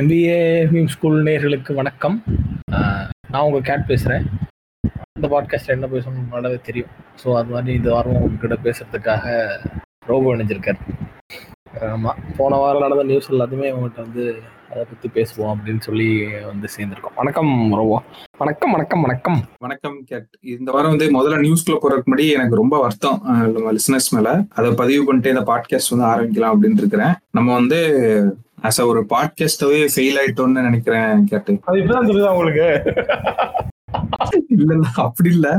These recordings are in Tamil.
எம்பிஏ மீம் ஸ்கூல் நேர்களுக்கு வணக்கம். நான் உங்கள் கேட் பேசுகிறேன் இந்த பாட்காஸ்ட்டில் என்ன பேசணும் நல்லாவே தெரியும். ஸோ அது மாதிரி இந்த வாரம் உங்ககிட்ட பேசுகிறதுக்காக ரோபோ இணைஞ்சிருக்கார். ஆமாம் போன வாரம் நடந்த நியூஸ் எல்லாத்தையுமே உங்கள்கிட்ட வந்து அதை பற்றி பேசுவோம் அப்படின்னு சொல்லி வந்து சேர்ந்துருக்கோம். வணக்கம் ரோபோ. வணக்கம் வணக்கம் வணக்கம். வணக்கம் கேட் இந்த வாரம் வந்து முதல்ல நியூஸ்குள்ள போறதுக்கு முன்னாடி எனக்கு ரொம்ப வருத்தம் நம்ம லிசனர்ஸ் மேல. அதை பதிவு பண்ணிட்டு இந்த பாட்காஸ்ட் வந்து ஆரம்பிக்கலாம் அப்படின்னு இருக்கிறேன். நம்ம வந்து அஸ் ஒரு பாட்காஸ்டவே ஃபெயில் ஆயிட்டோம்னு நினைக்கிறேன் கேட்டு அது இப்பதான் தெரியுதா உங்களுக்கு? இல்ல இல்ல அப்படி இல்ல.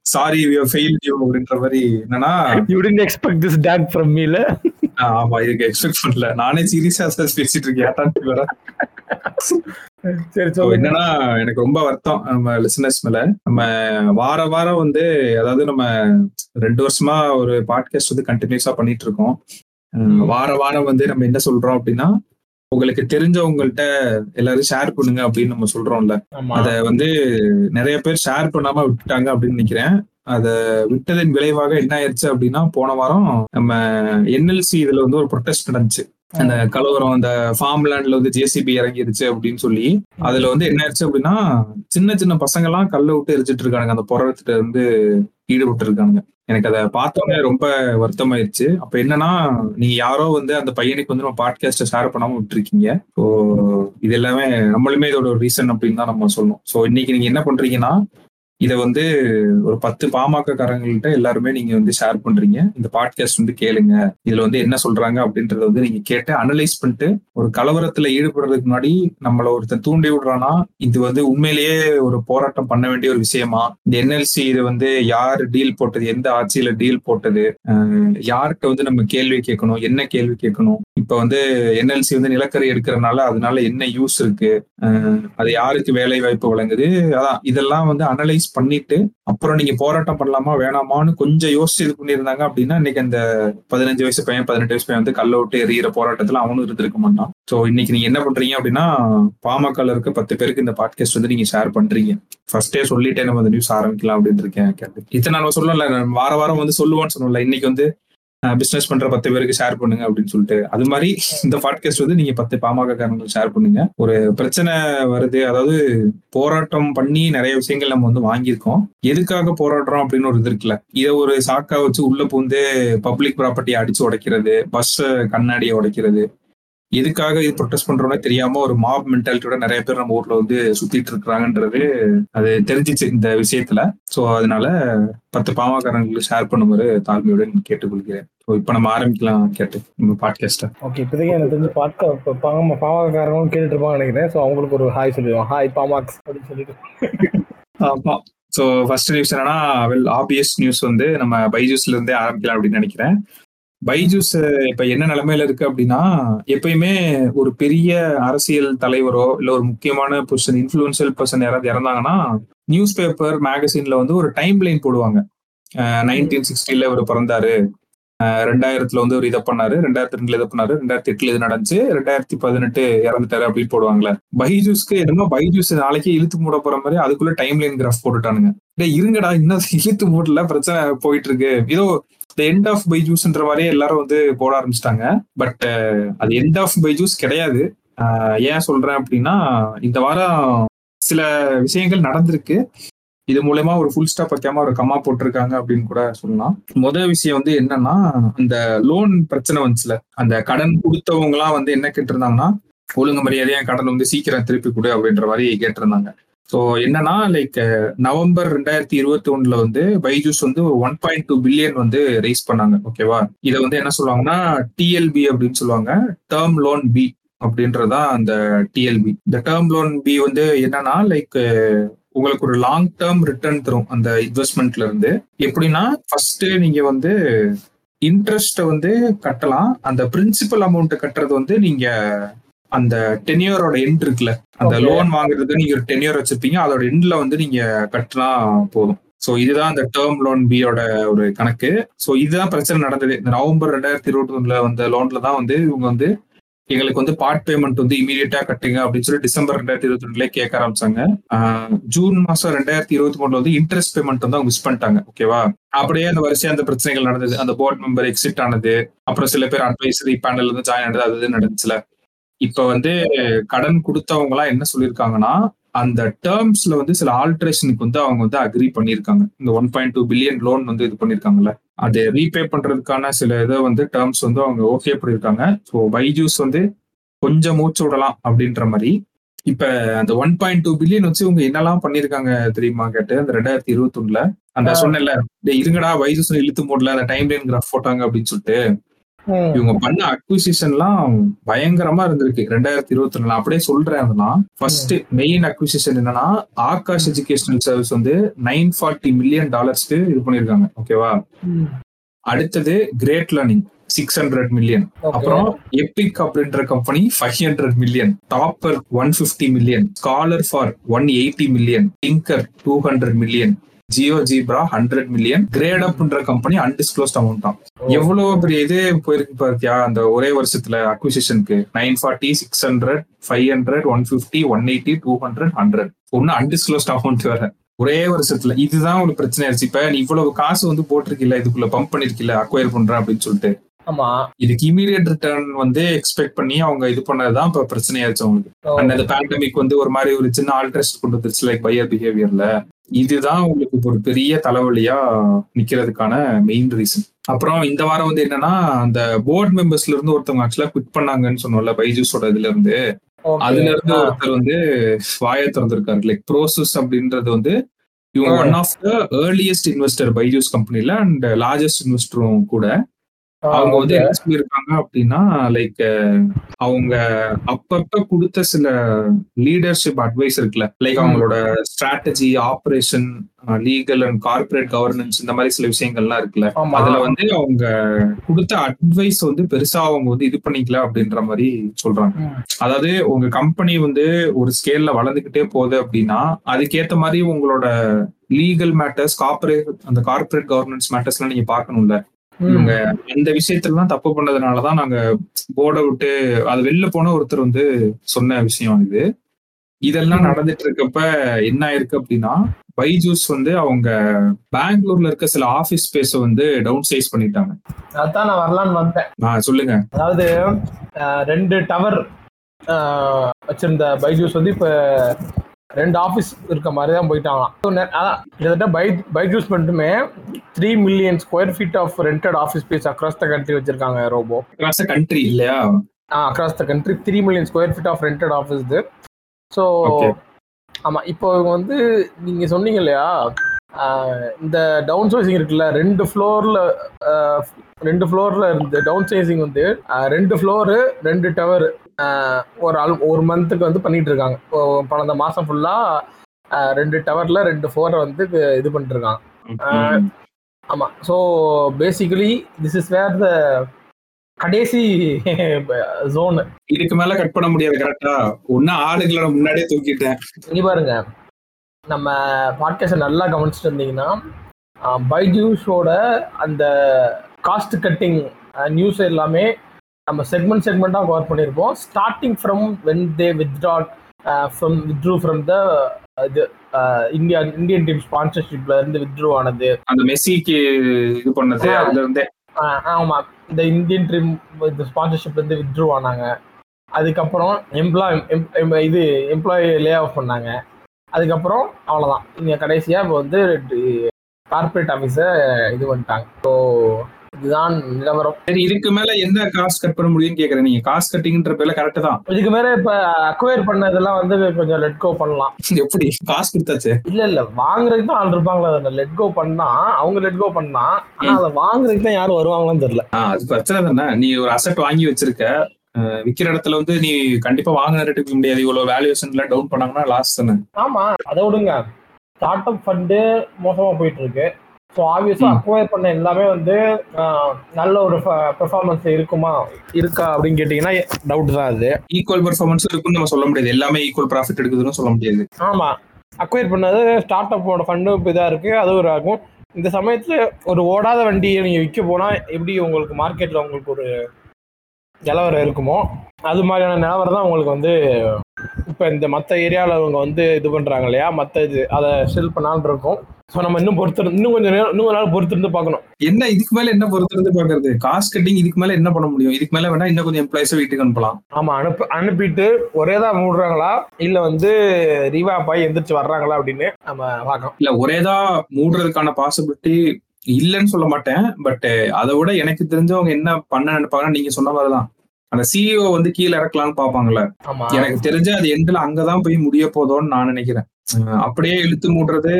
சாரி ஃபெயில் யூ அப்படின்ற மாதிரி. என்னன்னா you tend expect this take from மீல ஆஹ் ஆமா இதுக்கு எக்ஸ்பெக்ட் பண்ணல. நானே சீரியஸா பேசிட்டு இருக்கேன். வேற சரி என்னன்னா எனக்கு ரொம்ப வருத்தம். நம்ம லிசனர்ஸ் மேல. நம்ம வார வாரம் வந்து அதாவது நம்ம ரெண்டு வருஷமா ஒரு பாட்காஸ்ட் வந்து கண்டினியூஸா பண்ணிட்டு இருக்கோம். வார வாரம் வந்து நம்ம என்ன சொல்றோம் அப்படின்னா உங்களுக்கு தெரிஞ்சவங்கள்ட்ட எல்லாரும் ஷேர் பண்ணுங்க அப்படின்னு நம்ம சொல்றோம்ல. அத வந்து நிறைய பேர் ஷேர் பண்ணாம விட்டுட்டாங்க அப்படின்னு நினைக்கிறேன். அத விட்டதின் விளைவாக என்ன ஆயிருச்சு அப்படின்னா போன வாரம் நம்ம என்எல்சி இதுல வந்து ஒரு ப்ரொடெஸ்ட் நடந்துச்சு. அந்த கலவரம் அந்த ஃபார்ம் லேண்ட்ல வந்து ஜேசிபி இறங்கிருச்சு அப்படின்னு சொல்லி. அதுல வந்து என்ன ஆயிடுச்சு அப்படின்னா சின்ன சின்ன பசங்க எல்லாம் கல்ல விட்டு எரிச்சிட்டு இருக்கானுங்க. அந்த போராட்டத்துல இருந்து ஈடுபட்டு இருக்கானுங்க. எனக்கு அதை பார்த்தோன்னே ரொம்ப வருத்தமாயிருச்சு. அப்ப என்னன்னா நீங்க யாரோ வந்து அந்த பையனுக்கு வந்து நம்ம பாட்காஸ்ட் ஷேர் பண்ணாம விட்டுருக்கீங்க. ஸோ இது எல்லாமே நம்மளுமே இதோட ஒரு ரீசன் அப்படின்னு தான் நம்ம சொல்லணும். ஸோ இன்னைக்கு நீங்க என்ன பண்றீங்கன்னா இதை வந்து ஒரு பத்து பாமக காரங்கள்ட்ட எல்லாருமே நீங்க வந்து ஷேர் பண்றீங்க. இந்த பாட்காஸ்ட் வந்து கேளுங்க. இதுல வந்து என்ன சொல்றாங்க அப்படின்றத வந்து நீங்க கேட்டு அனலைஸ் பண்ணிட்டு ஒரு கலவரத்துல ஈடுபடுறதுக்கு முன்னாடி நம்மள ஒருத்தன் தூண்டி விடுறானா இது வந்து உண்மையிலேயே ஒரு போராட்டம் பண்ண வேண்டிய ஒரு விஷயமா? இந்த என்எல்சி இது வந்து யார் டீல் போட்டது? எந்த ஆட்சியில டீல் போட்டது? யார்கிட்ட வந்து நம்ம கேள்வி கேட்கணும்? என்ன கேள்வி கேட்கணும்? இப்ப வந்து என்எல்சி வந்து நிலக்கரி எடுக்கிறதுனால அதனால என்ன யூஸ் இருக்கு? அது யாருக்கு வேலை வாய்ப்பு வழங்குது? அதான் இதெல்லாம் வந்து அனலைஸ் பண்ணிட்டு அப்புறம் நீங்க போராட்டம் பண்ணலாமா வேணாமான்னு கொஞ்சம் யோசிச்சு இது பண்ணியிருந்தாங்க அப்படின்னா இன்னைக்கு அந்த பதினஞ்சு வயசு பையன் பதினெட்டு வயசு பையன் வந்து கல்ல விட்டு எறிகிற போராட்டத்துல அவனும் இருந்திருக்க மாட்டான். ஸோ இன்னைக்கு நீங்க என்ன பண்றீங்க அப்படின்னா பாமகல இருக்க பத்து பேருக்கு இந்த பாட்காஸ்ட் வந்து நீங்க ஷேர் பண்றீங்க. ஃபர்ஸ்டே சொல்லிட்டே நம்ம அந்த நியூஸ் ஆரம்பிக்கலாம் அப்படின்னு இருக்கேன். கேட்டு இத்தனை நாள் சொல்லல வார வாரம் வந்து சொல்லுவான்னு சொன்னோம்ல இன்னைக்கு வந்து பிசினஸ் பண்ற பத்து பேருக்கு ஷேர் பண்ணுங்க அப்படின்னு சொல்லிட்டு. அது மாதிரி இந்த பாட்காஸ்ட் வந்து நீங்க பத்து பாமக காரணங்கள் ஷேர் பண்ணுங்க. ஒரு பிரச்சனை வருது. அதாவது போராட்டம் பண்ணி நிறைய விஷயங்கள் நம்ம வந்து வாங்கியிருக்கோம். எதுக்காக போராடுறோம் அப்படின்னு ஒரு இது இருக்குல்ல. இதை ஒரு சாக்கா வச்சு உள்ள பூந்து பப்ளிக் ப்ராப்பர்ட்டியை அடிச்சு உடைக்கிறது பஸ் கண்ணாடியை உடைக்கிறது எதுக்காக இது ப்ரொடெஸ்ட் பண்றோம்னே தெரியாம ஒரு மாப் மென்டாலிட்டியோட நிறைய பேர் நம்ம ஊர்ல வந்து சுத்திட்டு இருக்கிறாங்கன்றது அது தெரிஞ்சிச்சு இந்த விஷயத்துல. சோ அதனால பத்து பாமகாரங்களுக்கு ஷேர் பண்ணுமாறு தாழ்மையுடன் கேட்டுக்கொள்கிறேன். ஸோ இப்போ நம்ம ஆரம்பிக்கலாம் கேட்டு நம்ம பாட்காஸ்ட்டை ஓகே இப்போதைக்கு எனக்கு தெரிஞ்சு பாட்கா பாம பாமகக்காரங்களும் கேட்டுட்டு இருப்பாங்க நினைக்கிறேன். ஸோ அவங்களுக்கு ஒரு ஹாய் சொல்லிடுவோம் ஹாய் பாமாக்ஸ் அப்படின்னு சொல்லிட்டு. ஆமா. ஸோ ஃபர்ஸ்ட் நியூஸ் என்னன்னா வெல் ஆபியஸ் நியூஸ் வந்து நம்ம பைஜூஸ்ல இருந்தே ஆரம்பிக்கலாம் அப்படின்னு நினைக்கிறேன். பைஜூஸ் இப்ப என்ன நிலைமையில இருக்கு அப்படின்னா எப்பயுமே ஒரு பெரிய அரசியல் தலைவரோ இல்ல ஒரு முக்கியமான பொசிஷன் இன்ஃபுளுன்சியல் பர்சன் யாராவது இறந்தாங்கன்னா நியூஸ் பேப்பர் மேகசின்ல வந்து ஒரு டைம் லைன் போடுவாங்க நைன்டீன் சிக்ஸ்டில இவர் பிறந்தாரு. ரெண்டாயிரத்துல வந்து ஒரு இதை பண்ணாரு. ரெண்டாயிரத்தி ரெண்டுல இதை பண்ணாரு. ரெண்டாயிரத்தி எட்டுல இது நடந்துச்சு. ரெண்டாயிரத்தி பதினெட்டு இறந்துட்டாரு அப்படின்னு போடுவாங்கல்ல. பைஜூஸ்க்கு என்னமோ பைஜூஸ் நாளைக்கே இழுத்து மூட போற மாதிரி அதுக்குள்ள டைம் லைன் கிராஃப் போட்டுட்டானுங்க இருங்கடா இன்னும் இழுத்து மூடல பிரச்சனை போயிட்டு இருக்கு. ஏதோ த எண்ட் ஆஃப் பைஜூஸ்ன்ற மாதிரியே எல்லாரும் வந்து போட ஆரம்பிச்சிட்டாங்க. பட் uh, அது எண்ட் ஆஃப் பைஜூஸ் கிடையாது. Uh, ஏன் சொல்றேன் அப்படின்னா இந்த வாரம் சில விஷயங்கள் நடந்திருக்கு. இது மூலயமா ஒரு ஃபுல் ஸ்டாப் வைக்காம ஒரு கம்மா போட்டிருக்காங்க அப்படின்னு கூட சொல்லலாம். முதல் விஷயம் வந்து என்னன்னா அந்த லோன் பிரச்சனை வந்துச்சுல. அந்த கடன் கொடுத்தவங்க எல்லாம் வந்து என்ன கேட்டிருந்தாங்கன்னா ஒழுங்கு மரியாதையா கடன் வந்து சீக்கிரம் திருப்பி கொடு அப்படின்ற மாதிரி கேட்டிருந்தாங்க. ஸோ என்னன்னா லைக் நவம்பர் ரெண்டாயிரத்தி இருபத்தி ஒண்ணுல வந்து பைஜூஸ் வந்து ஒன் பாயிண்ட் டூ பில்லியன் வந்து ரைஸ் பண்ணாங்க ஓகேவா இதை வந்து என்ன சொல்லுவாங்கன்னா டிஎல்பி அப்படின்னு சொல்லுவாங்க டேர்ம் லோன் பி அப்படின்றதான் அந்த டிஎல்பி இந்த டேர்ம் லோன் பி வந்து என்னன்னா லைக் உங்களுக்கு ஒரு லாங் டேர்ம் ரிட்டர்ன் தரும் அந்த இன்வெஸ்ட்மெண்ட்ல இருந்து. எப்படின்னா ஃபர்ஸ்ட் நீங்க வந்து இன்ட்ரெஸ்ட்டை வந்து கட்டலாம் அந்த பிரின்சிபல் அமௌண்ட் கட்டுறது வந்து நீங்க அந்த டென்யூரோட எண்ட் இருக்குல்ல அந்த. லோன் வாங்குறதுக்கு நீங்க ஒரு டென்யூர் வச்சிருப்பீங்க அதோட எண்ட்ல வந்து நீங்க கட்டினா போதும். ஸோ இதுதான் அந்த டேர்ம் லோன் பியோட ஒரு கணக்கு. ஸோ இதுதான் பிரச்சனை நடந்தது. இந்த நவம்பர் ரெண்டாயிரத்தி இருபத்தி ஒண்ணுல வந்த லோன்ல தான் வந்து இவங்க வந்து எங்களுக்கு வந்து பார்ட் பேமெண்ட் வந்து இமீடியட்டா கட்டுங்க அப்படின்னு சொல்லி டிசம்பர் ரெண்டாயிரத்தி இருபத்தி ரெண்டுல கேட்க ஆரம்பிச்சாங்க. ஜூன் மாசம் ரெண்டாயிரத்தி இருபத்தி மூணுல வந்து இன்ட்ரெஸ்ட் பேமெண்ட் வந்து அவங்க மிஸ் பண்ணிட்டாங்க. ஓகேவா அப்படியே அந்த வரிசையா அந்த பிரச்சனைகள் நடந்தது. அந்த போர்ட் மெம்பர் எக்ஸிட் ஆனது. அப்புறம் சில பேர் அட்வைசரி பேனல் வந்து ஜாயின் ஆனது அது நடந்துச்சுல. இப்ப வந்து கடன் கொடுத்தவங்க எல்லாம் என்ன சொல்லியிருக்காங்கன்னா அந்த டேர்ம்ஸ்ல வந்து சில ஆல்ட்ரேஷனுக்கு வந்து அவங்க வந்து அக்ரி பண்ணியிருக்காங்க. இந்த one point two billion loan வந்து இது பண்ணியிருக்காங்கல்ல. அதை ரீபே பண்றதுக்கான சில இதை வந்து டேர்ம்ஸ் வந்து அவங்க ஓகே பண்ணியிருக்காங்க. ஸோ பைஜூஸ் வந்து கொஞ்சம் மூச்சு விடலாம் அப்படின்ற மாதிரி. இப்ப அந்த ஒன் பாயிண்ட் டூ பில்லியன் வச்சு இவங்க என்னெல்லாம் பண்ணிருக்காங்க தெரியுமா கேட்டு அந்த ரெண்டாயிரத்தி இருபத்தி ஒண்ணுல அந்த சொன்னல இருங்கடா வைஜூஸ் இழுத்து போடல அந்த டைம் லைன் கிராஃப் போட்டாங்க அப்படின்னு சொல்லிட்டு. இவங்க பண்ண அக்விசிஷன்லாம் பயங்கரமா இருந்திருக்கு. ரெண்டாயிரத்தி இருபத்தி ஒண்ணுல அப்படியே சொல்றேன் அதெல்லாம் ஃபர்ஸ்ட் மெயின் அக்விசிஷன் என்னன்னா ஆகாஷ் எஜுகேஷனல் சர்வீஸ் வந்து நைன் ஃபார்ட்டி மில்லியன் டாலர்ஸ்க்கு இது பண்ணிருக்காங்க ஓகேவா அடுத்தது great learning six hundred million அப்புறம் எபிக் அப்படின்ற company five hundred million Toppr one fifty million scholar for one eighty million Tynker two hundred million GeoGebra hundred million great அப்ன்ற company undisclosed amount தான். எவ்வளவு பெரிய இது போயிருக்கு பார்த்தியா அந்த ஒரே வருஷத்துல அக்விசிஷனுக்கு nine forty six hundred five hundred one fifty one eighty two hundred hundred ஒன்னு அன்டிஸ்க்ளோஸ்ட் அமௌண்ட் வேற. ஒரே வருஷத்துல. இதுதான் ஒரு பிரச்சனை ஆயிடுச்சு. இப்ப நீ இவ்வளவு காசு வந்து போட்டிருக்கில்ல இதுக்குள்ள பம்ப் பண்ணிருக்கில்ல அக்வயர் பண்றேன் அப்படின்னு சொல்லிட்டு. ஆமா. இதுக்கு இமீடியட் ரிட்டர்ன் வந்து எக்ஸ்பெக்ட் பண்ணி அவங்க இது பண்ணதுதான் இப்ப பிரச்சனையாச்சு அவங்களுக்கு. அந்த பேண்டமிக் வந்து ஒரு மாதிரி ஒரு சின்ன ஆல்ட்ரேஸ்ட் கொண்டு வந்துருச்சு லைக் பையர் பிஹேவியர்ல இதுதான் உங்களுக்கு ஒரு பெரிய தலைவலியா நிக்கிறதுக்கான மெயின் ரீசன் அப்புறம் இந்த வாரம் வந்து என்னன்னா அந்த போர்ட் மெம்பர்ஸ்ல இருந்து ஒருத்தவங்க ஆக்சுவலா குவிட் பண்ணாங்கன்னு சொன்னோம்ல பைஜூஸோட இதுல இருந்து. அதுல இருந்து ஒருத்தர் வந்து வாய திறந்திருக்காரு. லைக் ப்ரோசஸ் அப்படின்றது வந்து இவங்க one of the earliest investor Byju's கம்பெனில அண்ட் லார்ஜஸ்ட் இன்வெஸ்டரும் கூட. அவங்க வந்து என்ன சொல்லியிருக்காங்க அப்படின்னா லைக் அவங்க அப்பப்ப கொடுத்த சில லீடர்ஷிப் அட்வைஸ் இருக்குல்ல. லைக் அவங்களோட strategy operation legal and corporate governance இந்த மாதிரி சில விஷயங்கள்லாம் இருக்குல்ல. அதுல வந்து அவங்க கொடுத்த அட்வைஸ் வந்து பெருசா அவங்க வந்து இது பண்ணிக்கல அப்படின்ற மாதிரி சொல்றாங்க. அதாவது உங்க கம்பெனி வந்து ஒரு ஸ்கேல்ல வளர்ந்துகிட்டே போகுது அப்படின்னா அதுக்கேத்த மாதிரி உங்களோட லீகல் மேட்டர்ஸ் கார்பரேட் அந்த கார்பரேட் கவர்னன்ஸ் மேட்டர்ஸ் எல்லாம் நீங்க பாக்கணும்ல இவங்க இந்த விஷயத்துலலாம் தப்பு பண்ணதுனாலதான் நாங்க போர்டை விட்டு அது வெளில போன ஒருத்தர் வந்து சொன்ன விஷயம் இது. இதெல்லாம் நடந்துட்டு இருக்கப்ப என்ன ஆயிருக்கு அப்படின்னா பைஜூஸ் வந்து அவங்க பெங்களூர்ல இருக்க சில ஆபீஸ் ஸ்பேஸ வந்து டவுன் சைஸ் பண்ணிட்டாங்க. அதான் நான் வரலான்னு வந்தேன். ஆஹ் சொல்லுங்க. அதாவது ரெண்டு டவர் வச்சிருந்த பைஜூஸ் வந்து இப்ப ரெண்டு ஆஃபீஸ் இருக்க மாதிரி தான் போயிட்டாங்களாம் அதான் கிட்டத்தட்ட பை பைஜூஸ் மட்டுமே three million square feet of rented office space across the country வச்சிருக்காங்க ரோபோ அக்ராஸ் த கண்ட்ரி இல்லையா? ஆ across the country three million square feet of rented office இது. ஸோ ஆமா இப்போ வந்து நீங்க சொன்னீங்க இல்லையா? இந்த டவுன் சைசிங் இருக்குல்ல ரெண்டு ஃப்ளோர்ல ரெண்டு ஃப்ளோர்ல இருந்து டவுன் சைசிங் வந்து ரெண்டு ஃப்ளோரு ரெண்டு டவர் ஒரு ஆள் ஒரு மந்த்துக்கு வந்து பண்ணிட்டு இருக்காங்க. பன்னெண்டு மாசம் ஃபுல்லா ரெண்டு டவர்ல ரெண்டு ஃப்ளோரை வந்து இது பண்ணிட்டு இருக்காங்க. ஆமா. So basically this is where the கடைசி ஜோனு இதுக்கு மேல கட் பண்ண முடியாது கரெக்டா ஒன்னு ஆளுகளை முன்னாடியே தூக்கிட்டேன். இங்க பாருங்க. நம்ம பாட்காஸ்ட் நல்லா கவனிச்சுட்டு இருந்தீங்கன்னா பைஜூஸோட அந்த காஸ்ட் கட்டிங் நியூஸ் எல்லாமே நம்ம செக்மெண்ட் செக்மெண்ட்டாக கவர் பண்ணியிருப்போம். Starting from when they withdrawed from withdrew from the இது இந்தியா இந்தியன் டீம் ஸ்பான்சர்ஷிப்ல இருந்து வித்ட்ரூ ஆனது. அந்த மெஸ்ஸிக்கு இது பண்ணது அதுல இருந்தே. ஆமா. இந்த இந்தியன் டீம் இந்த ஸ்பான்சர்ஷிப்ல இருந்து வித்ட்ரூ ஆனாங்க. அதுக்கப்புறம் எம்ப்ளாய் இது எம்ப்ளாயி லே ஆஃப் பண்ணாங்க. அதுக்கப்புறம் அவ்வளோதான் இங்கே கடைசியாக இப்போ வந்து கார்பரேட் ஆஃபீஸை இது பண்ணிட்டாங்க. ஸோ இதுதான் நிலவரம். சரி இதுக்கு மேல என்ன காசு கட் பண்ண முடியும்னு கேக்குறேன். நீங்க காசு கட்டிங்கன்ற பேர்ல கரெக்ட் தான். இதுக்கு மேல இப்ப அக்வயர் பண்ணதெல்லாம் வந்து கொஞ்சம் லெட் கோ பண்ணலாம். எப்படி? காசு கொடுத்தாச்சு? இல்ல இல்ல. வாங்குறதுக்கு தான் ஆள் இருப்பாங்களா? லெட் கோ பண்ணா அவங்க லெட் கோ பண்ணா ஆனா அதை வாங்குறதுக்கு தான் யாரும் வருவாங்களான்னு தெரியல. அது பிரச்சனை தானே. நீ ஒரு அசட் வாங்கி வச்சிருக்க. விக்கிற இடத்துல வந்து நீ கண்டிப்பா வாங்கின ரேட்டுக்கு முடியாது. இவ்வளவு வேல்யூஷன்ல டவுன் பண்ணாங்கன்னா லாஸ் தானே. ஆமா அதை விடுங்க. ஸ்டார்ட் அப் ஃபண்டு மோசமா போயிட்டு இருக்கு ஸோ ஆப்வியஸா அக்வயர் பண்ண எல்லாமே வந்து நல்ல ஒரு பெர்ஃபார்மன்ஸ் இருக்குமா? இருக்கா அப்படின்னு கேட்டீங்கன்னா டவுட் தான் அது. ஈக்குவல் பெர்ஃபார்மன்ஸ் இருக்குன்னு நம்ம சொல்ல முடியாது. எல்லாமே ஈக்குவல் ப்ராஃபிட் எடுக்குதுன்னு சொல்ல முடியாது. ஆமா. அக்வயர் பண்ணது ஸ்டார்ட் அப்போட ஃபண்டும் இப்போ இதாக இருக்கு. அது ஒரு ஆகும். இந்த சமயத்துல ஒரு ஓடாத வண்டியை நீங்க விற்க போனா எப்படி உங்களுக்கு மார்க்கெட்ல உங்களுக்கு ஒரு நிலவரம் இருக்குமோ? அது மாதிரியான நிலவரம் தான் உங்களுக்கு வந்து இப்போ இந்த மற்ற ஏரியாவில் அவங்க வந்து இது பண்ணுறாங்க இல்லையா? மற்ற இது அதை செல் பண்ணான்னு இருக்கும். ஸோ நம்ம இன்னும் பொறுத்து இன்னும் கொஞ்சம் நேரம் இன்னும் நாள் பொறுத்து இருந்து பார்க்கணும். என்ன இதுக்கு மேல என்ன பொறுத்திருந்து பாக்குறது காஸ்ட் கட்டிங் இதுக்கு மேல என்ன பண்ண முடியும்? இதுக்கு மேல வேணா இன்னும் கொஞ்சம் எம்ப்ளாயிஸ வீட்டுக்கு அனுப்பலாம். ஆமா அனுப்பு அனுப்பிட்டு ஒரே தான் மூடுறாங்களா? இல்ல வந்து ரீவாப் ஆகி எந்திரிச்சு வர்றாங்களா அப்படின்னு நம்ம பார்க்கணும். இல்ல ஒரேதா மூடுறதுக்கான பாசிபிலிட்டி இல்லைன்னு சொல்ல மாட்டேன். பட் அதை விட எனக்கு தெரிஞ்சவங்க என்ன பண்ண நினைப்பாங்கன்னா நீங்க சொன்ன மாதிரிதான். அந்த சிஇஓ வந்து கீழே இறக்கலாம்னு பாப்பாங்கல்ல எனக்கு தெரிஞ்ச அது எண்ட்ல அங்கதான் போய் முடிய போதோன்னு நான் நினைக்கிறேன். அப்படியே இழுத்து மூடுறது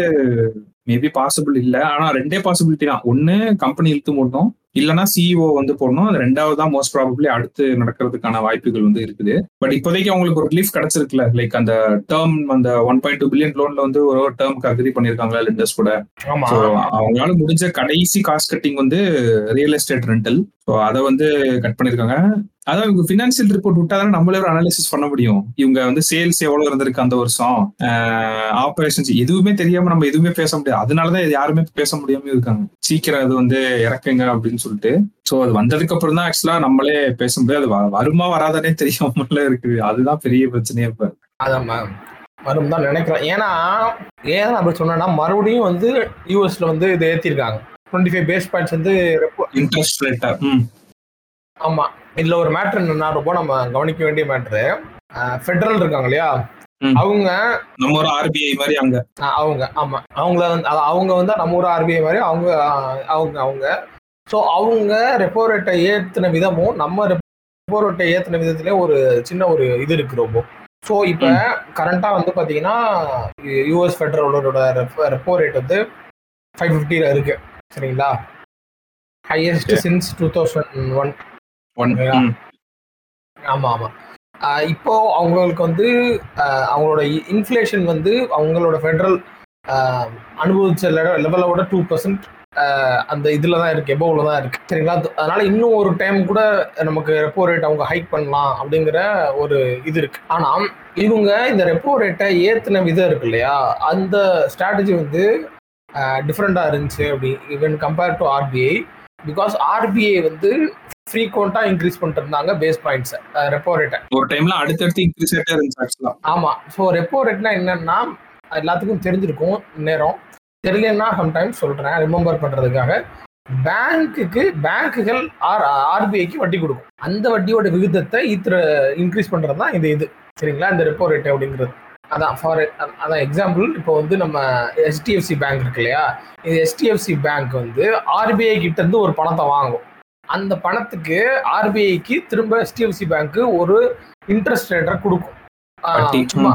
மேபி பாசிபிள் இல்ல. ஆனா ரெண்டே பாசிபிலிட்டி தான். ஒண்ணு கம்பெனி இழுத்து மூடணும். இல்லைன்னா சிஇஓ வந்து போடணும். அது ரெண்டாவது தான் மோஸ்ட் ப்ராபப்ளி அடுத்து நடக்கிறதுக்கான வாய்ப்புகள் வந்து இருக்குது. பட் இப்போதைக்கு அவங்களுக்கு ஒரு ரிலீஃப் கிடைச்சிருக்குல்ல. லைக் அந்த டேர்ம் அந்த ஒன் பாயிண்ட் டூ பில்லியன் லோன்ல வந்து ஒரு டேர்ம்க்கு அக்ரி பண்ணிருக்காங்களா லெண்டர்ஸ் கூட? அவங்களால முடிஞ்ச கடைசி காஸ்ட் கட்டிங் வந்து ரியல் எஸ்டேட் ரெண்டல் ஸோ அதை வந்து கட் பண்ணிருக்காங்க அதான் இவங்க ஃபினான்சியல் ரிப்போர்ட் விட்டா தானே நம்மளே ஒரு அனாலிசிஸ் பண்ண முடியும். இவங்க வந்து சேல்ஸ் எவ்வளவு இருந்திருக்கு அந்த வருஷம்? ஆபரேஷன்ஸ் எதுவுமே தெரியாம நம்ம எதுவுமே பேச முடியாது. அதனாலதான் இது யாருமே பேச முடியாம இருக்காங்க. சீக்கிரம் அது வந்து இறக்குங்க அப்படின்னு சொல்லிட்டு. ஸோ அது வந்ததுக்கு அப்புறம் தான் ஆக்சுவலா நம்மளே பேச முடியாது. அது வருமா வராதனே தெரியாமல இருக்குது. அதுதான் பெரிய பிரச்சனையே இப்ப அதான் வரும் தான் நினைக்கிறேன் ஏன்னா ஏன் அப்படி சொன்னேன்னா மறுபடியும் வந்து யூஎஸ்ல வந்து இதை ஏத்திருக்காங்க. டுவெண்ட்டி ஃபைவ் பேஸ் பாயிண்ட்ஸ் வந்து இன்ட்ரெஸ்ட் ரேட்டா ஆமா. இதுல ஒரு மேட்ரு என்னன்னா ரொம்ப நம்ம கவனிக்க வேண்டிய மேட்ரு ஃபெடரல் இருக்காங்க இல்லையா. அவங்க நம்ம ஒரு ஆர்பிஐ மாதிரி அங்க. ஆஹ் அவங்க. ஆமா. அவங்கள அவங்க வந்து நம்ம ஊர் ஆர்பிஐ மாதிரி அவங்க அவங்க அவங்க ஸோ அவங்க ரெப்போ ரேட்டை ஏற்றின விதமும் நம்ம ரெப்போ ரேட்டை ஏற்றின விதத்துல ஒரு சின்ன ஒரு இது இருக்கு ரொம்ப. ஸோ இப்போ கரண்டா வந்து பாத்தீங்கன்னா யூஎஸ் ஃபெடரலோட ரெப்போ ரேட் வந்து ஃபைவ் ஃபிஃப்டியில் இருக்கு. சரிங்களா? Highest since two thousand one one Yeah. ஆமா ஆமா. ஆஹ் இப்போ அவங்களுக்கு வந்து அவங்களோட இன்ஃப்ளேஷன் வந்து அவங்களோட ஃபெடரல் அனுபவிச்ச லெவலோட டூ பர்சன்ட் அந்த இதுல தான் இருக்கு எபோவ்ல தான் இருக்கு. சரிங்களா? அது- அதனால இன்னும் ஒரு டைம் கூட நமக்கு ரெப்போ ரேட் அவங்க ஹைக் பண்ணலாம் அப்படிங்கிற ஒரு இது இருக்கு. ஆனா இவங்க இந்த ரெப்போ ரேட்டை ஏத்துன விதம் இருக்கு இல்லையா? அந்த ஸ்ட்ராட்டஜி வந்து டிஃப்ரெண்டா இருந்துச்சு அப்படி even compare to RBI because RBI வந்து ஃப்ரீக்வெண்டா இன்க்ரீஸ் பண்ணிட்டு இருந்தாங்க பேஸ் பாயிண்ட்ஸ் ரெப்போ ரேட்டை ஒரு டைம்ல அடுத்தடுத்து இன்க்ரீஸ் ஆயிட்டே இருந்துச்சு ஆமா. ஸோ ரெப்போ ரேட்னா என்னன்னா எல்லாத்துக்கும் தெரிஞ்சிருக்கும் நேரம். தெரியலன்னா சம்டைம்ஸ் சொல்றேன். ரிமெம்பர் பண்றதுக்காக பேங்க்குக்கு பேங்க்குகள் ஆர் ஆர்பிஐக்கு வட்டி கொடுக்கும். அந்த வட்டியோட விகிதத்தை இத்திர இன்க்ரீஸ் பண்றது தான் இது. இது சரிங்களா? இந்த ரெப்போ ரேட் அப்படிங்கிறது. அதான் ஃபார் அதான் எக்ஸாம்பிள் இப்போ வந்து நம்ம HDFC பேங்க் இருக்கு இல்லையா? இது HDFC பேங்க் வந்து ஆர்பிஐ கிட்ட இருந்து ஒரு பணத்தை வாங்கும். அந்த பணத்துக்கு ஆர்பிஐக்கு திரும்ப HDFC பேங்க் ஒரு இன்ட்ரெஸ்ட் ரேட்டை கொடுக்கும். சும்மா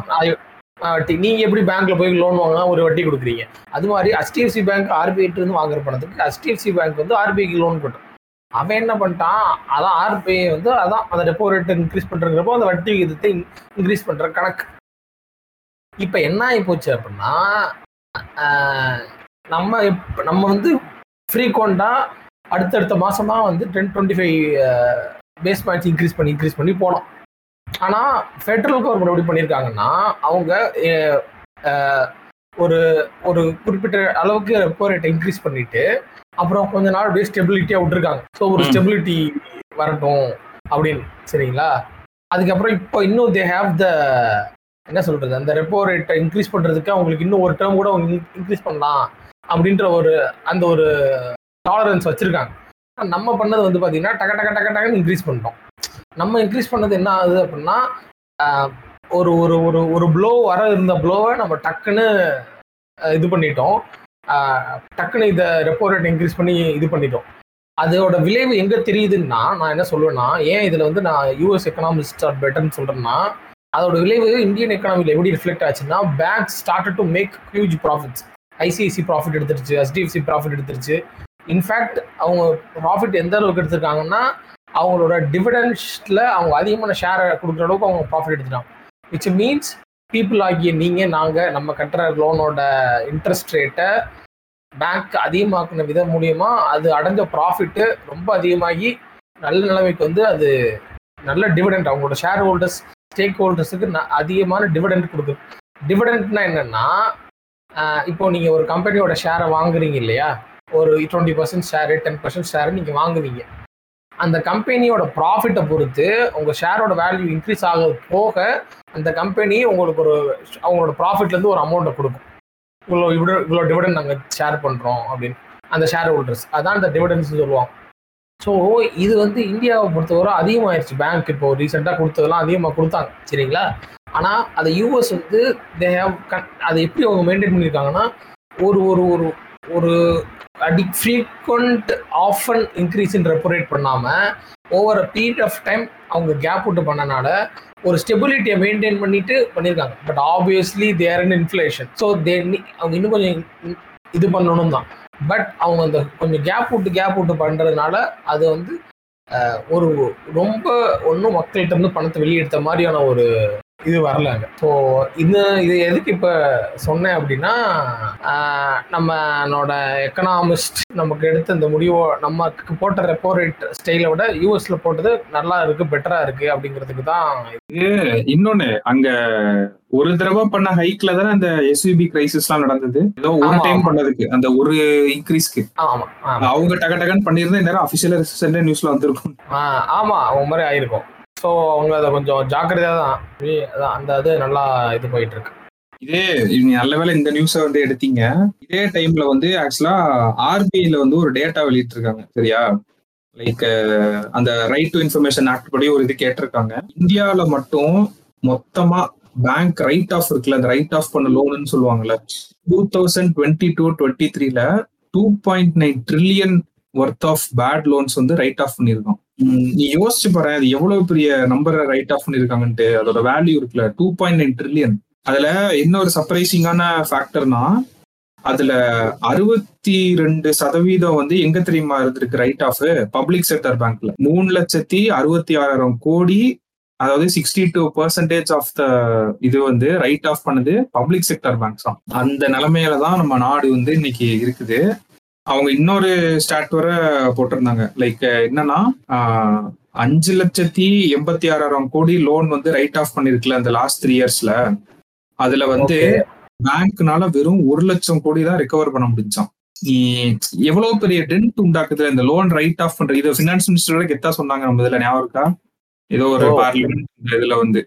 வட்டி நீங்க எப்படி பேங்க்ல போய் லோன் வாங்கினா ஒரு வட்டி கொடுக்குறீங்க. அது மாதிரி ஹெச்டிஎஃப்சி பேங்க் ஆர்பிஐ இருந்து வாங்குற பணத்துக்கு ஹெச்டிஎஃப்சி பேங்க் வந்து ஆர்பிஐக்கு லோன் கொடுக்கும் அவன் என்ன பண்ணிட்டான்? அதான் ஆர்பிஐ வந்து அதான் அந்த ரெப்போ ரேட் இன்க்ரீஸ் பண்றப்போ அந்த வட்டி விகிதத்தை இன்க்ரீஸ் பண்ற கணக்கு. இப்ப என்ன ஆகி போச்சு அப்படின்னா நம்ம நம்ம வந்து ஃப்ரீக்வெண்டா அடுத்தடுத்த மாசமா வந்து ten twenty five basis points increase பண்ணி இன்க்ரீஸ் பண்ணி போனோம். ஆனா ஃபெடரல் கவர்மெண்ட் எப்படி பண்ணியிருக்காங்கன்னா அவங்க ஒரு ஒரு குறிப்பிட்ட அளவுக்கு ரெப்போ ரேட்டை இன்க்ரீஸ் பண்ணிட்டு அப்புறம் கொஞ்ச நாள் அப்படியே ஸ்டெபிலிட்டியா விட்டுருக்காங்க. ஸோ ஒரு. ஸ்டெபிலிட்டி வரட்டும் அப்படின்னு சரிங்களா? அதுக்கப்புறம் இப்போ இன்னும் தே ஹேவ் த என்ன சொல்றது அந்த ரெப்போ ரேட்டை இன்க்ரீஸ் பண்றதுக்கு அவங்களுக்கு இன்னும் ஒரு டேர்ம் கூட அவங்க இன்க்ரீஸ் பண்ணலாம் அப்படின்ற ஒரு அந்த ஒரு டாலரன்ஸ் வச்சிருக்காங்க. நம்ம பண்ணது வந்து பாத்தீங்கன்னா டக டக டக டகன்னு இன்க்ரீஸ் பண்ணிட்டோம். நம்ம இன்க்ரீஸ் பண்ணது என்ன ஆகுது அப்படின்னா ஒரு ஒரு ஒரு ஒரு ப்ளோ வர இருந்த ப்ளோவை நம்ம டக்குன்னு இது பண்ணிட்டோம். டக்குன்னு இதை ரெப்போ ரேட் இன்க்ரீஸ் பண்ணி இது பண்ணிட்டோம். அதோட விளைவு எங்கே தெரியுதுன்னா நான் என்ன சொல்லுவேன்னா ஏன் இதில் வந்து நான் யூஎஸ் எக்கனாமிஸ்ட் ஆர் பெட்டர்னு சொல்கிறேன்னா அதோட விளைவு இந்தியன் எக்கனாமியில் எப்படி ரிஃப்ளெக்ட் ஆச்சுன்னா bank start to make huge profits ICICI profit எடுத்துருச்சு ஹெச்டிஎஃப்சி ப்ராஃபிட் எடுத்துருச்சு. இன்ஃபேக்ட் அவங்க ப்ராஃபிட் எந்த அளவுக்கு எடுத்திருக்காங்கன்னா அவங்களோட டிவிடன்ஸில் அவங்க அதிகமான ஷேரை கொடுக்குற அளவுக்கு அவங்க ப்ராஃபிட் எடுத்துட்டாங்க. விச் மீன்ஸ் பீப்புள் ஆகிய நீங்கள் நாங்கள் நம்ம கட்டுற லோனோட இன்ட்ரெஸ்ட் ரேட்டை பேங்க் அதிகமாக்குன விதம் மூலியமாக அது அடைஞ்ச ப்ராஃபிட்டு ரொம்ப அதிகமாகி நல்ல நிலைமைக்கு வந்து அது நல்ல டிவிடெண்ட் அவங்களோட ஷேர் ஹோல்டர்ஸ் ஸ்டேக் ஹோல்டர்ஸுக்கு அதிகமான டிவிடெண்ட் கொடுக்குது. டிவிடெண்ட்னா என்னென்னா இப்போ நீங்கள் ஒரு கம்பெனியோட ஷேரை வாங்குறீங்க இல்லையா? ஒரு twenty percent share ten percent share நீங்கள் வாங்குவீங்க. அந்த கம்பெனியோட ப்ராஃபிட்டை பொறுத்து உங்கள் ஷேரோட வேல்யூ இன்க்ரீஸ் ஆக போக அந்த கம்பெனி உங்களுக்கு ஒரு அவங்களோட ப்ராஃபிட்லேருந்து ஒரு அமௌண்ட்டை கொடுக்கும். இவ்வளோ இவ்வளோ இவ்வளோ டிவிடன் நாங்கள் ஷேர் பண்ணுறோம் அப்படின்னு. அந்த ஷேர் ஹோல்டர்ஸ் அதான் அந்த டிவிடன்ஸ் சொல்லுவாங்க. ஸோ இது வந்து இந்தியாவை பொறுத்தவரை அதிகமாகிடுச்சு பேங்க் இப்போ ரீசெண்டாக கொடுத்ததெல்லாம் அதிகமாக கொடுத்தாங்க. சரிங்களா? ஆனால் அதை யூஎஸ் வந்து தே ஹேவ் அதை எப்படி அவங்க மெயின்டைன் பண்ணியிருக்காங்கன்னா ஒரு ஒரு ஒரு ஒரு அடி frequent often increase in repo rate பண்ணாமல் over a period of time அவங்க கேப் விட்டு பண்ணனால ஒரு ஸ்டெபிலிட்டியை மெயின்டைன் பண்ணிட்டு பண்ணியிருக்காங்க but obviously there in inflation so they அவங்க இன்னும் கொஞ்சம் இது பண்ணணும் தான் பட் அவங்க அந்த கொஞ்சம் கேப் விட்டு கேப் விட்டு பண்ணுறதுனால அது வந்து ஒரு ரொம்ப ஒன்றும் மக்கள்கிட்ட இருந்து பணத்தை வெளியெடுத்த மாதிரியான ஒரு இது வரலங்க ஸோ இது இது எதுக்கு இப்போ சொன்னேன் அப்படின்னா நம்மளோட எக்கனாமிஸ்ட் நமக்கு எடுத்த இந்த முடிவோ நமக்கு போட்ட ரெப்போ ரேட் ஸ்டைலை விட யூஎஸ்ல போட்டது நல்லா இருக்கு பெட்டரா இருக்கு அப்படிங்கிறதுக்கு தான் இது. இன்னொன்னு அங்க ஒரு தடவை பண்ண ஹைக்ல தானே அந்த எஸ்விபி கிரைசிஸ் எல்லாம் நடந்தது. ஏதோ ஒரு டைம் பண்ணதுக்கு அந்த ஒரு இன்க்ரீஸ்க்கு ஆமா அவங்க டக டகன் பண்ணிருந்தா நேரம் அபிஷியல் நியூஸ்ல வந்திருக்கும். ஆமா அவங்க மாதிரி ஆயிருக்கும். ஸோ அவங்க அதை கொஞ்சம் ஜாக்கிரதையாக தான் அந்த இது நல்லா இது போயிட்டு இருக்கு இதே நல்ல வேலை இந்த நியூஸை வந்து எடுத்தீங்க. இதே டைம்ல வந்து ஆக்சுவலா ஆர்பிஐல வந்து ஒரு டேட்டா வெளியிட்டு இருக்காங்க சரியா? லைக் அந்த ரைட் டு இன்ஃபர்மேஷன் ஆக்ட் படி ஒரு இது கேட்டிருக்காங்க. இந்தியாவில மட்டும் மொத்தமா பேங்க் ரைட் ஆஃப் இருக்குல்ல அந்த ரைட் ஆஃப் பண்ண லோனுன்னு சொல்லுவாங்கல்ல two thousand twenty two twenty த்ரீல two point nine trillion worth of bad loans வந்து ரைட் ஆஃப் பண்ணியிருக்கோம். நீ யோசிச்சு பாரு அது எவ்வளவு பெரிய நம்பரை ரைட் ஆஃப் பண்ணிருக்காங்கன்ட்டு அதோட வேல்யூ இருக்குல்ல டூ பாயிண்ட் நைன் ட்ரில்லியன் அதுல இன்னொரு சர்ப்ரைசிங்கான ஃபேக்டர்னா அதுல அறுபத்தி ரெண்டு சதவீதம் வந்து எங்க தெரியுமா இருந்திருக்கு ரைட் ஆஃப் பப்ளிக் செக்டர் பேங்க்ல மூணு லட்சத்தி அறுபத்தி ஆறாயிரம் கோடி அதாவது sixty two percentage of the இது வந்து ரைட் ஆஃப் பண்ணது பப்ளிக் செக்டர் பேங்க்ஸ் தான். அந்த நிலைமையில தான் நம்ம நாடு வந்து இன்னைக்கு இருக்குது. அவங்க இன்னொரு ஸ்டாட் வர போட்டிருந்தாங்க. லைக் என்னன்னா அஞ்சு லட்சத்தி எண்பத்தி ஆறாயிரம் கோடி லோன் வந்து ரைட் ஆஃப் பண்ணிருக்குல அந்த லாஸ்ட் த்ரீ இயர்ஸ்ல அதுல வந்து பேங்க்னால வெறும் ஒரு லட்சம் கோடி தான் ரெக்கவர் பண்ண முடிஞ்சான். நீ எவ்வளவு பெரிய டென்ட் உண்டாக்குது இந்த லோன் ரைட் ஆஃப் பண்ற இது பினான்ஸ் மினிஸ்டரோட கெத்தா சொன்னாங்க நம்ம இதுல ஞாபகம் இருக்கா? ஏதோ ஒரு பார்லிமெண்ட் இதுல வந்து.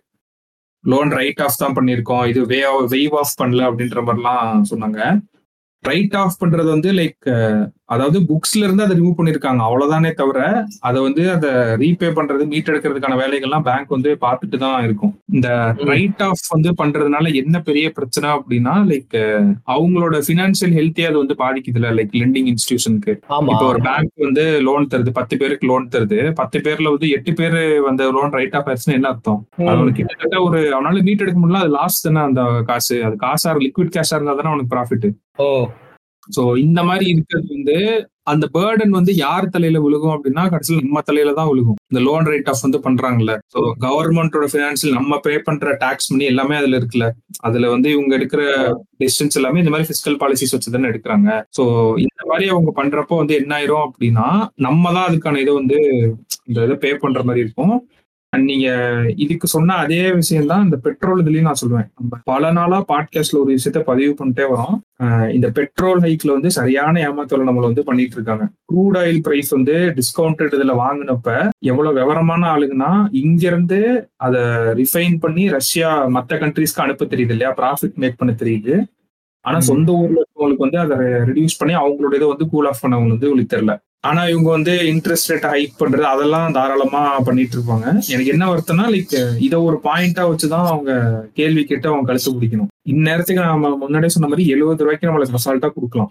லோன் ரைட் ஆஃப் தான் பண்ணிருக்கோம் இது வே வெய்வ் ஆஃப் பண்ணல அப்படின்ற மாதிரிலாம் சொன்னாங்க. ரைட் ஆஃப் பண்றது வந்து லைக் அதாவது புக்ஸ்ல இருந்து அதை ரிமூவ் பண்ணிருக்காங்க. அவ்வளவுதானே தவிர அதை வந்து அதை ரீபே பண்றது மீட் எடுக்கிறதுக்கான வேலைகள்லாம் பேங்க் வந்து பார்த்துட்டு தான் இருக்கும். இந்த ரைட் ஆஃப் வந்து பண்றதுனால என்ன பெரிய பிரச்சனை அப்படின்னா லைக் அவங்களோட பினான்சியல் ஹெல்த்தே அது வந்து பாதிக்குதுல லைக் லெண்டிங் இன்ஸ்டிடியூஷனுக்கு இப்போ ஒரு பேங்க் வந்து லோன் தருது பத்து பேருக்கு லோன் தருது. பத்து பேர்ல வந்து எட்டு பேர் வந்து லோன் ரைட் ஆஃப் ஆயிடுச்சுன்னு என்ன அர்த்தம்? அவனுக்கு கிட்டத்தட்ட ஒரு அவனால மீட் எடுக்க முடியல அது லாஸ் தானே அந்த காசு. அது காசா லிக்விட் கேஷா இருந்தா தானே அவனுக்கு ப்ராஃபிட் ஓ. சோ இந்த மாதிரி இருக்கிறது வந்து அந்த பேர்டன் வந்து யார் தலையில விழுகும் அப்படின்னா கடைசியில் நம்ம தலையில தான் விழுகும். இந்த லோன் ரேட் ஆஃப் வந்து பண்றாங்கல்ல. ஸோ கவர்மெண்டோட பினான்சியல் நம்ம பே பண்ற டாக்ஸ் மணி எல்லாமே அதுல இருக்குல்ல. அதுல வந்து இவங்க எடுக்கிற டிஸ்டன்ஸ் எல்லாமே இந்த மாதிரி பிசிக்கல் பாலிசிஸ் வச்சு தானே எடுக்கிறாங்க. ஸோ இந்த மாதிரி அவங்க பண்றப்போ வந்து என்ன ஆயிரும் அப்படின்னா நம்ம தான் அதுக்கான இதை வந்து இந்த இதை பே பண்ற மாதிரி இருக்கும். நீங்க இதுக்கு சொன்ன அதே விஷயம் தான் இந்த பெட்ரோல் இதுலயும் நான் சொல்லுவேன். நம்ம பல நாளா பாட்காஸ்ட்ல ஒரு விஷயத்த பதிவு பண்ணிட்டே வரோம். இந்த பெட்ரோல் ஹைக்ல வந்து சரியான ஏமாத்தல நம்மள வந்து பண்ணிட்டு இருக்காங்க. க்ரூட் ஆயில் பிரைஸ் வந்து டிஸ்கவுண்டட் இதுல வாங்கினப்ப எவ்வளவு விவரமான ஆளுங்கன்னா இங்க இருந்து அதை ரிஃபைன் பண்ணி ரஷ்யா மற்ற கண்ட்ரீஸ்க்கு அனுப்ப தெரியுது இல்லையா? ப்ராஃபிட் மேக் பண்ண தெரியுது. ஆனா சொந்த ஊர்ல இருக்கவங்களுக்கு வந்து அதை ரெடியூஸ் பண்ணி அவங்களோட இதை வந்து கூல் ஆஃப் பண்ணவங்க வந்து உங்களுக்கு தெரியல. ஆனா இவங்க வந்து இன்ட்ரெஸ்ட் ரேட் ஹைக் பண்றது அதெல்லாம் தாராளமா பண்ணிட்டு இருப்பாங்க. எனக்கு என்ன வருத்தம்னா லைக் இதை ஒரு பாயிண்டா வச்சுதான் அவங்க கேள்வி கேட்டு அவங்க கழுத்து பிடிக்கணும். இந்நேரத்துக்கு நம்ம முன்னாடியே சொன்ன மாதிரி எழுபது ரூபாய்க்கு நம்மளுக்கு அசால்ட்டா கொடுக்கலாம்.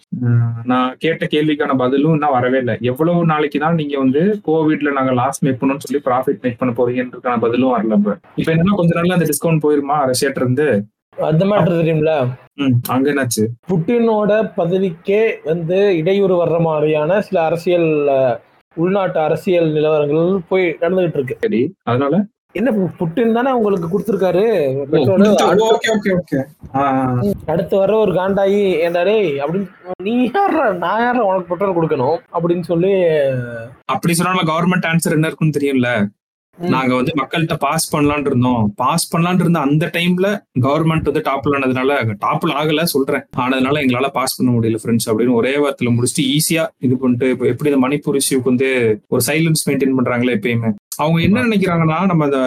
நான் கேட்ட கேள்விக்கான பதிலும் இன்னும் வரவே இல்லை. எவ்வளவு நாளைக்கு தான் நீங்க வந்து கோவிட்ல நாங்க லாஸ் மேக் பண்ணணும்னு சொல்லி ப்ராஃபிட் மேக் பண்ண போறீங்கன்றதுக்கான பதிலும் வரல இப்ப. இப்ப என்னன்னா கொஞ்ச நாள்ல அந்த டிஸ்கவுண்ட் போயிருமா? ரஷ்யாட்ட இருந்து அந்த மேட்டர் தெரியும்ல? அங்க என்னாச்சு? புட்டினோட பதவிக்கே வந்து இடையூறு வர்ற மாதிரியான சில அரசியல் உள்நாட்டு அரசியல் நிலவரங்கள் போய் நடந்துகிட்டு இருக்கு. சரி அதனால? என்ன புட்டின் தானே உங்களுக்கு கொடுத்துருக்காரு? அடுத்து வர ஒரு காண்டாயி ஏண்டாரே அப்படின்னு நீ யார நான் யார உனக்கு பெட்ரோல் கொடுக்கணும்? அப்படின்னு சொல்லி அப்படி சொன்னா கவர்மெண்ட் ஆன்சர் என்ன இருக்குன்னு தெரியும்ல. நாங்க வந்து மக்கள்கிட்ட பாஸ் பண்ணலாம்னு இருந்தோம். பாஸ் பண்ணலாம்னு இருந்த அந்த டைம்ல கவர்மெண்ட் வந்து டாப்ல ஆனதுனால டாப்ல ஆகல சொல்றேன். ஆனதுனால எங்களால பாஸ் பண்ண முடியல ஃப்ரெண்ட்ஸ் அப்படின்னு ஒரே வாரத்துல முடிச்சுட்டு ஈஸியா இது பண்ணிட்டு இப்போ எப்படி இந்த மணிப்பூர் இஷ்யூக்கு வந்து ஒரு சைலன்ஸ் மெயின்டைன் பண்றாங்களே எப்பயுமே. அவங்க என்ன நினைக்கிறாங்கன்னா நம்ம அந்த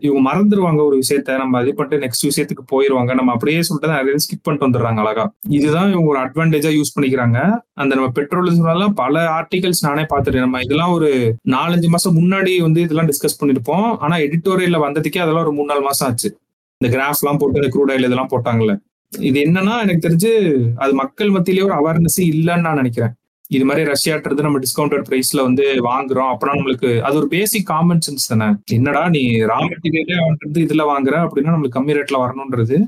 இவங்க மறந்துடுவாங்க ஒரு விஷயத்த நம்ம இது பண்ணிட்டு நெக்ஸ்ட் விஷயத்துக்கு போயிருவாங்க. நம்ம அப்படியே சொல்லிட்டு நிறைய ஸ்கிப் பண்ணிட்டு வந்துடுறாங்க அழகா. இதுதான் இவங்க ஒரு அட்வான்டேஜா யூஸ் பண்ணிக்கிறாங்க. அந்த நம்ம பெட்ரோலிசம் பல ஆர்டிகல்ஸ் நானே பார்த்துட்டேன் நம்ம இதெல்லாம் ஒரு நாலஞ்சு மாசம் முன்னாடி வந்து இதெல்லாம் டிஸ்கஸ் பண்ணிருப்போம். ஆனா எடிட்டோரியல்ல வந்ததுக்கே அதெல்லாம் ஒரு மூணு நாலு மாசம் ஆச்சு. இந்த கிராஃப் எல்லாம் போட்டு இந்த க்ரூட் ஆயில் இதெல்லாம் போட்டாங்கல்ல. இது என்னன்னா எனக்கு தெரிஞ்சு அது மக்கள் மத்தியிலேயே ஒரு அவேர்னஸ் இல்லைன்னு நான் நினைக்கிறேன். இது மாதிரி ரஷ்யாட்டுறது நம்ம டிஸ்கவுண்டட் பிரைஸ்ல வந்து வாங்குறோம். அப்படின்னா நம்மளுக்கு அது ஒரு பேசிக் காமன் சென்ஸ் தானே. என்னடா நீ ரா மெட்டீரியலே அவன்றது இதுல வாங்குற? அப்படின்னா நம்மளுக்கு கம்மி ரேட்ல வரணும்ன்றது.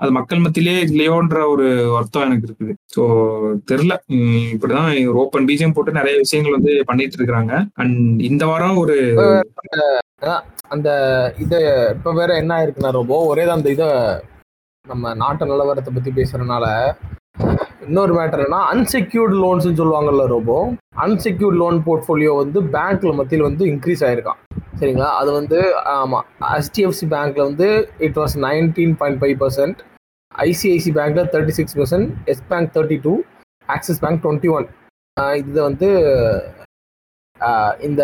அது மக்கள் மத்தியிலே இல்லையோன்ற ஒரு அர்த்தம் எனக்கு இருக்குது. ஸோ தெரில இப்படிதான் ஓப்பன் பீஜம் போட்டு நிறைய விஷயங்கள் வந்து பண்ணிட்டு இருக்கிறாங்க. அண்ட் இந்த வாரம் ஒரு அந்த இத இப்ப வேற என்ன ஆயிருக்குன்னா ரொம்ப ஒரே தான் அந்த இத நம்ம நாட்டு நிலவரத்தை பத்தி பேசுறதுனால இன்னொரு மேட்டர் என்ன அன்செக்யூர்டு லோன்ஸ்னு சொல்லுவாங்கல்ல ரோபோ. அன்செக்யூர்ட் லோன் போர்ட்ஃபோலியோ வந்து பேங்க்ல மத்தியில் வந்து இன்க்ரீஸ் ஆயிருக்கான். சரிங்களா? அது வந்து ஆமாம் ஹெச்டிஎஃப்சி பேங்க்ல வந்து it was nineteen point five percent ICICI பேங்க்ல thirty six percent Yes Bank thirty two Axis Bank twenty one இது வந்து இந்த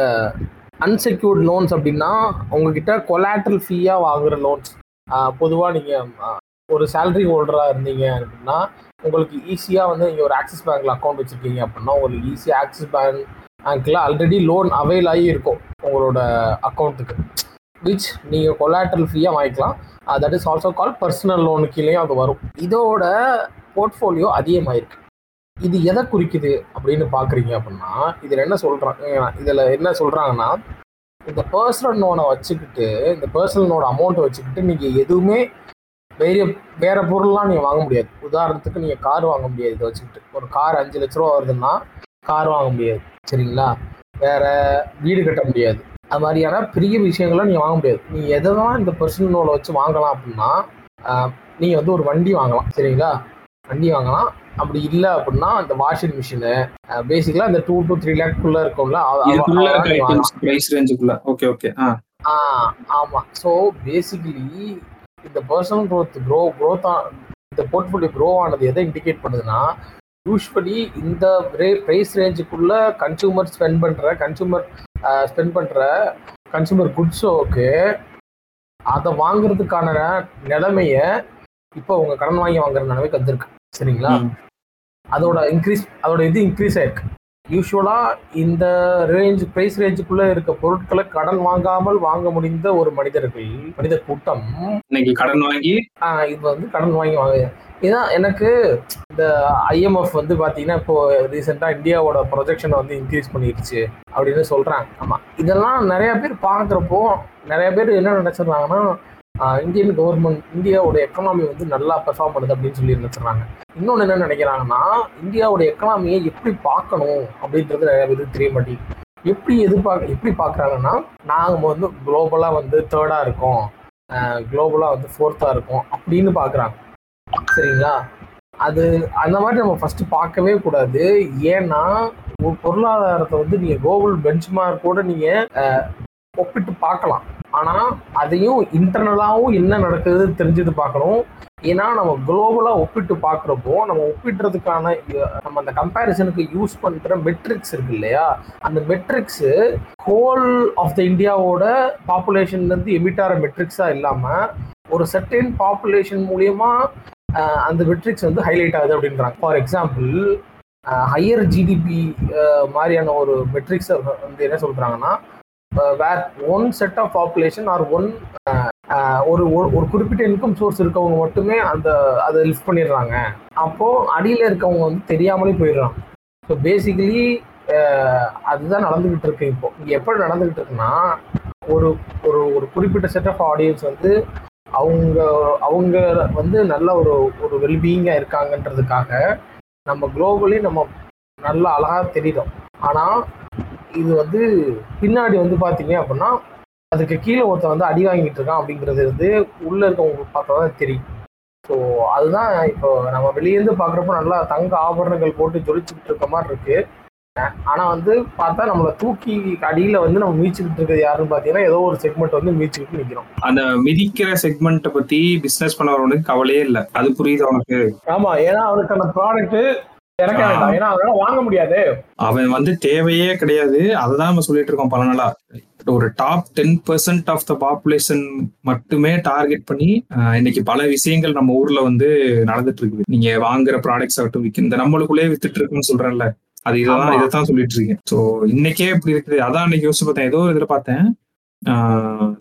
அன்செக்யூர்ட் லோன்ஸ் அப்படின்னா உங்ககிட்ட கொலாட்ரல் ஃபீயாக வாங்குற லோன்ஸ் பொதுவாக நீங்கள் ஒரு சேலரி ஹோல்டராக இருந்தீங்க அப்படின்னா உங்களுக்கு ஈஸியாக வந்து நீங்கள் ஒரு ஆக்சிஸ் பேங்க்கில் அக்கௌண்ட் வச்சுருக்கீங்க அப்படின்னா உங்களுக்கு ஈஸியாக ஆக்சிஸ் பேங்க் பேங்க்கில் ஆல்ரெடி லோன் அவைல் ஆகி இருக்கும் உங்களோட அக்கௌண்ட்டுக்கு விச் நீங்கள் கொலாட்ரல் ஃப்ரீயாக வாங்கிக்கலாம். That is also call personal loan கீழேயும் அது வரும். இதோட போர்ட்ஃபோலியோ அதிகமாயிருக்கு. இது எதை குறிக்குது அப்படின்னு பார்க்குறீங்க அப்படின்னா இதில் என்ன சொல்கிறாங்க இதில் என்ன சொல்கிறாங்கன்னா இந்த பர்சனல் லோனை வச்சுக்கிட்டு இந்த பர்சனல் லோன் அமௌண்ட்டை வச்சுக்கிட்டு நீங்கள் எதுவுமே வேற வேற பொருள்லாம் நீங்கள் வாங்க முடியாது. உதாரணத்துக்கு நீங்கள் கார் வாங்க முடியாது இதை வச்சுக்கிட்டு. ஒரு கார் அஞ்சு லட்ச ரூபா வருதுன்னா கார் வாங்க முடியாது. சரிங்களா? வேற வீடு கட்ட முடியாது. அது மாதிரியான பெரிய விஷயங்களை நீங்கள் வாங்க முடியாது. நீங்கள் எதை தான் இந்த பர்சனல் லோனை வச்சு வாங்கலாம் அப்படின்னா நீங்கள் வந்து ஒரு வண்டி வாங்கலாம். சரிங்களா? வண்டி வாங்கலாம். அப்படி இல்லை அப்படின்னா இந்த வாஷிங் மிஷினு பேசிக்கலாக இந்த டூ டு த்ரீ லேக்குள்ள இருக்கும்ல. பிரைஸ் ரேஞ்சுக்குள்ள ஓகே ஓகே ஆ. ஆ ஆமா. ஸோ பேசிக்கலி இந்த பர்சனல் growth க்ரோ growth ஆ இந்த போர்ட்ஃபோலியோ க்ரோ ஆனது எதை இண்டிகேட் பண்ணுதுன்னா யூஸ்வலி இந்த ப்ரைஸ் ரேஞ்சுக்குள்ள கன்சூமர் ஸ்பெண்ட் பண்ற கன்சூமர் ஸ்பெண்ட் பண்ற கன்சூமர் குட்ஸோக்கு அதை வாங்குறதுக்கான நிலைமைய இப்போ உங்க கடன் வாங்கி வாங்குற நிலைமைக்கு வந்திருக்கு. சரிங்களா. அதோட இன்க்ரீஸ் அதோட இது இன்க்ரீஸ் ஆயிருக்கு. யூஸ்வலா இந்த ரேஞ்ச் பிரைஸ் ரேஞ்சுக்குள்ள இருக்க பொருட்களை கடன் வாங்காமல் வாங்க முடிந்த ஒரு மனிதர்கள் மனித கூட்டம். இன்னைக்கு கடன் வாங்கி? இது வந்து கடன் வாங்கி வாங்க. இதான் எனக்கு இந்த ஐஎம்எஃப் வந்து பாத்தீங்கன்னா இப்போ ரீசெண்டா இந்தியாவோட ப்ரொஜெக்ஷனை வந்து இன்க்ரீஸ் பண்ணிடுச்சு அப்படின்னு சொல்றாங்க. ஆமா. இதெல்லாம் நிறைய பேர் பாக்குறப்போ நிறைய பேர் என்ன நினைச்சிடுறாங்கன்னா ஆஹ் இந்தியன் கவர்மெண்ட் இந்தியாவோட எக்கனாமி வந்து நல்லா பெர்ஃபார்ம் பண்ணுது அப்படின்னு சொல்லி நினைச்சுறாங்க இன்னொன்று என்ன நினைக்கிறாங்கன்னா இந்தியாவோட எக்கனாமியை எப்படி பார்க்கணும் அப்படின்றது நிறைய பேருக்கு தெரிய மாட்டேங்குது. எப்படி எதிர்பார்க்க எப்படி பார்க்குறாங்கன்னா நாங்கள் வந்து குளோபலாக வந்து தேர்டாக இருக்கோம். குளோபலாக வந்து ஃபோர்த்தாக இருக்கும் அப்படின்னு பார்க்குறாங்க. சரிங்களா? அது அந்த மாதிரி நம்ம ஃபஸ்ட்டு பார்க்கவே கூடாது. ஏன்னா ஒரு பொருளாதாரத்தை வந்து நீங்கள் குளோபல் பெஞ்ச்மார்க்கோட நீங்கள் ஒப்பிட்டு பார்க்கலாம். ஆனால் அதையும் இன்டர்னலாகவும் என்ன நடக்குது தெரிஞ்சுட்டு பார்க்கணும். ஏன்னா நம்ம குளோபலாக ஒப்பிட்டு பார்க்குறப்போ நம்ம ஒப்பிடுறதுக்கான நம்ம அந்த கம்பேரிசனுக்கு யூஸ் பண்ணுற மெட்ரிக்ஸ் இருக்கு இல்லையா? அந்த மெட்ரிக்ஸு ஹோல் ஆஃப் த இந்தியாவோட பாப்புலேஷன்லேருந்து எமிட்டார மெட்ரிக்ஸாக இல்லாமல் ஒரு செர்டைன் பாப்புலேஷன் மூலியமா அந்த மெட்ரிக்ஸ் வந்து ஹைலைட் ஆகுது அப்படின்றாங்க. ஃபார் எக்ஸாம்பிள் ஹையர் ஜிடிபி மாதிரியான ஒரு மெட்ரிக்ஸை வந்து என்ன சொல்றாங்கன்னா where one set of population are one ஒரு ஒரு- ஒரு குறிப்பிட்ட இன்கம் சோர்ஸ் இருக்கவங்க மட்டுமே அந்த அதை லிஃப்ட் பண்ணிடுறாங்க. அப்போ அடியில் இருக்கவங்க வந்து தெரியாமலே போயிடுறாங்க. ஸோ பேசிக்கலி uh, அதுதான் நடந்துகிட்டு இருக்கு இப்போ. இங்கே எப்படி நடந்துகிட்டு இருக்குன்னா ஒரு ஒரு ஒரு குறிப்பிட்ட செட் ஆஃப் ஆடியன்ஸ் வந்து அவங்க அவங்க வந்து நல்ல ஒரு ஒரு வெல்பீயிங்காக இருக்காங்கன்றதுக்காக நம்ம குளோபலி நம்ம நல்லா அழகாக தெரியுறோம். ஆனால் இது வந்து பின்னாடி வந்து பார்த்தீங்க அப்படின்னா அதுக்கு கீழே ஒருத்தன் வந்து அடி வாங்கிட்டு இருக்கான் அப்படிங்கிறது வந்து உள்ள இருக்கவங்களுக்கு பார்த்தா தான் தெரியும். ஸோ அதுதான் இப்போ நம்ம வெளியேருந்து பார்க்குறப்போ நல்லா தங்க ஆபரணங்கள் போட்டு ஜொலிச்சுக்கிட்டு இருக்க மாதிரி இருக்கு. ஆனா வந்து பார்த்தா நம்மள தூக்கி அடியில வந்து நம்ம மீச்சுக்கிட்டு இருக்கிறது யாருன்னு பாத்தீங்கன்னா ஏதோ ஒரு செக்மெண்ட் வந்து மீச்சுக்கிட்டு நிக்கிறோம். அந்த மிதிக்கிற செக்மெண்ட்டை பத்தி பிசினஸ் பண்ணவனுக்கு கவலையே இல்ல. அது புரியுது அவனுக்கு ஆமா ஏன்னா அவனுக்கான ப்ராடக்ட் அவன் வந்து தேவையே கிடையாது. அததான் நம்ம சொல்லிட்டு இருக்கோம் பல நாளா. ஒரு top ten percent of the population மட்டுமே டார்கெட் பண்ணி இன்னைக்கு பல விஷயங்கள் நம்ம ஊர்ல வந்து நடந்துட்டு இருக்குது. நீங்க வாங்குற ப்ராடக்ட்ஸ் ஆகட்டும் இந்த நம்மளுக்குள்ளே வித்துட்டு இருக்குன்னு சொல்றேன்ல. அது ஆமா. இதைத்தான் சொல்லிட்டு இருக்கேன். ஸோ இன்னைக்கே இப்படி இருக்குது. அதான் இன்னைக்கு யோசிச்சு பார்த்தேன். ஏதோ இதுல பார்த்தேன்.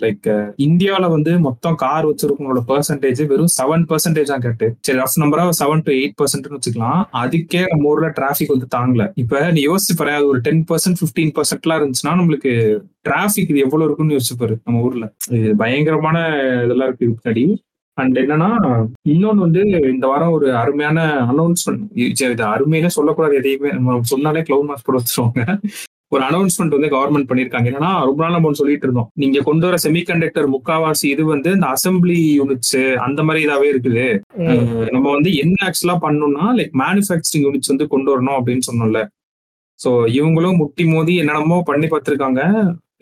லைக் இந்தியால வந்து மொத்தம் கார் வச்சிருக்கவங்களோட பெர்சன்டேஜ் வெறும் செவன் பர்சன்டேஜ் தான் கேட்டு சரி ரஃப் நம்பரா செவன் டு எயிட் பர்சன்ட்னு வச்சுக்கலாம். அதுக்கே நம்ம ஊர்ல டிராபிக் வந்து தாங்கல. இப்ப நீ யோசிச்சு அது ஒரு டென் பர்சன்ட் பிப்டீன் பர்சன்ட்லாம் இருந்துச்சுன்னா நம்மளுக்கு டிராபிக் இது எவ்வளவு இருக்குன்னு யோசிச்சுப்பாரு நம்ம ஊர்ல. இது பயங்கரமான இதெல்லாம் இருக்கு முன்னாடி. அண்ட் என்னன்னா இன்னொன்னு வந்து இந்த வாரம் ஒரு அருமையான அனௌன்ஸ்மெண்ட் இது அருமையிலே சொல்லக்கூடாது எதையுமே. நம்ம சொன்னாலே கிளவுட் மாஸ்க் போட வச்சிருவாங்க. ஒரு அனௌன்ஸ்மெண்ட் வந்து கவர்மெண்ட் பண்ணிருக்காங்க. என்னன்னா ரொம்ப நாள் நம்ம சொல்லிட்டு இருந்தோம். நீங்க கொண்டு வர செமிகண்டக்டர் முக்காவாசி இது வந்து இந்த அசம்பிளி யூனிட்ஸ் அந்த மாதிரி இதாவே இருக்குது. நம்ம வந்து என்ன ஆக்சுவலா பண்ணணும்னா லைக் மேனுஃபேக்சரிங் யூனிட்ஸ் வந்து கொண்டு வரணும் அப்படின்னு சொன்னோம்ல. சோ இவங்களும் முட்டி மோதி என்னென்னமோ பண்ணி பார்த்திருக்காங்க.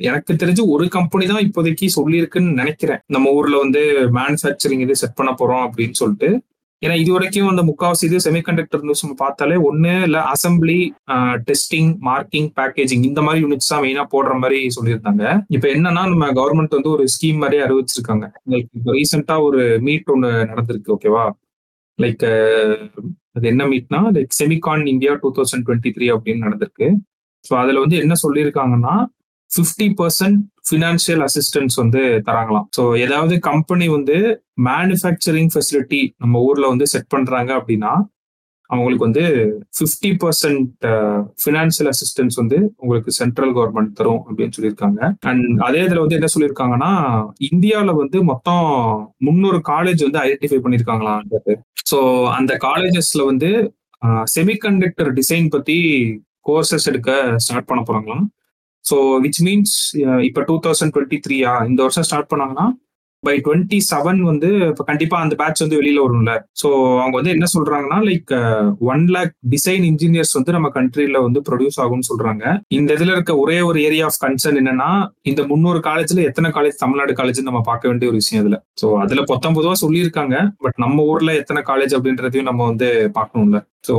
எனக்கு தெரிஞ்சு ஒரு கம்பெனி தான் இப்போதைக்கு சொல்லியிருக்குன்னு நினைக்கிறேன். நம்ம ஊர்ல வந்து மேனுஃபேக்சரிங் இது செட் பண்ண போறோம் அப்படின்னு சொல்லிட்டு. ஏன்னா இது வரைக்கும் அந்த முக்காவாசி இது செமிகண்டக்டர் நியூஸ் நம்ம பார்த்தாலே ஒன்னு இல்ல அசம்பிளி டெஸ்டிங் மார்க்கிங் பேக்கேஜிங் இந்த மாதிரி யூனிட்ஸ் தான் மெயினா போடுற மாதிரி சொல்லியிருந்தாங்க. இப்ப என்னன்னா நம்ம கவர்மெண்ட் வந்து ஒரு ஸ்கீம் மாதிரி அறிவிச்சிருக்காங்க. எங்களுக்கு இப்போ ரீசெண்டா ஒரு மீட் ஒன்று நடந்திருக்கு ஓகேவா லைக் அது என்ன மீட்னா like Semicon India two thousand twenty three அப்படின்னு நடந்திருக்கு. ஸோ அதுல வந்து என்ன சொல்லியிருக்காங்கன்னா ஃபிஃப்டி பர்சன்ட் ஃபினான்ஷியல் அசிஸ்டன்ஸ் வந்து தராங்களாம். ஸோ ஏதாவது கம்பெனி வந்து மேனுஃபேக்சரிங் ஃபெசிலிட்டி நம்ம ஊர்ல வந்து செட் பண்றாங்க அப்படின்னா அவங்களுக்கு வந்து ஃபிஃப்டி பர்சன்ட் ஃபினான்ஷியல் அசிஸ்டன்ஸ் வந்து உங்களுக்கு சென்ட்ரல் கவர்மெண்ட் தரும் அப்படின்னு சொல்லியிருக்காங்க. அண்ட் அதே இதுல வந்து என்ன சொல்லியிருக்காங்கன்னா இந்தியாவில் வந்து மொத்தம் முந்நூறு காலேஜ் வந்து ஐடென்டிஃபை பண்ணியிருக்காங்களாம் ஸோ அந்த காலேஜஸ்ல வந்து செமிகண்டக்டர் டிசைன் பத்தி கோர்சஸ் எடுக்க ஸ்டார்ட் பண்ண போறாங்களாம். ஸோ விச் மீன்ஸ் இப்போ டூ தௌசண்ட் டுவெண்ட்டி த்ரீயா இந்த வருஷம் ஸ்டார்ட் பண்ணாங்கன்னா பை டுவெண்ட்டி செவன் வந்து இப்போ கண்டிப்பா அந்த பேட்ச் வந்து வெளியில வரும்ல. ஸோ அவங்க வந்து என்ன சொல்றாங்கன்னா like one lakh design engineers வந்து நம்ம கண்ட்ரில வந்து ப்ரொடியூஸ் ஆகும்னு சொல்றாங்க. இந்த இதுல இருக்க ஒரே ஒரு ஏரியா ஆஃப் கன்சர்ன் என்னன்னா இந்த முந்நூறு காலேஜ்ல எத்தனை காலேஜ் தமிழ்நாடு காலேஜ் நம்ம பார்க்க வேண்டிய ஒரு விஷயம் இதுல. ஸோ அதுல பொத்தொன்பதுவா சொல்லியிருக்காங்க. பட் நம்ம ஊர்ல எத்தனை காலேஜ் அப்படின்றதையும் நம்ம வந்து பார்க்கணும்ல. ஸோ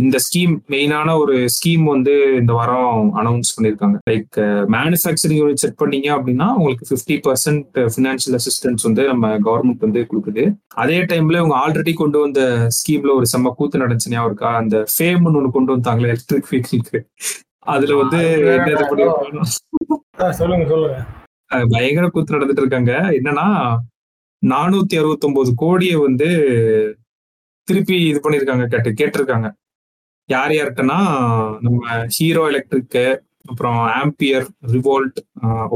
இந்த ஸ்கீம் மெயினான ஒரு ஸ்கீம் வந்து இந்த வாரம் அனௌன்ஸ் பண்ணியிருக்காங்க. லைக் மேனுஃபேக்சரிங் யூனிட் செட் பண்ணீங்க அப்படின்னா உங்களுக்கு ஃபிஃப்டி பர்சன்ட் ஃபினான்ஷியல் அசிஸ்டன்ஸ் வந்து நம்ம கவர்மெண்ட் வந்து கொடுக்குது. அதே டைம்ல இவங்க ஆல்ரெடி கொண்டு வந்த ஸ்கீம்ல ஒரு செம்ம கூத்து நடந்துச்சு ஞாபகம் இருக்கா அந்த ஃபேம்னு ஒன்று கொண்டு வந்தாங்களே எலக்ட்ரிக் வெஹிக்கிளுக்கு அதுல வந்து சொல்லுங்க சொல்லுங்க. பயங்கர கூத்து நடந்துட்டு இருக்காங்க. என்னன்னா நானூத்தி அறுபத்தொன்பது கோடியை வந்து திருப்பி இது பண்ணிருக்காங்க கேட்டு கேட்டிருக்காங்க. யார் யார்கிட்டனா நம்ம ஹீரோ எலக்ட்ரிக்கு அப்புறம் ஆம்பியர் ரிவோல்ட்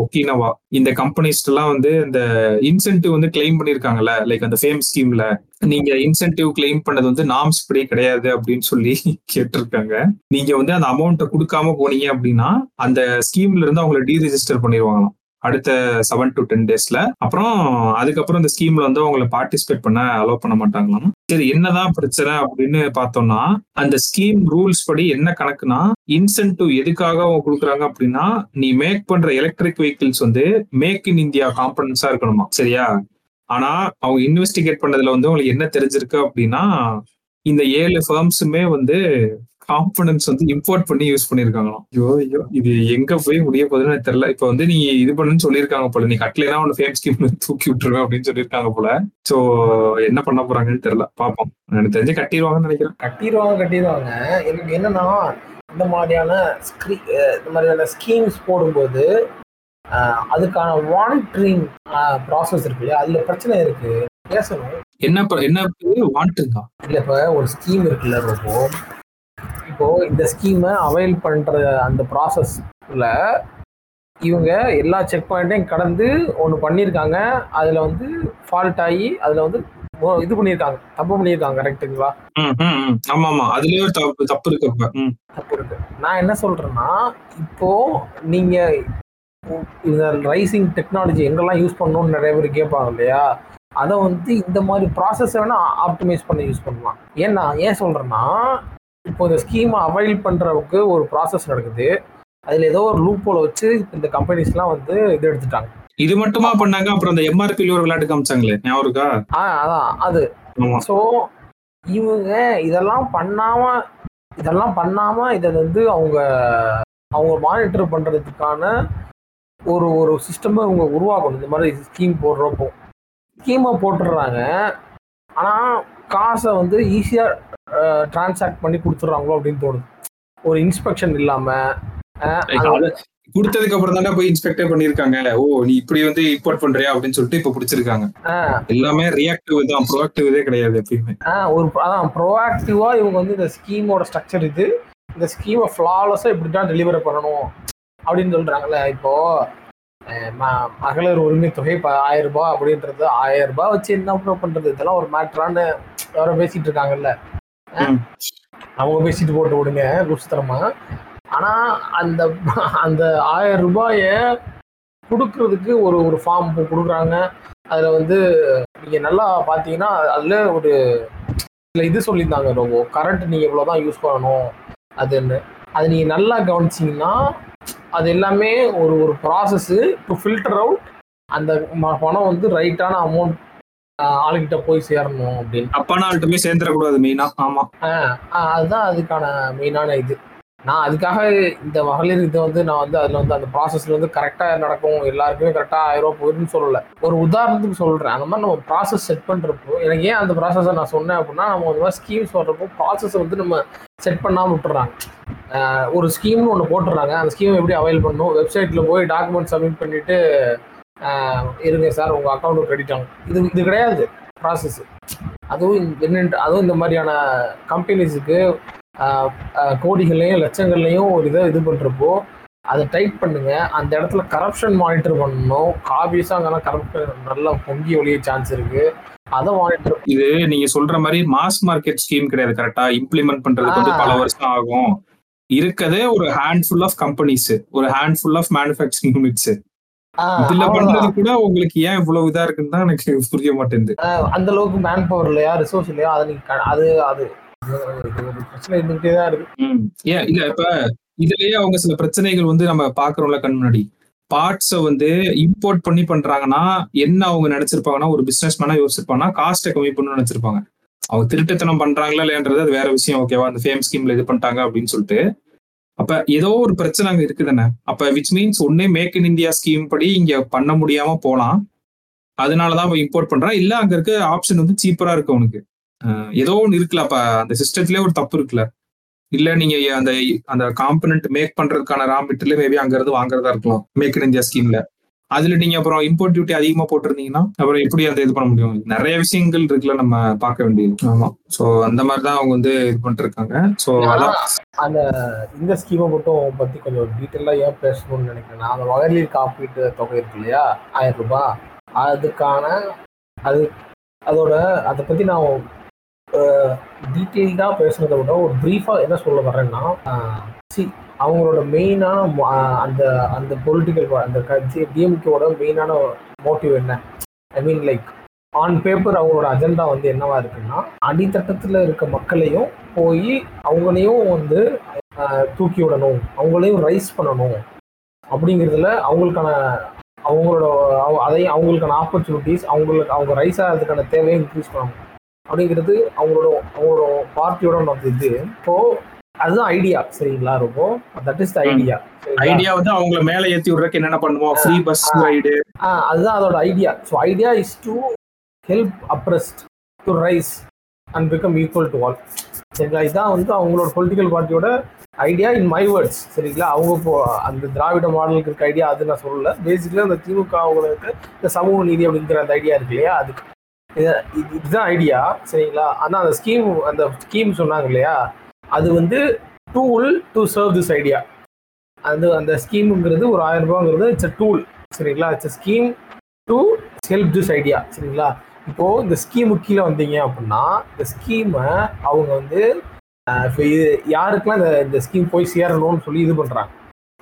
ஒக்கினவா இந்த கம்பெனிஸ் எல்லாம் வந்து இந்த இன்சென்டிவ் வந்து கிளைம் பண்ணிருக்காங்கல்ல லைக் அந்த ஃபேம் ஸ்கீம்ல நீங்க இன்சென்டிவ் கிளைம் பண்ணது வந்து நாம்ஸ் படி கிடையாது அப்படின்னு சொல்லி கேட்டிருக்காங்க. நீங்க வந்து அந்த அமௌண்ட்டை கொடுக்காம போனீங்க அப்படின்னா அந்த ஸ்கீம்ல இருந்து அவங்கள டீரெஜிஸ்டர் பண்ணிடுவாங்களாம். அடுத்த செவன் டு டென் டேஸ்ல அப்புறம் அதுக்கப்புறம் இந்த ஸ்கீம்ல வந்து அவங்களை பார்ட்டிசிபேட் பண்ண அலோவ் பண்ண மாட்டாங்களாம். சரி என்னதான் பிரச்சனை அப்படின்னு பார்த்தோம்னா அந்த ஸ்கீம் ரூல்ஸ் படி என்ன கணக்குனா இன்சென்டிவ் எதுக்காக அவங்க கொடுக்குறாங்க அப்படின்னா நீ மேக் பண்ற எலக்ட்ரிக் வெஹிக்கிள்ஸ் வந்து மேக் இன் இந்தியா காம்பனன்ஸா இருக்கணுமா சரியா? ஆனா அவங்க இன்வெஸ்டிகேட் பண்ணதுல வந்து அவங்களுக்கு என்ன தெரிஞ்சிருக்கு அப்படின்னா இந்த ஏழு ஃபர்ம்ஸுமே வந்து காம்பனன்ஸ் வந்து இம்போர்ட் பண்ணி யூஸ் பண்ணிருக்காங்களாம். ஐயோ ஐயோ. இது எங்க போய் முடிய எனக்கு தெரியல. இப்ப வந்து நீ இது பண்ணுன்னு சொல்லியிருக்காங்க போல. நீ கட்டலைனா உன் ஃபேம் ஸ்கீம் தூக்கி விட்டுருவேன் அப்படின்னு சொல்லியிருக்காங்க போல. சோ என்ன பண்ண போறாங்கன்னு தெரியல. பாப்போம். எனக்கு தெரிஞ்சு கட்டிடுவாங்கன்னு நினைக்கிறேன். கட்டிடுவாங்க கட்டிடுவாங்க. எனக்கு என்னன்னா இந்த மாதிரியான ஸ்க்ரீ இந்த மாதிரியான ஸ்கீம்ஸ் போடும்போது அதுக்கான மானிட்டரிங் ப்ராசஸ் இருக்கு இல்லையா? அதுல பிரச்சனை இருக்கு. பேசணும். என்ன என்ன வாண்ட்டுங்க இல்ல இப்ப ஒரு ஸ்கீம் இருக்குல்ல ரொம்ப. இப்போ இந்த ஸ்கீமை அவைல் பண்ற அந்த ப்ராசஸ்ல இவங்க எல்லா செக் பாயிண்ட்டையும் கடந்து ஒன்று பண்ணியிருக்காங்க அதுல வந்து ஃபால்ட் ஆகி அதுல வந்து இது பண்ணியிருக்காங்க தப்பு பண்ணியிருக்காங்க ம். ஆமா ஆமா. அதுலயே தப்பு தப்பு இருக்கு. தப்பு இருக்கு. நான் என்ன சொல்றேன்னா இப்போ நீங்க இந்த ரைசிங் டெக்னாலஜி எங்கெல்லாம் யூஸ் பண்ணணும்னு நிறைய பேர் கேட்பாங்க இல்லையா? அதை வந்து இந்த மாதிரி ப்ராசஸ் வேணா ஆப்டிமைஸ் பண்ணி யூஸ் பண்ணலாம். ஏன்னா ஏன் சொல்றேன்னா இப்போ இந்த ஸ்கீமை அவைல் பண்றதுக்கு ஒரு ப்ராசஸ் நடக்குது. அதுல ஏதோ ஒரு லூப் போல வச்சு இந்த கம்பெனிஸ்லாம் வந்து இது எடுத்துட்டாங்க. இது மட்டுமா பண்ணாங்க? அப்புறம் அந்த எம்ஆர்பி ஒரு விளையாட்டு காமிச்சாங்களே ஞாபகம் இருக்கா ஆ அதான் அது. ஸோ இவங்க இதெல்லாம் பண்ணாம இதெல்லாம் பண்ணாம இதை வந்து அவங்க அவங்க மானிட்டர் பண்றதுக்கான ஒரு ஒரு சிஸ்டமை இவங்க உருவாக்கணும். இந்த மாதிரி ஸ்கீம் போடுறப்போ. ஸ்கீமை போட்டுடுறாங்க. ஆனா காசை வந்து ஈஸியா டிரான்சாக்ட் பண்ணி கொடுத்துட்றாங்களோ அப்படின்னு தோணுது. ஒரு இன்ஸ்பெக்ஷன் இல்லாம அஹ், Like, அது கொடுத்ததுக்கு அப்புறம் தானே போய் இன்ஸ்பெக்டே பண்ணிருக்காங்க ஓ நீ இப்படி வந்து இம்போர்ட் பண்றியா அப்படின்னு சொல்லிட்டு இப்ப பிடிச்சிருக்காங்க. எல்லாமே ரியாக்டிவ் தான் ப்ரோஆக்டிவ் கிடையாது எப்பயுமே. ஒரு அதான் ப்ரோஆக்டிவா இவங்க வந்து இந்த ஸ்கீமோட ஸ்ட்ரக்சர் இது இந்த ஸ்கீமை ஃப்ளாலஸா இப்படி தான் டெலிவரி பண்ணணும் அப்படின்னு சொல்றாங்கல்ல இப்போ மகளிர் உரிமை தொகை இப்போ ஆயிரம் ரூபாய் அப்படின்றது ஆயிரம் ரூபாய் வச்சு என்ன பண்றது? இதெல்லாம் ஒரு மேட்ரான்னு யாரோ பேசிட்டு இருக்காங்கல்ல. அவங்க பேசிட்டு போட்டு விடுங்க குஸ்தரமா ஆனா அந்த அந்த ஆயிரம் ரூபாய கொடுக்கறதுக்கு ஒரு ஒரு ஃபார்ம் கொடுக்குறாங்க. அதுல வந்து நீங்க நல்லா பாத்தீங்கன்னா அதுல ஒரு சில இது சொல்லியிருந்தாங்க ரொம்ப கரண்ட் நீங்க இவ்வளவுதான் யூஸ் பண்ணணும் அதுன்னு. அது நீங்க நல்லா கவனிச்சிங்கன்னா அது எல்லாமே ஒரு ஒரு ப்ராசஸ்ஸு டு ஃபில்டர் அவுட் அந்த ம- பணம் வந்து ரைட்டான அமௌண்ட் ஆளுகிட்ட போய் சேரணும் அப்படின்னு. அப்பானா ஆள்கிட்டமே சேர்ந்துடக்கூடாது மெயினா ஆமா. ஆஹ் அதுதான் அதுக்கான மெயினான இது. நான் அதுக்காக இந்த மகளிர் இதை வந்து நான் வந்து அதில் வந்து அந்த ப்ராசஸ்ல வந்து கரெக்டாக நடக்கும். எல்லாருக்குமே கரெக்டாக ஆயிரம் ரூபா போயிருன்னு சொல்லலை. ஒரு உதாரணத்துக்கு சொல்கிறேன் அந்த மாதிரி நம்ம ப்ராசஸ் செட் பண்ணுறப்போ எனக்கு ஏன் அந்த ப்ராசஸை நான் சொன்னேன் அப்படின்னா நம்ம அந்த மாதிரி ஸ்கீம்ஸ் வர்றப்போ ப்ராசஸை வந்து நம்ம செட் பண்ணாமல் விட்டுறாங்க. ஒரு ஸ்கீம்னு ஒன்று போட்டுறாங்க. அந்த ஸ்கீம் எப்படி அவைல் பண்ணணும்? வெப்சைட்டில் போய் டாக்குமெண்ட் சப்மிட் பண்ணிட்டு இருங்க சார் உங்கள் அக்கௌண்ட் கிரெடிட் ஆகும் இது இது கிடையாது. ப்ராசஸ் அதுவும் என்னென்று அதுவும் இந்த மாதிரியான கம்பெனிஸுக்கு கோடிகள்லையும் லட்சங்கள்லையும் ஒரு இதை இது பண்ணுறப்போ அதை டைப் பண்ணுங்க. அந்த இடத்துல கரப்ஷன் மானிட்டர் பண்ணணும். காபியஸாக அங்கே கரப்ஷன் நல்லா பொங்கி ஒழிய சான்ஸ் இருக்கு. அதை மானிட்டர் இது நீங்க சொல்ற மாதிரி மாஸ் மார்க்கெட் ஸ்கீம் கிடையாது கரெக்டா இம்ப்ளிமெண்ட் பண்றதுக்கு வந்து பல வருஷம் ஆகும். இருக்கதே ஒரு ஹேண்ட் ஃபுல் ஆஃப் கம்பெனிஸ் ஒரு handful of manufacturing units இதுல பண்றது கூட உங்களுக்கு ஏன் இவ்வளவு இதா இருக்குன்னு தான் எனக்கு புரிய மாட்டேங்குது அந்த அளவுக்கு மேன் பவர் இல்லையா ரிசோர்ஸ் இல்லையா அதை நீங்க அது அது. பிரச்சனை இருந்துகிட்டே தான் இருக்கு. ம். ஏன் இல்ல இப்ப இதுலயே அவங்க சில பிரச்சனைகள் வந்து நம்ம பாக்குறோம்ல கண் முன்னாடி. பார்ட்ஸ வந்து இம்போர்ட் பண்ணி பண்றாங்கன்னா என்ன அவங்க நினைச்சிருப்பாங்கன்னா ஒரு பிசினஸ் மேனா யோசிச்சிருப்பாங்கன்னா காஸ்ட்டை கம்மி பண்ணணும்னு நினைச்சிருப்பாங்க. அவங்க திருட்டுத்தனம் பண்றாங்களா இல்லைன்றது அது வேற விஷயம் ஓகேவா அந்த ஃபேம் ஸ்கீம்ல இது பண்ணிட்டாங்க அப்படின்னு சொல்லிட்டு. அப்ப ஏதோ ஒரு பிரச்சனை அங்க இருக்குதுன்னு. அப்ப விச் மீன்ஸ் ஒன்னே மேக் இன் இந்தியா ஸ்கீம் படி இங்க பண்ண முடியாம போலாம். அதனாலதான் அவன் இம்போர்ட் பண்றான். இல்ல அங்க இருக்க ஆப்ஷன் வந்து சீப்பரா இருக்கு உனக்கு ஏதோ ஒன்று இருக்குல்ல அப்ப அந்த சிஸ்டத்திலே ஒரு தப்பு இருக்குல்ல. இல்ல நீங்க அந்த அந்த காம்பனன்ட் மேக் பண்றதுக்கான ரா மெட்டீரியல் மேபி அங்க இருந்து வாங்குறதா இருக்கலாம். மேக் இன் இந்தியா ஸ்கீம்ல அதுல நீங்க அப்புறம் இம்போர்ட் டியூட்டி அதிகமா போட்டிருந்தீங்கன்னா அப்புறம் எப்படி அந்த இது பண்ண முடியும்? நிறைய விஷயங்கள் இருக்குல்ல நம்ம பார்க்க வேண்டியது. ஆமா. சோ அந்த மாதிரி தான் அவங்க வந்து இது பண்ணிட்டு இருக்காங்க சோ அதான் அந்த இந்த ஸ்கீமை மட்டும் பத்தி கொஞ்சம் டீட்டெயிலாக ஏன் பேசணும்னு நினைக்கிறேன். அந்த மகளிர் காப்பீட்டு தொகை இருக்கு இல்லையா? ஆயிரம் ரூபாய். அதுக்கான அது அதோட அதை பத்தி நான் டீட்டெயில்டாக பேசுனதை விட ஒரு ப்ரீஃபாக என்ன சொல்ல வரேன்னா சி அவங்களோட மெயினான அந்த அந்த பொலிட்டிக்கல் அந்த டிஎம்கேவோட மெயினான மோட்டிவ் என்ன? I mean like on paper அவங்களோட அஜெண்டா வந்து என்னவா இருக்குன்னா அடித்தட்டத்தில் இருக்க மக்களையும் போய் அவங்களையும் வந்து தூக்கி விடணும். அவங்களையும் ரைஸ் பண்ணணும். அப்படிங்கிறதுல அவங்களுக்கான அவங்களோட அவ- அதையும் அவங்களுக்கான ஆப்பர்ச்சுனிட்டிஸ் அவங்களுக்கு அவங்க ரைஸ் ஆகிறதுக்கான தேவையை இன்க்ரீஸ் பண்ணணும். அப்படிங்கிறது அவங்களோட அவங்களோட பார்ட்டியோட இது. இப்போது அதுதான் ஐடியா சரிங்களா ரொம்ப? That is the. Idea idea வந்து அவங்கள மேல ஏத்தி விடுறதுக்கு என்னென்ன பண்ணுவோம்? ஃப்ரீ பஸ் ரைடு அதுதான் அதோட idea so idea is to help oppressed to rise and become equal to all சரிங்களா? இதான் வந்து அவங்களோட பொலிட்டிக்கல் பார்ட்டியோட ஐடியா இன் மை வேர்ட்ஸ் சரிங்களா? அவங்க அந்த திராவிட மாடலுக்கு இருக்க ஐடியா அது நான் சொல்லல. பேசிக்கலி அந்த திமுக அவங்களுக்கு இந்த சமூக நீதி அப்படிங்கிற அந்த ஐடியா இருக்கு இல்லையா? அதுக்கு. இது- இது- இதுதான் ஐடியா சரிங்களா? ஆனால் அந்த ஸ்கீம் அந்த ஸ்கீம் சொன்னாங்க இல்லையா? அது வந்து tool to serve this idea அது அந்த ஸ்கீமுங்கிறது ஒரு ஆயிரம் ரூபாங்கிறது இட்ஸ் அ டூல் சரிங்களா? It's a scheme to help this idea சரிங்களா? இப்போது இந்த ஸ்கீமு கீழே வந்தீங்க அப்படின்னா இந்த ஸ்கீமை அவங்க வந்து இப்போ இது யாருக்கெல்லாம் இந்த இந்த ஸ்கீம் போய் சேரணும்னு சொல்லி இது பண்ணுறாங்க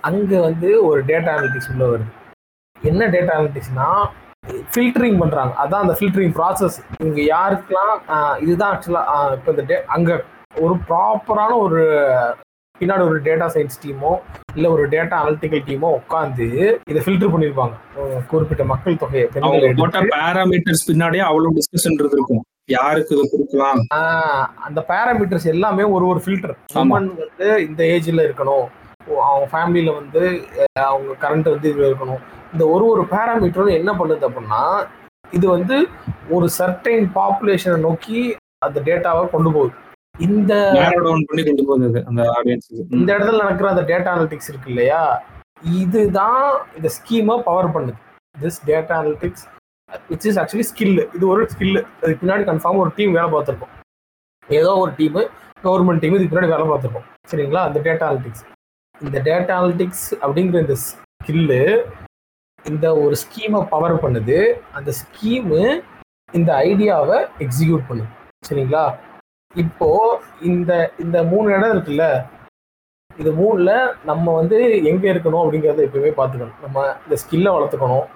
அங்கே வந்து ஒரு டேட்டா அனலிட்டிக்ஸ் உள்ள வருது. என்ன டேட்டா அனலிட்டிக்ஸ்னால் ஃபில்டரிங் பண்ணுறாங்க அதான் அந்த ஃபில்டரிங் ப்ராசஸ் இவங்க யாருக்கெல்லாம் இதுதான் ஆக்சுவலாக இப்போ இந்த டே அங்கே ஒரு ப்ராப்பரான ஒரு பின்னாடி ஒரு டேட்டா சயின்ஸ் டீமோ இல்ல ஒரு டேட்டா அனலிட்டிக்கல் டீமோ உட்காந்து இதை ஃபில்டர் பண்ணிருப்பாங்க. ஒரு குறிப்பிட்ட மக்கள் தொகையை பேராமீட்டர்ஸ் பின்னாடியே அவ்வளவு டிஸ்கஷன் இருக்கும் யாருக்கு இது கொடுக்கலாம்? அந்த பேராமீட்டர்ஸ் எல்லாமே ஒரு ஒரு ஃபில்டர் ஆமா. உமன் வந்து இந்த ஏஜ்ல இருக்கணும். அவங்க ஃபேமிலியில வந்து அவங்க கரண்ட் வந்து இதுல இருக்கணும். இந்த ஒரு ஒரு பேராமீட்டரும் என்ன பண்ணுது அப்படின்னா இது வந்து ஒரு சர்டைன் பாப்புலேஷனை நோக்கி அந்த டேட்டாவை கொண்டு போகுது. இந்த பண்ணி கொண்டு போகுது அந்த ஆடியன்ஸுக்கு இந்த இடத்துல நடக்கிற அந்த டேட்டா அனலிட்டிக்ஸ் இருக்கு இல்லையா? இதுதான் இந்த ஸ்கீமை பவர் பண்ணுது. This data analytics which is actually skill இது ஒரு ஸ்கில் அதுக்கு பின்னாடி கன்ஃபார்ம் ஒரு டீம் வேலை பார்த்துருக்கோம். ஏதோ ஒரு டீமு கவர்மெண்ட் டீம் இதுக்கு பின்னாடி வேலை பார்த்துருக்கோம். சரிங்களா? அந்த டேட்டா அனலிட்டிக்ஸ் இந்த டேட்டா அனலிட்டிக்ஸ் அப்படிங்கிற இந்த ஸ்கில்லு இந்த ஒரு ஸ்கீமை பவர் பண்ணுது. அந்த ஸ்கீமு இந்த ஐடியாவை எக்ஸிக்யூட் பண்ணுது. சரிங்களா? இப்போ இந்த இந்த மூணு இடம் இருக்குல்ல இது மூணுல நம்ம வந்து எங்க இருக்கணும் அப்படிங்கறத எப்பயுமே பார்த்துக்கணும் நம்ம இந்த ஸ்கில்லை வளர்த்துக்கணும்.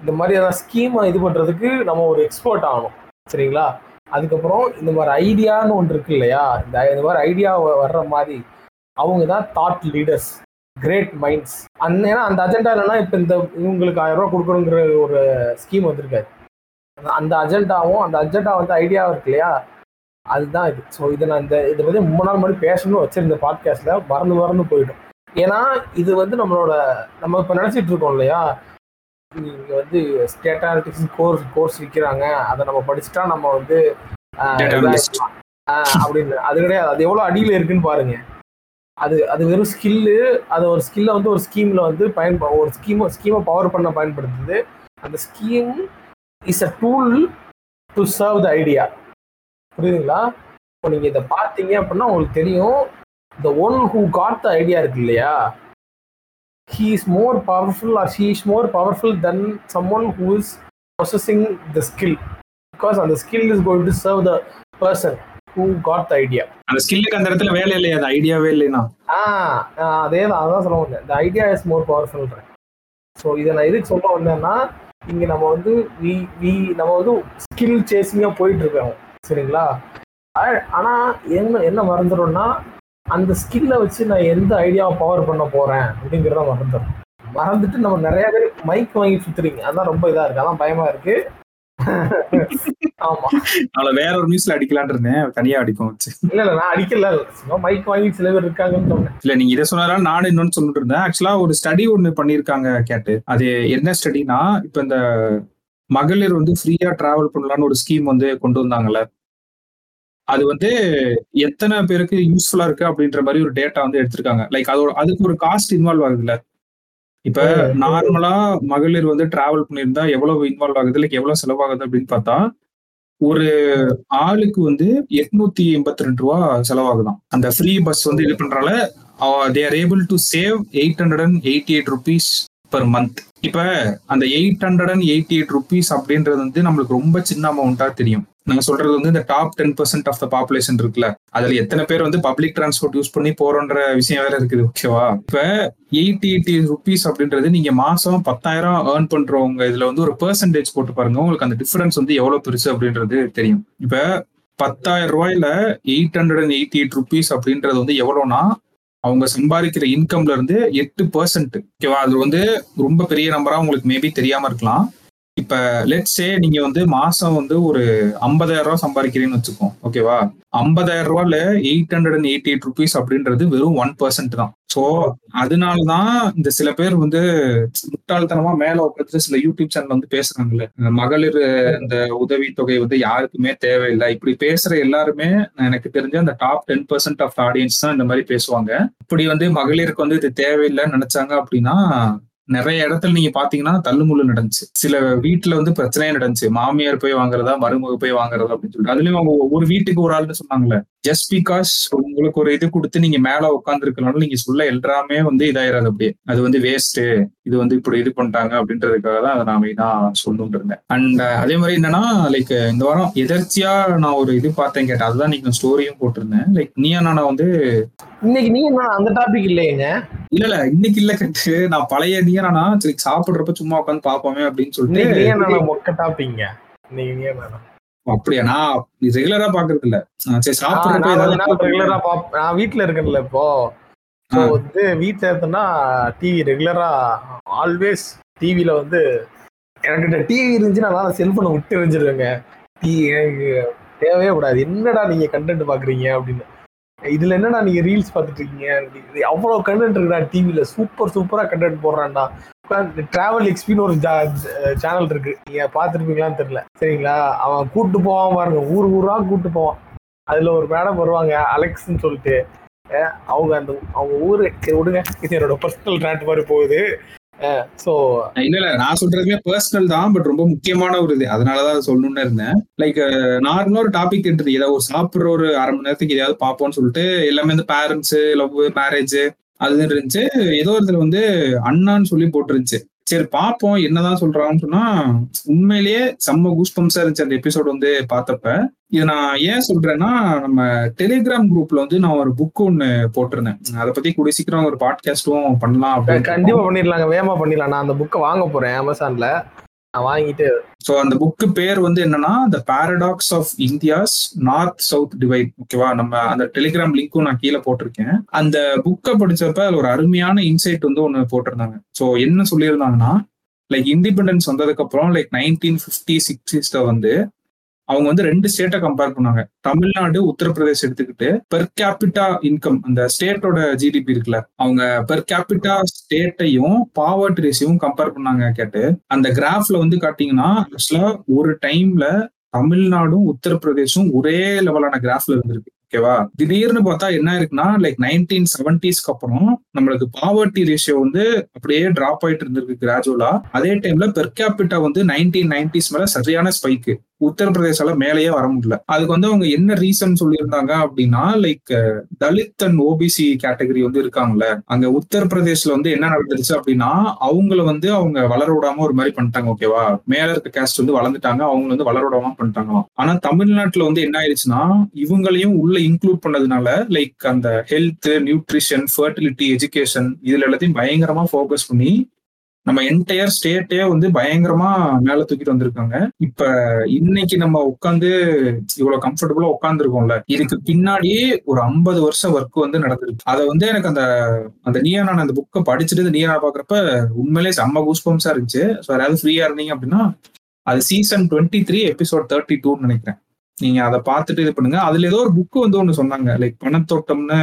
இந்த மாதிரி ஏதாவது ஸ்கீமை இது பண்ணுறதுக்கு நம்ம ஒரு எக்ஸ்பர்ட் ஆகணும். சரிங்களா? அதுக்கப்புறம் இந்த மாதிரி ஐடியான்னு ஒன்று இருக்கு இல்லையா? இந்த இந்த மாதிரி ஐடியா வர்ற மாதிரி அவங்க தான் தாட் லீடர்ஸ் கிரேட் மைண்ட்ஸ் அந்த ஏன்னா அந்த அஜெண்டா இல்லைன்னா இப்போ இந்த இவங்களுக்கு ஆயிரம் ரூபா கொடுக்கணுங்கிற ஒரு ஸ்கீம் வந்திருக்காரு அந்த- அந்த அஜெண்டாவும் அந்த அஜெண்டா வந்து ஐடியா இருக்கு இல்லையா? அதுதான் இது. ஸோ இதை நான் இந்த இதை பற்றி மூணு நாள் முன்னாடி பேசணும்னு வச்சிருந்த பாட்காஸ்ட்ல மறந்து மறந்து போயிடும் ஏன்னா இது வந்து நம்மளோட நம்ம இப்போ நினச்சிட்டு இருக்கோம் இல்லையா? இங்கே வந்து ஸ்டேட் அனாலிட்டிக்ஸ் கோர்ஸ் கோர்ஸ் விற்கிறாங்க அதை நம்ம படிச்சுட்டா நம்ம வந்து அப்படின்னு. அது கிடையாது. அது எவ்வளோ அடியில் இருக்குன்னு பாருங்க. அது அது வெறும் ஸ்கில்லு அது ஒரு ஸ்கில்லை வந்து ஒரு ஸ்கீமில் வந்து பயன்ப ஒரு ஸ்கீமை ஸ்கீமை பவர் பண்ண பயன்படுத்துது. அந்த scheme is a tool to serve the idea புரியுதுங்களா? இப்போ நீங்க இதை பார்த்தீங்க அப்படின்னா உங்களுக்கு தெரியும். The one who got the idea இருக்கு இல்லையா? He is more powerful or she is more powerful then someone who is processing the skill because அந்த skill is going to serve the person who got the idea அந்த ஸ்கில்லுக்கு அந்த இடத்துல வேலை இல்லையா அது ஐடியாவே இல்லைன்னா. ஆ அதே தான் அதான் சொல்ல வந்தேன். இந்த ஐடியா இஸ் மோர் பவர்ஃபுல்ன்றேன் ஸோ இதை நான் எதுக்கு சொல்ல வந்தேன்னா இங்கே நம்ம வந்து வி வி நம்ம வந்து ஸ்கில் சேசிங்காக போயிட்டு இருக்கோம். சரிங்களா? ஆனா என்ன என்ன மறந்துடும்னா அந்த ஸ்கில்லை வச்சு நான் எந்த ஐடியாவை பவர் பண்ண போறேன் அப்படிங்கிறத மறந்துடும் மறந்துட்டு நம்ம நிறைய பேர் மைக் வாங்கி சுத்துறீங்க. அதான் ரொம்ப இதா இருக்கு. அதான் பயமா இருக்கு. ஆமா. அவளை வேற ஒரு நியூஸ்ல அடிக்கலான் இருந்தேன். தனியா அடிக்கும். வச்சு இல்ல இல்ல நான் அடிக்கல. சும்மா மைக் வாங்கி சில பேர் இருக்காங்கன்னு சொன்னேன். இல்ல நீங்க இதை சொன்னாலும் நானும் இன்னொன்னு சொல்லிட்டு இருந்தேன். ஆக்சுவலா ஒரு ஸ்டடி ஒண்ணு பண்ணிருக்காங்க கேட்டு. அது என்ன ஸ்டடினா இப்ப இந்த மகளிர் வந்து ஃப்ரீயா டிராவல் பண்ணலாம்னு ஒரு ஸ்கீம் வந்து கொண்டு வந்தாங்கல்ல. அது வந்து எத்தனை பேருக்கு யூஸ்ஃபுல்லா இருக்கு அப்படின்ற மாதிரி ஒரு டேட்டா வந்து எடுத்திருக்காங்க. லைக் அதோட அதுக்கு ஒரு காஸ்ட் இன்வால்வ் ஆகுதுல்ல. இப்ப. நார்மலா மகளிர் வந்து டிராவல் பண்ணியிருந்தா எவ்வளவு இன்வால்வ் ஆகுது? லைக் எவ்வளவு செலவாகுது அப்படின்னு பார்த்தா ஒரு ஆளுக்கு வந்து எட்நூத்தி எண்பத்தி ரெண்டு ரூபா செலவாகுதாம் அந்த ஃப்ரீ பஸ் வந்து இது பண்றால they are able to save eight hundred and eighty eight rupees per month இப்ப அந்த eight hundred and eighty eight rupees அப்படின்றது வந்து நம்மளுக்கு ரொம்ப சின்ன அமௌண்டா தெரியும். நாங்க சொல்றது வந்து இந்த top ten percent of the population இருக்குல்ல அதுல எத்தனை பேர் வந்து பப்ளிக் டிரான்ஸ்போர்ட் யூஸ் பண்ணி போறோன்ற விஷயம் வேற இருக்குது ஓகேவா இப்ப எயிட்டி எயிட்டி ருபீஸ் அப்படின்றது நீங்க மாசம் பத்தாயிரம் ஏர்ன் பண்றவங்க இதுல வந்து ஒரு பெர்சன்டேஜ் போட்டு பாருங்க உங்களுக்கு அந்த டிஃபரன்ஸ் வந்து எவ்வளவு பெருசு அப்படின்றது தெரியும். இப்ப பத்தாயிரம் ரூபாயில eight hundred and eighty eight rupees அப்படின்றது வந்து எவ்வளவுனா அவங்க சம்பாதிக்கிற இன்கம்ல இருந்து எட்டு பர்சன்ட் ஓகேவா அது வந்து ரொம்ப பெரிய நம்பரா உங்களுக்கு மேபி தெரியாம இருக்கலாம். இப்ப லெட்ஸே நீங்க வந்து மாசம் வந்து ஒரு ஐம்பதாயிரம் ரூபாய் சம்பாதிக்கிறீங்கன்னு வச்சுக்கோம் ஓகேவா ஐம்பதாயிரம் ரூபாயில eight hundred and eighty eight rupees அப்படின்றது வெறும் ஒன் பர்சன்ட் தான். சோ அதனாலதான் இந்த சில பேர் வந்து முட்டாள்தனமா மேல உட்காந்து சில யூடியூப் சேனல் வந்து பேசுறாங்கல்ல. இந்த மகளிர் இந்த உதவி தொகை வந்து யாருக்குமே தேவையில்லை. இப்படி பேசுற எல்லாருமே எனக்கு தெரிஞ்ச அந்த top ten percent of audience தான் இந்த மாதிரி பேசுவாங்க. இப்படி வந்து மகளிருக்கு வந்து இது தேவையில்லைன்னு நினைச்சாங்க அப்படின்னா நிறைய இடத்துல நீங்க பாத்தீங்கன்னா தள்ளுமுள்ளு நடந்துச்சு. சில வீட்டுல வந்து பிரச்சனையே நடந்துச்சு. மாமியார் போய் வாங்குறதா மருமக போய் வாங்குறதா அப்படின்னு சொல்லிட்டு. அதுலயும் அவங்க ஒவ்வொரு வீட்டுக்கு ஒரு ஆள்னு சொன்னாங்களே ஜஸ்ட் பிகாஸ் உங்களுக்கு ஒரு இது கொடுத்து நீங்க மேல உட்காந்துருக்கனால நீங்க சொல்ல எல்லாமே வந்து இதாயிராது அப்படியே. அது வந்து வேஸ்ட் இது வந்து இப்படி இது பண்ணிட்டாங்க அப்படின்றதுக்காக தான் அதை நான் மெயினா சொல்லணும்னு இருந்தேன். அண்ட் அதே மாதிரி என்னன்னா லைக் இந்த வாரம் எதர்ச்சியா நான் ஒரு இது பார்த்தேன் கேட்டேன். அதுதான் நீங்க ஸ்டோரியும் போட்டிருந்தேன். லைக் நீ நான் வந்து இன்னைக்கு நீ என்ன அந்த டாபிக் இல்லையேங்க? இல்ல இல்ல இன்னைக்கு இல்ல கேட்டு. நான் பழைய நீயா நானா சரி சாப்பிடுறப்ப சும்மா உட்காந்து பாப்போமே அப்படின்னு நீ சொல்லிட்டு மொக்க டாபிக்ங்க இன்னைக்கு நீ என்ன அப்படியா? நான் ரெகுலரா பாக்குறது இல்ல. சரி சாப்பிடுறப்ப ஏதாவது ரெகுலரா பாப் நான் வீட்ல இருக்கேன்ல இப்போ. வந்து வீட்ல இருந்தேன்னா டிவி ரெகுலரா ஆல்வேஸ் டிவில வந்து எனக்கு டிவி இருந்துச்சுன்னா நான் செல்போனை விட்டு எரிஞ்சிருவேங்க. டிவி எனக்கு தேவையே கூடாது. என்னடா நீங்க கண்டென்ட் பாக்குறீங்க அப்படின்னு. இதுல என்னடா நீங்க ரீல்ஸ் பார்த்துட்டு இருக்கீங்க? அப்படி அவ்வளவு கண்டென்ட் இருக்குடா டிவில சூப்பர் சூப்பரா கண்டென்ட் போடுறான்டா. டிராவல் எக்ஸ்பின்னு ஒரு சேனல் eh, இருக்கு. நீங்க பார்த்துருப்பீங்களான்னு தெரியல. சரிங்களா? அவன் கூட்டு போவான் பாருங்க. ஊர் ஊரா கூட்டு போவான். அதுல ஒரு மேடம் வருவாங்க அலெக்ஸ்ன்னு சொல்லிட்டு. அவங்க அந்த அவங்க ஊரு சரி விடுங்க. இது என்னோட பர்சனல் ரேண்ட் மாதிரி போகுது. சோ இல்ல இல்ல நான் சொல்றதுமே பர்சனல் தான் பட் ரொம்ப முக்கியமான ஒரு இது. அதனாலதான் சொல்லணும்னு இருந்தேன். லைக் நார்மலா ஒரு டாபிக் இருந்தது ஏதாவது ஒரு சாப்பிடுற ஒரு அரை மணி நேரத்துக்கு ஏதாவது பார்ப்போம்னு சொல்லிட்டு எல்லாமே இந்த பேரண்ட்ஸ் லவ் மேரேஜ் அது இருந்துச்சு. ஏதோ ஒரு இதுல வந்து அண்ணான்னு சொல்லி போட்டுருந்துச்சு. சரி பார்ப்போம் என்னதான் சொல்றாங்கன்னு சொன்னா உண்மையிலேயே செம்ம கூஸ்பம்ஸா இருந்துச்சு அந்த எபிசோட் வந்து பார்த்தப்ப. இது நான் ஏன் சொல்றேன்னா நம்ம டெலிகிராம் குரூப்ல வந்து நான் ஒரு புக் ஒண்ணு போட்டிருந்தேன். அதை பத்தி கூடிய சீக்கிரம் ஒரு பாட்காஸ்டும் பண்ணலாம் அப்படின்னு. கண்டிப்பா பண்ணிடலாங்க. வேகமா பண்ணிடலாம். நான் அந்த புக்கை வாங்க போறேன் அமேசான்ல வாங்கிட்டு ஸோ அந்த புக்கு பேர் வந்து என்னன்னா the paradox of India's north south divide ஓகேவா நம்ம அந்த டெலிகிராம் லிங்க்கும் நான் கீழே போட்டிருக்கேன். அந்த புக்கை படிச்சப்ப அதுல ஒரு அருமையான இன்சைட் வந்து ஒன்று போட்டிருந்தாங்க. ஸோ என்ன சொல்லியிருந்தாங்கன்னா லைக் இண்டிபெண்டன்ஸ் வந்ததுக்கு அப்புறம் லைக் நைன்டீன் ஃபிஃப்டி சிக்ஸ்டிஸ்ல வந்து அவங்க வந்து ரெண்டு ஸ்டேட்டை கம்பேர் பண்ணாங்க. தமிழ்நாடு உத்தரப்பிரதேஷ் எடுத்துக்கிட்டு பெர் கேபிட்டா இன்கம் அந்த ஸ்டேட்டோட ஜிடிபி இருக்குல்ல அவங்க பெர் கேபிட்டா ஸ்டேட்டையும் பாவர்ட்டி ரேஷியும் கம்பேர் பண்ணாங்க கேட்டு அந்த கிராஃப்ல வந்து காட்டீங்கன்னா ஆக்சுவலா ஒரு டைம்ல தமிழ்நாடும் உத்தரப்பிரதேசும் ஒரே லெவலான கிராஃப்ல இருந்திருக்கு ஓகேவா திடீர்னு பார்த்தா என்ன இருக்குன்னா லைக் நைன்டீன் செவன்டிஸ்க்கு அப்புறம் நம்மளுக்கு பாவர்ட்டி ரேஷியோ வந்து அப்படியே டிராப் ஆயிட்டு இருந்திருக்கு கிராஜுவலா அதே டைம்ல பெர்காபிட்டா வந்து நைன்டீன் நைன்டிஸ் மேல சரியான ஸ்பைக்கு உத்தரப்பிரதேசால மேலேயே வர முடியல. அதுக்கு வந்து அவங்க என்ன ரீசன் சொல்லியிருந்தாங்க அப்படின்னா like Dalit and OBC category வந்து இருக்காங்கல்ல அங்க உத்தரப்பிரதேஷ்ல வந்து என்ன நடந்துருச்சு அப்படின்னா அவங்கள வந்து அவங்க வளர விடாம ஒரு மாதிரி பண்ணிட்டாங்க ஓகேவா மேல இருக்க கேஸ்ட் வந்து வளர்ந்துட்டாங்க அவங்க வந்து வளர விடாம பண்ணிட்டாங்களாம். ஆனா தமிழ்நாட்டுல வந்து என்ன ஆயிடுச்சுன்னா இவங்களையும் உள்ள இன்க்ளூட் பண்ணதுனால லைக் அந்த ஹெல்த் நியூட்ரிஷன் ஃபர்டிலிட்டி எஜுகேஷன் இதுல எல்லாத்தையும் பயங்கரமா ஃபோக்கஸ் பண்ணி நம்ம என்டையர் ஸ்டேட்டே வந்து பயங்கரமா மேல தூக்கிட்டு வந்திருக்காங்க. இப்ப இன்னைக்கு நம்ம உட்காந்து இவ்வளவு கம்ஃபர்டபுளா உட்காந்துருக்கோம்ல இதுக்கு பின்னாடி ஒரு ஐம்பது வருஷம் ஒர்க் வந்து நடந்திருக்கு. அதை வந்து எனக்கு அந்த அந்த நீயா நான் அந்த புக்கை படிச்சுட்டு நீயா பாக்குறப்ப உண்மையிலே செம்ம கூஸ்பம்ஸா இருந்துச்சு. ஸோ யாராவது ஃப்ரீயா இருந்தீங்க அப்படின்னா அது season twenty three episode thirty டூன்னு நினைக்கிறேன். நீங்க அதை பார்த்துட்டு இது பண்ணுங்க. அதுல ஏதோ ஒரு புக்கு வந்து ஒண்ணு சொன்னாங்க. லைக் பணத்தோட்டம்னு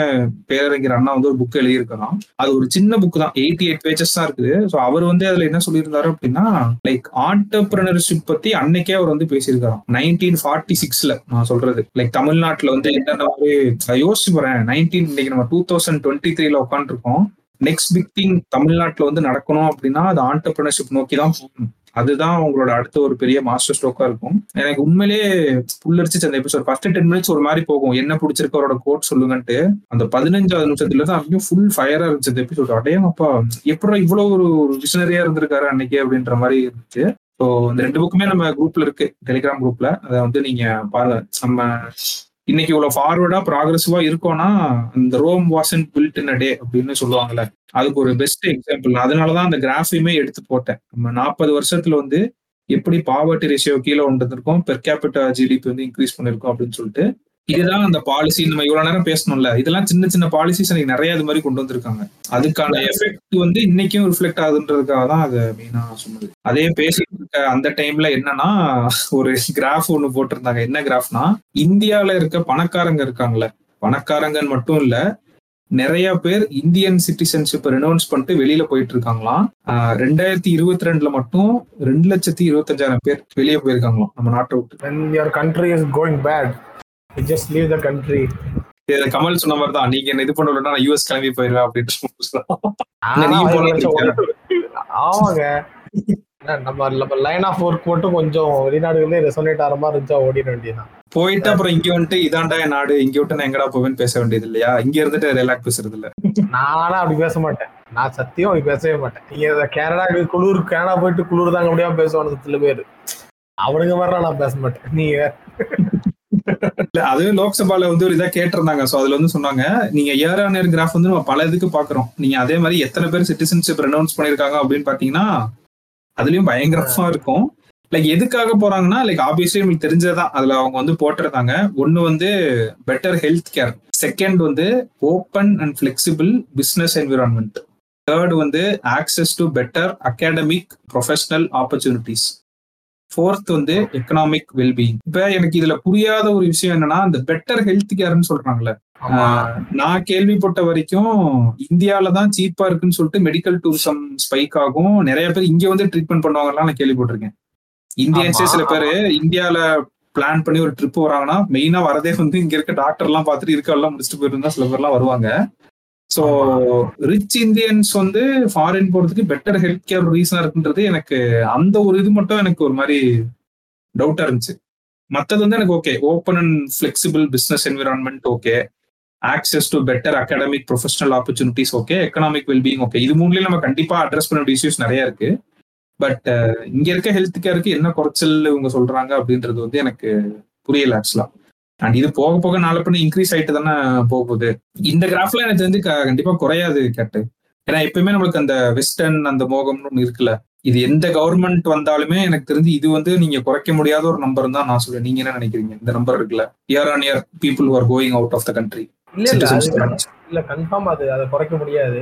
பேரறிஞர் அண்ணா வந்து ஒரு புக் எழுதியிருக்கலாம். அது ஒரு சின்ன புக் தான். எயிட்டி எயிட் பேஜஸ் தான் இருக்குது. ஸோ அவர் வந்து அதுல என்ன சொல்லியிருந்தாரு அப்படின்னா லைக் ஆண்டர்பிரினர்ஷிப் பத்தி அன்னைக்கே அவர் வந்து பேசியிருக்காராம். நைன்டீன் ஃபார்ட்டி சிக்ஸ்ல நான் சொல்றது. லைக் தமிழ்நாட்டுல வந்து என்னென்ன ஒரு நான் யோசிச்சு போறேன் நைன்டீன் இன்னைக்கு நம்ம டூ தௌசண்ட் டுவெண்ட்டி த்ரீல உட்காந்துருக்கோம் நெக்ஸ்ட் பிக் திங் தமிழ்நாட்டுல வந்து நடக்கணும் அப்படின்னா அது ஆண்டர்பிரினர்ஷிப் நோக்கி தான் போகணும். அதுதான் உங்களோட அடுத்த ஒரு பெரிய மாஸ்டர் ஸ்ட்ரோக்கா இருக்கும். எனக்கு உண்மையிலேயே புல்லரிச்சு அந்த எபிசோட் ஃபர்ஸ்ட் டென் மினிட்ஸ் ஒரு மாதிரி போகும். என்ன பிடிச்சிருக்கு அவரோட கோட் சொல்லுங்கன்ட்டு. அந்த பதினஞ்சாவது நிமிஷத்துல தான் அப்படியும் ஃபுல் ஃபயரா இருந்துச்சு அந்த எபிசோட் அப்பா எப்படி இவ்வளவு ஒரு விஷனரியா இருந்திருக்காரு அன்னைக்கு அப்படின்ற மாதிரி இருந்துச்சு. ஸோ இந்த ரெண்டு புக்குமே நம்ம குரூப்ல இருக்கு. டெலிகிராம் குரூப்ல அதை வந்து நீங்க பாருங்க. நம்ம இன்னைக்கு இவ்வளவு ஃபார்வர்டா ப்ராக்ரஸிவா இருக்கோம்னா இந்த Rome wasn't built in day அப்படின்னு சொல்லுவாங்கல்ல அதுக்கு ஒரு பெஸ்ட் எக்ஸாம்பிள் அதனாலதான் அந்த கிராஃபையுமே எடுத்து போட்டேன். நம்ம நாற்பது வருஷத்துல வந்து எப்படி பாவர்ட்டி ரேஷியோ கீழே வந்திருக்கோம் பெர் கேபிட்டா ஜிடிபி வந்து இன்க்ரீஸ் பண்ணிருக்கோம் அப்படின்னு சொல்லிட்டு இதுதான் அந்த பாலிசி நம்ம இவ்வளவு நேரம் பேசணும்ல. இதெல்லாம் சின்ன சின்ன பாலிசிஸ் எனக்கு நிறைய இது மாதிரி கொண்டு வந்திருக்காங்க. அதுக்கான எஃபெக்ட் வந்து இன்னைக்கும் ரிஃப்ளெக்ட் ஆகுதுன்றதுக்காக தான் அதை மெயினா சொன்னது. அதே பேசிட்டு இருக்க அந்த டைம்ல என்னன்னா ஒரு கிராஃப் ஒண்ணு போட்டிருந்தாங்க. என்ன கிராஃப்னா இந்தியால இருக்க பணக்காரங்க இருக்காங்கல்ல. பணக்காரங்கன்னு மட்டும் இல்ல நிறைய பேர் இந்தியன் சிட்டிசன்ஷிப் ரெனௌன்ஸ் பண்ணிட்டு வெளியில போயிட்டு இருக்காங்களாம். ரெண்டாயிரத்தி இருபத்தி ரெண்டுல மட்டும் ரெண்டு லட்சத்தி இருபத்தஞ்சாயிரம் பேர் வெளியே போயிருக்காங்களாம் நம்ம நாட்டை விட்டு. Country is going bad leave the country. இது கமல் சொன்ன மாதிரி தான் நீங்க என்ன இது பண்ணலன்னா நான் யூஎஸ் கிளம்பி போயிருவேன் இருக்கியா? ஆமாங்க. நம்ம நம்ம லைன் ஆஃப் ஒர்க் மட்டும் கொஞ்சம் வெளிநாடுகளே ரெசோனேட் ஆகிற மாதிரி இருந்துச்சா ஓடிட வேண்டியதுதான். போயிட்டு அப்புறம் இங்க வந்துட்டு இதாண்டா என் நாடு. இங்க விட்டு நான் எங்கடா போவேன்னு பேச வேண்டியது இல்லையா? இங்க இருந்துட்டு ரிலாக்ஸ் பேசுறது இல்ல. நானா அப்படி பேச மாட்டேன். நான் சத்தியம் அப்படி பேசவே மாட்டேன். நீங்க கனடாக்கு குளிர் கனடா போயிட்டு குளிர் தாங்க முடியாம பேசுவானுங்க சில பேர். அவனுங்க மாதிரிலாம் நான் பேச மாட்டேன். நீங்க? இல்ல அது லோக்சபால வந்து ஒரு இதா கேட்டிருந்தாங்க. சோ அதுல வந்து சொன்னாங்க நீங்க இயர் ஆன் இயர் கிராஃப் வந்து நம்ம பல இதுக்கு பாக்குறோம். நீங்க அதே மாதிரி எத்தனை பேர் சிட்டிசன்ஷிப் ரெனௌன்ஸ் பண்ணிருக்காங்க அப்படின்னு பாத்தீங்கன்னா அதுலயும் பயங்கரமா இருக்கும். லைக் எதுக்காக போறாங்கன்னா லைக் ஆப்வியஸ்லி உங்களுக்கு தெரிஞ்சதுதான். அதுல அவங்க வந்து போட்டிருந்தாங்க. ஒன்னு வந்து பெட்டர் ஹெல்த் கேர் செகண்ட் வந்து open and flexible business environment third வந்து access to better academic professional opportunities fourth வந்து எக்கனாமிக் வெல்பீயிங் இப்ப எனக்கு இதுல புரியாத ஒரு விஷயம் என்னன்னா இந்த பெட்டர் ஹெல்த் கேர்னு சொல்றாங்கல்ல. நான் கேள்விப்பட்ட வரைக்கும் இந்தியால தான் சீப்பா இருக்குன்னு சொல்லிட்டு மெடிக்கல் டூரிசம் ஸ்பைக் ஆகும். நிறைய பேர் இங்க வந்து ட்ரீட்மெண்ட் பண்ணுவாங்கலாம் நான் கேள்விப்பட்டிருக்கேன். இந்தியன்ஸே. சில பேர் இந்தியால பிளான் பண்ணி ஒரு ட்ரிப் வராங்கன்னா மெயினா வரதே வந்து இங்க இருக்க டாக்டர் எல்லாம் பார்த்துட்டு இருக்கெல்லாம் முடிச்சுட்டு போயிருந்தா சில பேர்லாம் வருவாங்க. ஸோ ரிச் இந்தியன்ஸ் வந்து ஃபாரின் போறதுக்கு பெட்டர் ஹெல்த் கேர் ரீசனா இருக்குன்றது எனக்கு அந்த ஒரு இது மட்டும் எனக்கு ஒரு மாதிரி டவுட்டா இருந்துச்சு. மத்தது வந்து எனக்கு okay open and flexible business environment okay access to better academic professional opportunities okay economic wellbeing okay இது மூணுலயும் நம்ம கண்டிப்பா அட்ரஸ் பண்ண வேண்டிய இஷ்யூஸ் நிறைய இருக்கு. பட் இங்க இருக்க ஹெல்த் கேருக்கு என்ன குறைச்சல் இவங்க சொல்றாங்க அப்படின்றது வந்து எனக்கு புரியல ஆக்சுவலா அண்ட் இது போக போக நாளை பண்ணி இன்க்ரீஸ் ஆயிட்டு தானே போக போகுது. இந்த கிராஃப்ல எனக்கு தெரிஞ்சு கண்டிப்பா குறையாது கேட்டு. ஏன்னா எப்பயுமே நம்மளுக்கு அந்த வெஸ்டர்ன் அந்த மோகம்னு ஒண்ணு இருக்குல்ல இது எந்த கவர்மெண்ட் வந்தாலுமே எனக்கு தெரிஞ்சு இது வந்து நீங்க குறைக்க முடியாத ஒரு நம்பர் தான் நான் சொல்றேன் நீங்க என்ன நினைக்கிறீங்க? இந்த நம்பர் இருக்குல்ல year on year people are going out of the country இல்ல இல்ல கன்ஃபார்ம் அது அதை குறைக்க முடியாது.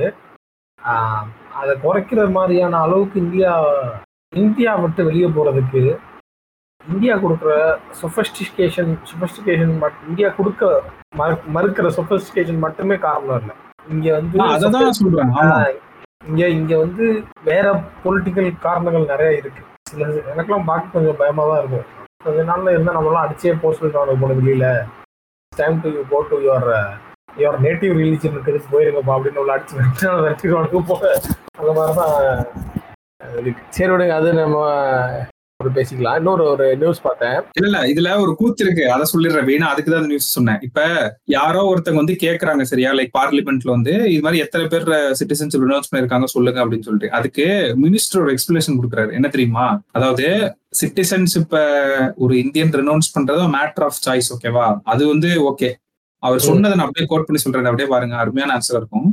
அதை குறைக்கிற மாதிரியான அளவுக்கு இந்தியா இந்தியா விட்டு வெளியே போறதுக்கு இந்தியா கொடுக்குற சொஃபஸ்டிகேஷன் சொஃபஸ்டிகேஷன் இந்தியா கொடுக்க மறு- மறுக்கிற சொஃபஸ்டிகேஷன் மட்டுமே காரணம் இல்லை. இங்க வந்து அததான் சொல்றேன். இங்க இங்க வந்து வேற பொலிட்டிக்கல் காரணங்கள் நிறைய இருக்கு. சில எனக்கெல்லாம் பார்க்க கொஞ்சம் பயமா தான் இருக்கும். கொஞ்ச நாள்ல இருந்தா நம்மளாம் அடிச்சே போக சொல்லிட்டு போன வெளியில. Time to you go to your your native religion இருக்கிறது போயிருங்கப்பா அப்படின்னு உள்ள அடிச்சு வெற்றிக்கு போக அந்த மாதிரி தான் சரி விடுங்க அது நம்ம பேசிக்கலாம். இன்னொரு ஒரு நியூஸ் பார்த்தேன். இல்ல இல்ல. இதுல ஒரு கூத்து இருக்கு. அதை சொல்லிடுறேன் வேணா. அதுக்கு தான் நியூஸ் சொன்னேன். இப்ப யாரோ ஒருத்தங்க வந்து கேக்குறாங்க சரியா? லைக் பார்லிமெண்ட்ல வந்து இது மாதிரி எத்தனை பேர் சிட்டிசன்ஸ் ரினௌன்ஸ் பண்ணிருக்காங்க சொல்லுங்க அப்படின்னு சொல்லிட்டு. அதுக்கு மினிஸ்டர் ஒரு எக்ஸ்பிளேஷன் கொடுக்குறாரு. என்ன தெரியுமா? அதாவது சிட்டிசன்ஷிப்ப ஒரு இந்தியன் ரினௌன்ஸ் பண்றது மேட்டர் ஆஃப் சாய்ஸ் ஓகேவா அது வந்து ஓகே அவர் சொன்னதை நான் அப்படியே கோட் பண்ணி சொல்றேன். அப்படியே பாருங்க. அருமையான ஆன்சர் இருக்கும்.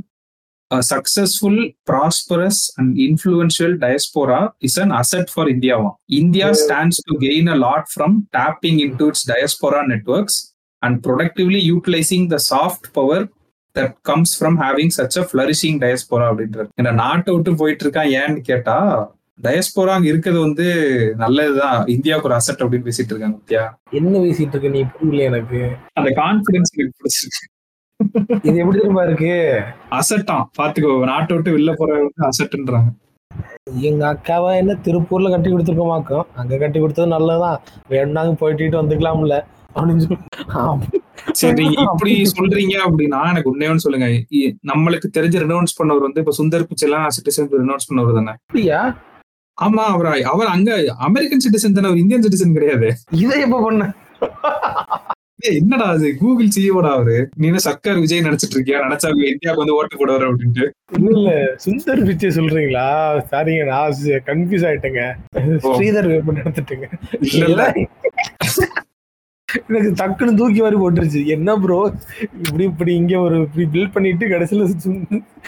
Successful prosperous and influential diaspora is an asset for இந்தியாவா India stands to gain a lot from tapping into its diaspora networks and productively utilizing the soft power that comes from having such a flourishing diaspora அப்படின்றது. இந்த நாட்டை விட்டு போயிட்டு இருக்கான் ஏன்னு கேட்டா டயஸ்போரா அங்க இருக்கிறது வந்து நல்லதுதான். இந்தியாவுக்கு ஒரு அசெட் அப்படின்னு பேசிட்டு இருக்காங்க என்ன பேசிட்டு இருக்க நீ புரியல எனக்கு? அந்த கான்பிடன்ஸ் எனக்கு பிடிச்சிருக்கு. இது எப்படி தெரியுமா இருக்கு? அசட்டாம் பாத்துக்கோ நாட்டை விட்டு வெளில போறவங்க அசட்டுன்றாங்க. எங்க அக்காவை என்ன திருப்பூர்ல கட்டி கொடுத்துருக்கோமாக்கும் அங்க கட்டி கொடுத்தது நல்லதுதான். வேணாங்க போயிட்டு வந்துக்கலாம்ல. சரி இப்படி சொல்றீங்க அப்படின்னா எனக்கு உண்மையோன்னு சொல்லுங்க. நம்மளுக்கு தெரிஞ்ச ரெனவுன்ஸ் பண்ணவர் வந்து இப்ப சுந்தர் பிச்சை எல்லாம் சிட்டிசன் ரெனவுன்ஸ் பண்ணவர் தானே? அப்படியா? ஆமா அவர் அவர் அங்க அமெரிக்கன் சிட்டிசன் தானே அவர் இந்தியன் சிட்டிசன் கிடையாது. இதை எப்ப பண்ண? என்னடா அது கூகுள் சிஓடா அவரு? நீ என்ன சர்க்கார் விஜய் நினைச்சிட்டு இருக்கியா? நினைச்சா இந்தியாவுக்கு வந்து ஓட்டு போடுவாரு அப்படின்ட்டு. இல்ல சுந்தர் பிச்சை சொல்றீங்களா? சாரிங்க நான் கன்ஃபியூஸ் ஆயிட்டேங்க. ஸ்ரீதர் இல்ல. இல்ல. எனக்கு டக்குன்னு தூக்கி வாரி போட்டுருச்சு. என்ன ப்ரோ இப்படி இப்படி இங்க ஒரு இப்படி பில்ட் பண்ணிட்டு கடைசியில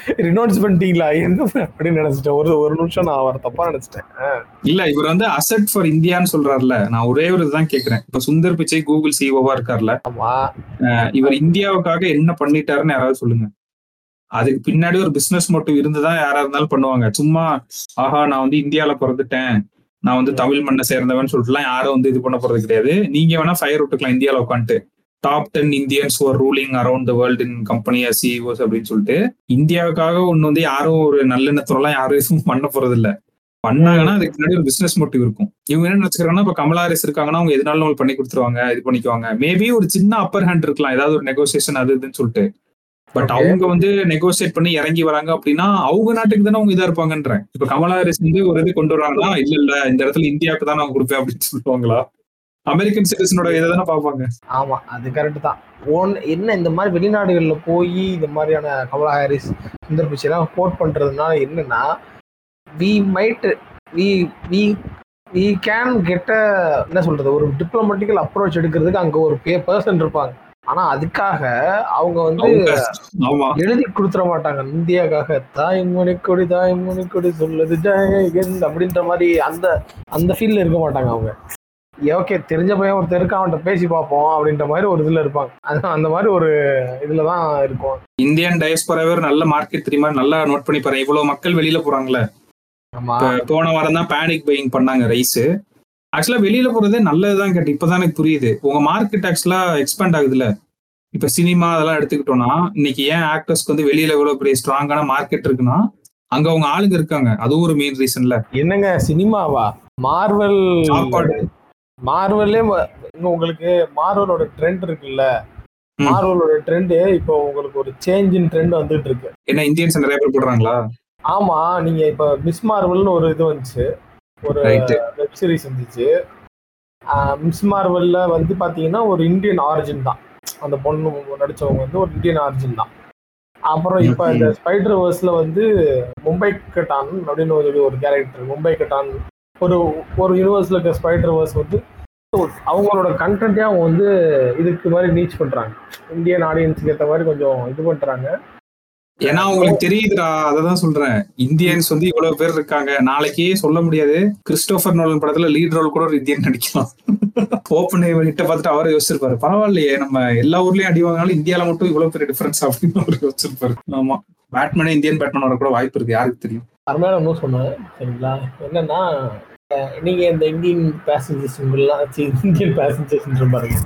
ரினோட்ஸ் பண்ணிட்டீங்களா? என்ன? அப்படின்னு நினைச்சிட்டேன். ஒரு ஒரு நிமிஷம் நான் அவர் தப்பா நினைச்சிட்டேன். இல்ல இவர் வந்து அசெட் ஃபார் இந்தியான்னு சொல்றாருல நான் ஒரே ஒரு இதுதான் கேக்குறேன். இப்ப சுந்தர் பிச்சை கூகுள் சிஓவா இருக்கார்ல ஆமா. அஹ் இவர் இந்தியாவுக்காக என்ன பண்ணிட்டாருன்னு யாராவது சொல்லுங்க. அதுக்கு பின்னாடி ஒரு பிசினஸ் மோட்டிவ் இருந்துதான் யாரா இருந்தாலும் பண்ணுவாங்க. சும்மா ஆஹா நான் வந்து இந்தியால பிறந்துட்டேன். நான் வந்து தமிழ் மண்ணை சேர்ந்தவன் சொல்லிட்டுலாம் யாரும் வந்து இது பண்ண போறது கிடையாது. நீங்க வேணா ஃபயர் விட்டுக்கலாம் இந்தியாவில் உட்காந்துட்டு டாப் டென் இந்தியன்ஸ் ஒரு ruling around the world in company CEOs அப்படின்னு சொல்லிட்டு இந்தியாவுக்காக ஒன்று வந்து யாரும் ஒரு நல்லெண்ணத்துலாம் யாரும் எதுவும் பண்ண போறது இல்லை பண்ணாங்கன்னா அதுக்கு முன்னாடி ஒரு பிசினஸ் மோட்டிவ் இருக்கும். இவங்க என்ன நினைச்சுக்கிறாங்கன்னா இப்ப கமலா இருக்காங்கன்னா அவங்க எதனாலும் பண்ணி கொடுத்துருவாங்க இது பண்ணிக்குவாங்க. மேபி ஒரு சின்ன அப்பர் ஹேண்ட் இருக்கலாம். ஏதாவது ஒரு நெகோசியேஷன் அது இதுன்னு சொல்லிட்டு. பட். அவங்க வந்து நெகோசியேட் பண்ணி இறங்கி வராங்க அப்படின்னா அவங்க நாட்டுக்கு தானே அவங்க இதா இருப்பாங்கன்றேன். இப்ப கமலா ஹாரிஸ் வந்து ஒரு இது கொண்டு வராங்கன்னா இல்ல இல்ல இந்த இடத்துல இந்தியாவுக்கு தான் நான் கொடுப்பேன் அப்படின்னு சொல்லுவாங்களா? அமெரிக்கன் சிட்டிசனோட இதை தானே பார்ப்பாங்க. ஆமா அது கரெக்ட் தான். ஒன் என்ன இந்த மாதிரி வெளிநாடுகள்ல போய் இந்த மாதிரியான கமலா ஹாரிஸ் சுந்தர் பிச்சை எல்லாம் கோட் பண்றதுனால என்னன்னா we might we we we can கெட்ட என்ன சொல்றது ஒரு டிப்ளமேட்டிக்கல் அப்ரோச் எடுக்கிறதுக்கு அங்க ஒரு பே பர்சன் இருப்பாங்க. ஆனா அதுக்காக அவங்க வந்து எழுதி கொடுத்துட மாட்டாங்க. இந்தியாக்காக தாய்மொழி கொடி தாய்மொழி கொடி சொல்லுது. அப்படின்ற மாதிரி அந்த அந்த ஃபீல்ல இருக்க மாட்டாங்க அவங்க. ஓகே தெரிஞ்ச பையன் ஒருத்தர் இருக்கான். அவன்கிட்ட பேசி பார்ப்போம் அப்படின்ற மாதிரி ஒரு இதுல இருப்பாங்க. அந்த மாதிரி ஒரு இதுல தான் இருக்கும். இந்தியன் டயஸ்பராவே நல்ல மார்க்கெட் தெரியுமா? நல்லா நோட் பண்ணி பாரு இவ்வளவு மக்கள் வெளியில போறாங்களே. போன வாரம் தான் பேனிக் பையிங் பண்ணாங்க ரைஸ் ஆக்சுவலா வெளியில போறதே நல்லதுதான் கேட்டு இப்பதான் எனக்கு புரியுது. உங்க மார்க்கெட் ஆக்சுவலா எக்ஸ்பேண்ட் ஆகுதுல்ல? இப்ப சினிமா அதெல்லாம் எடுத்துக்கிட்டோம்னா இன்னைக்கு ஏன் ஆக்டர்ஸ்க்கு வந்து வெளியில இவ்வளவு பெரிய ஸ்ட்ராங்கான மார்க்கெட் இருக்குன்னா அங்க அவங்க ஆளுங்க இருக்காங்க. அதுவும் ஒரு மெயின் ரீசன்ல என்னங்க சினிமாவா மார்வல் சாப்பாடு. மார்வல்லே உங்களுக்கு மார்வலோட ட்ரெண்ட் இருக்குல்ல. மார்வலோட ட்ரெண்ட் இப்போ உங்களுக்கு ஒரு சேஞ்ச் இன் ட்ரெண்ட் வந்துட்டு இருக்கு. என்ன இந்தியன்ஸ் நிறைய பேர் போடுறாங்களா? ஆமா நீங்க இப்ப மிஸ் மார்வல்னு ஒரு இது வந்துச்சு. ஒரு வெப் சீரிஸ் வந்துச்சு மிஸ் மார்வல்ல வந்து பாத்தீங்கன்னா ஒரு இந்தியன் ஆரிஜின் தான். அந்த பொண்ணு நடிச்சவங்க வந்து ஒரு இந்தியன் ஆரிஜின் தான். அப்புறம் இப்ப இந்த ஸ்பைடர் வேர்ஸ்ல வந்து மும்பை கட்டான் அப்படின்னு ஒரு ஒரு கேரக்டர் மும்பை கட்டான். ஒரு ஒரு யூனிவர்ஸ்ல இருக்க ஸ்பைடர் வேர்ஸ் வந்து அவங்களோட கண்டென்ட்டே அவங்க வந்து இதுக்கு மாதிரி ரீச் பண்றாங்க. இந்தியன் ஆடியன்ஸுக்கு ஏற்ற மாதிரி கொஞ்சம் இது பண்றாங்க. ஏன்னா உங்களுக்கு தெரியுதுடா அததான் சொல்றேன். இந்தியன்ஸ் வந்து இவ்வளவு பேர் இருக்காங்க. நாளைக்கே சொல்ல முடியாது. கிறிஸ்டோபர் நோலன் படத்துல லீட் ரோல் கூட ஒரு இந்தியன் நடிக்கலாம். ஓப்பன் ஹிட்ட பார்த்துட்டு அவரை யோசிச்சிருப்பாரு. பரவாயில்லையே நம்ம எல்லா ஊர்லயும் அடி வாங்கினாலும் இந்தியால மட்டும் இவ்வளவு பெரிய டிஃபரன்ஸ் அப்படின்னு அவர் யோசிச்சிருப்பாரு. ஆமா. பேட்மேனே இந்தியன் பேட்மேன் வர கூட வாய்ப்பு இருக்கு யாருக்கு தெரியும்? அருமையான ஒன்றும் சொன்னேன் சரிங்களா? என்னன்னா நீங்க இந்த இந்தியன் பேசஞ்சர்ஸ் உங்களெல்லாம் இந்தியன் பேசஞ்சர்ஸ் பாருங்க.